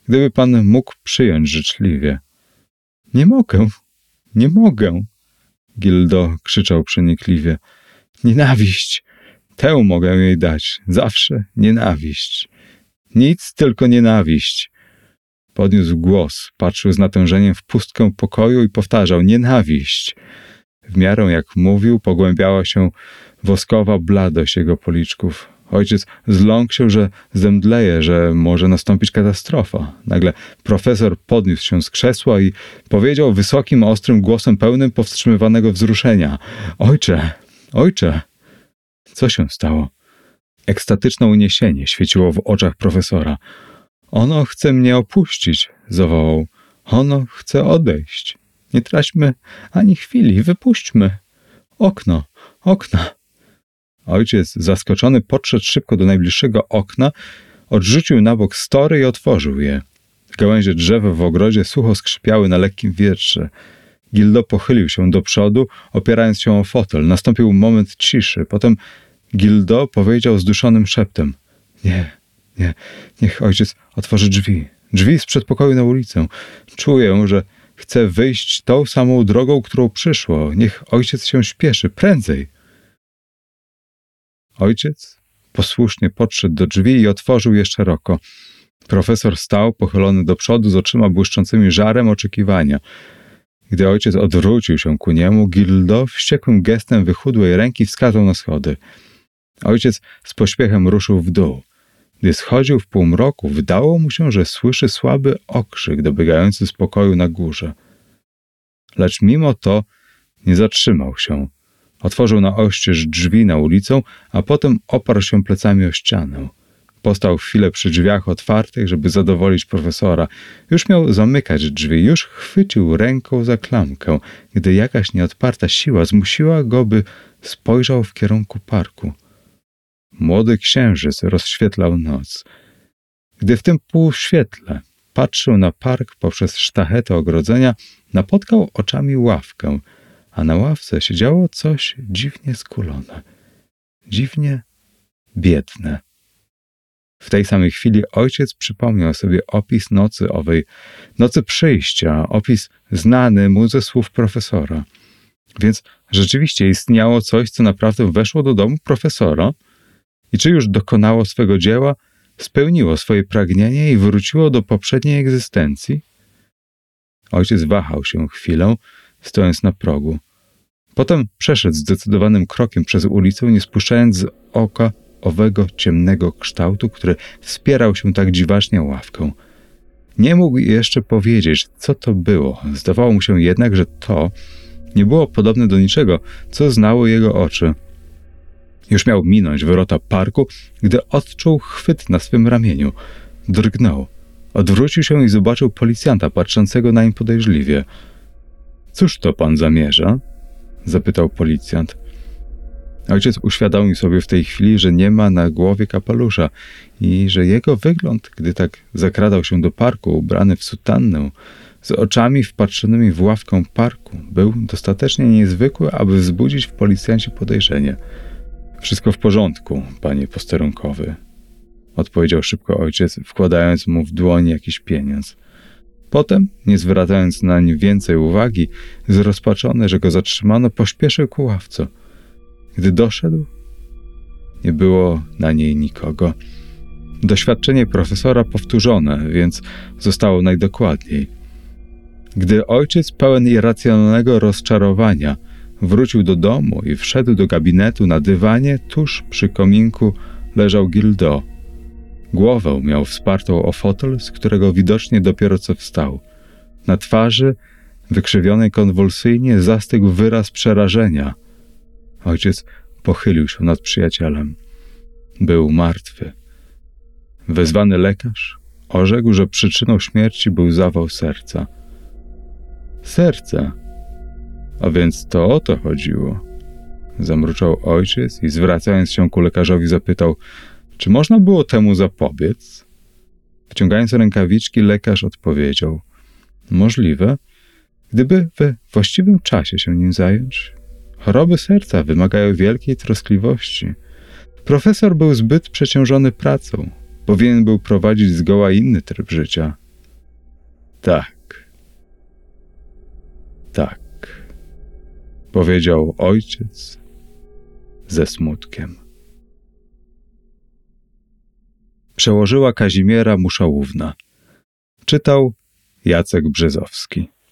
gdyby pan mógł przyjąć życzliwie. Nie mogę, nie mogę, Gildo krzyczał przenikliwie. Nienawiść, Tę mogę jej dać. Zawsze nienawiść. Nic, tylko nienawiść. Podniósł głos, patrzył z natężeniem w pustkę pokoju i powtarzał: Nienawiść. W miarę jak mówił, pogłębiała się woskowa bladość jego policzków. Ojciec zląkł się, że zemdleje, że może nastąpić katastrofa. Nagle profesor podniósł się z krzesła i powiedział wysokim, ostrym głosem pełnym powstrzymywanego wzruszenia: Ojcze, ojcze! Co się stało? Ekstatyczne uniesienie świeciło w oczach profesora. Ono chce mnie opuścić, zawołał. Ono chce odejść. Nie traćmy ani chwili, wypuśćmy. Okno, okna. Ojciec, zaskoczony, podszedł szybko do najbliższego okna, odrzucił na bok story i otworzył je. Gałęzie drzewa w ogrodzie sucho skrzypiały na lekkim wietrze. Gildo pochylił się do przodu, opierając się o fotel. Nastąpił moment ciszy. Potem Gildo powiedział zduszonym szeptem: Nie, nie, niech ojciec otworzy drzwi. Drzwi z przedpokoju na ulicę. Czuję, że chce wyjść tą samą drogą, którą przyszło. Niech ojciec się śpieszy, prędzej. Ojciec posłusznie podszedł do drzwi i otworzył je szeroko. Profesor stał, pochylony do przodu, z oczyma błyszczącymi żarem oczekiwania. Gdy ojciec odwrócił się ku niemu, Gildo wściekłym gestem wychudłej ręki wskazał na schody. Ojciec z pośpiechem ruszył w dół. Gdy schodził w półmroku, wydało mu się, że słyszy słaby okrzyk dobiegający z pokoju na górze. Lecz mimo to nie zatrzymał się. Otworzył na oścież drzwi na ulicę, a potem oparł się plecami o ścianę. Postał chwilę przy drzwiach otwartych, żeby zadowolić profesora. Już miał zamykać drzwi, już chwycił ręką za klamkę, gdy jakaś nieodparta siła zmusiła go, by spojrzał w kierunku parku. Młody księżyc rozświetlał noc. Gdy w tym półświetle patrzył na park poprzez sztachety ogrodzenia, napotkał oczami ławkę, a na ławce siedziało coś dziwnie skulone, dziwnie biedne. W tej samej chwili ojciec przypomniał sobie opis nocy owej, nocy przyjścia, opis znany mu ze słów profesora. Więc rzeczywiście istniało coś, co naprawdę weszło do domu profesora i czy już dokonało swego dzieła, spełniło swoje pragnienie i wróciło do poprzedniej egzystencji? Ojciec wahał się chwilę, stojąc na progu. Potem przeszedł zdecydowanym krokiem przez ulicę, nie spuszczając z oka owego ciemnego kształtu, który wspierał się tak dziwacznie ławką. Nie mógł jeszcze powiedzieć, co to było. Zdawało mu się jednak, że to nie było podobne do niczego, co znało jego oczy. Już miał minąć wyrota parku, gdy odczuł chwyt na swym ramieniu. Drgnął. Odwrócił się i zobaczył policjanta patrzącego na nim podejrzliwie. Cóż to pan zamierza? zapytał policjant. Ojciec uświadomił sobie w tej chwili, że nie ma na głowie kapelusza i że jego wygląd, gdy tak zakradał się do parku, ubrany w sutannę, z oczami wpatrzonymi w ławkę parku, był dostatecznie niezwykły, aby wzbudzić w policjancie podejrzenie. Wszystko w porządku, panie posterunkowy, odpowiedział szybko ojciec, wkładając mu w dłoń jakiś pieniądz. Potem, nie zwracając nań więcej uwagi, zrozpaczony, że go zatrzymano, pośpieszył ku ławce. Gdy doszedł, nie było na niej nikogo. Doświadczenie profesora powtórzone, więc zostało najdokładniej. Gdy ojciec, pełen irracjonalnego rozczarowania, wrócił do domu i wszedł do gabinetu na dywanie, tuż przy kominku leżał Gildo. Głowę miał wspartą o fotel, z którego widocznie dopiero co wstał. Na twarzy, wykrzywionej konwulsyjnie, zastygł wyraz przerażenia. Ojciec pochylił się nad przyjacielem. Był martwy. Wezwany lekarz orzekł, że przyczyną śmierci był zawał serca. Serce. A więc to o to chodziło. Zamruczał ojciec i zwracając się ku lekarzowi zapytał, czy można było temu zapobiec? Wciągając rękawiczki, lekarz odpowiedział: Możliwe, gdyby we właściwym czasie się nim zająć. Choroby serca wymagają wielkiej troskliwości. Profesor był zbyt przeciążony pracą. Powinien był prowadzić zgoła inny tryb życia. Tak. Tak powiedział ojciec ze smutkiem. Przełożyła Kazimiera Muszałówna. Czytał Jacek Brzezowski.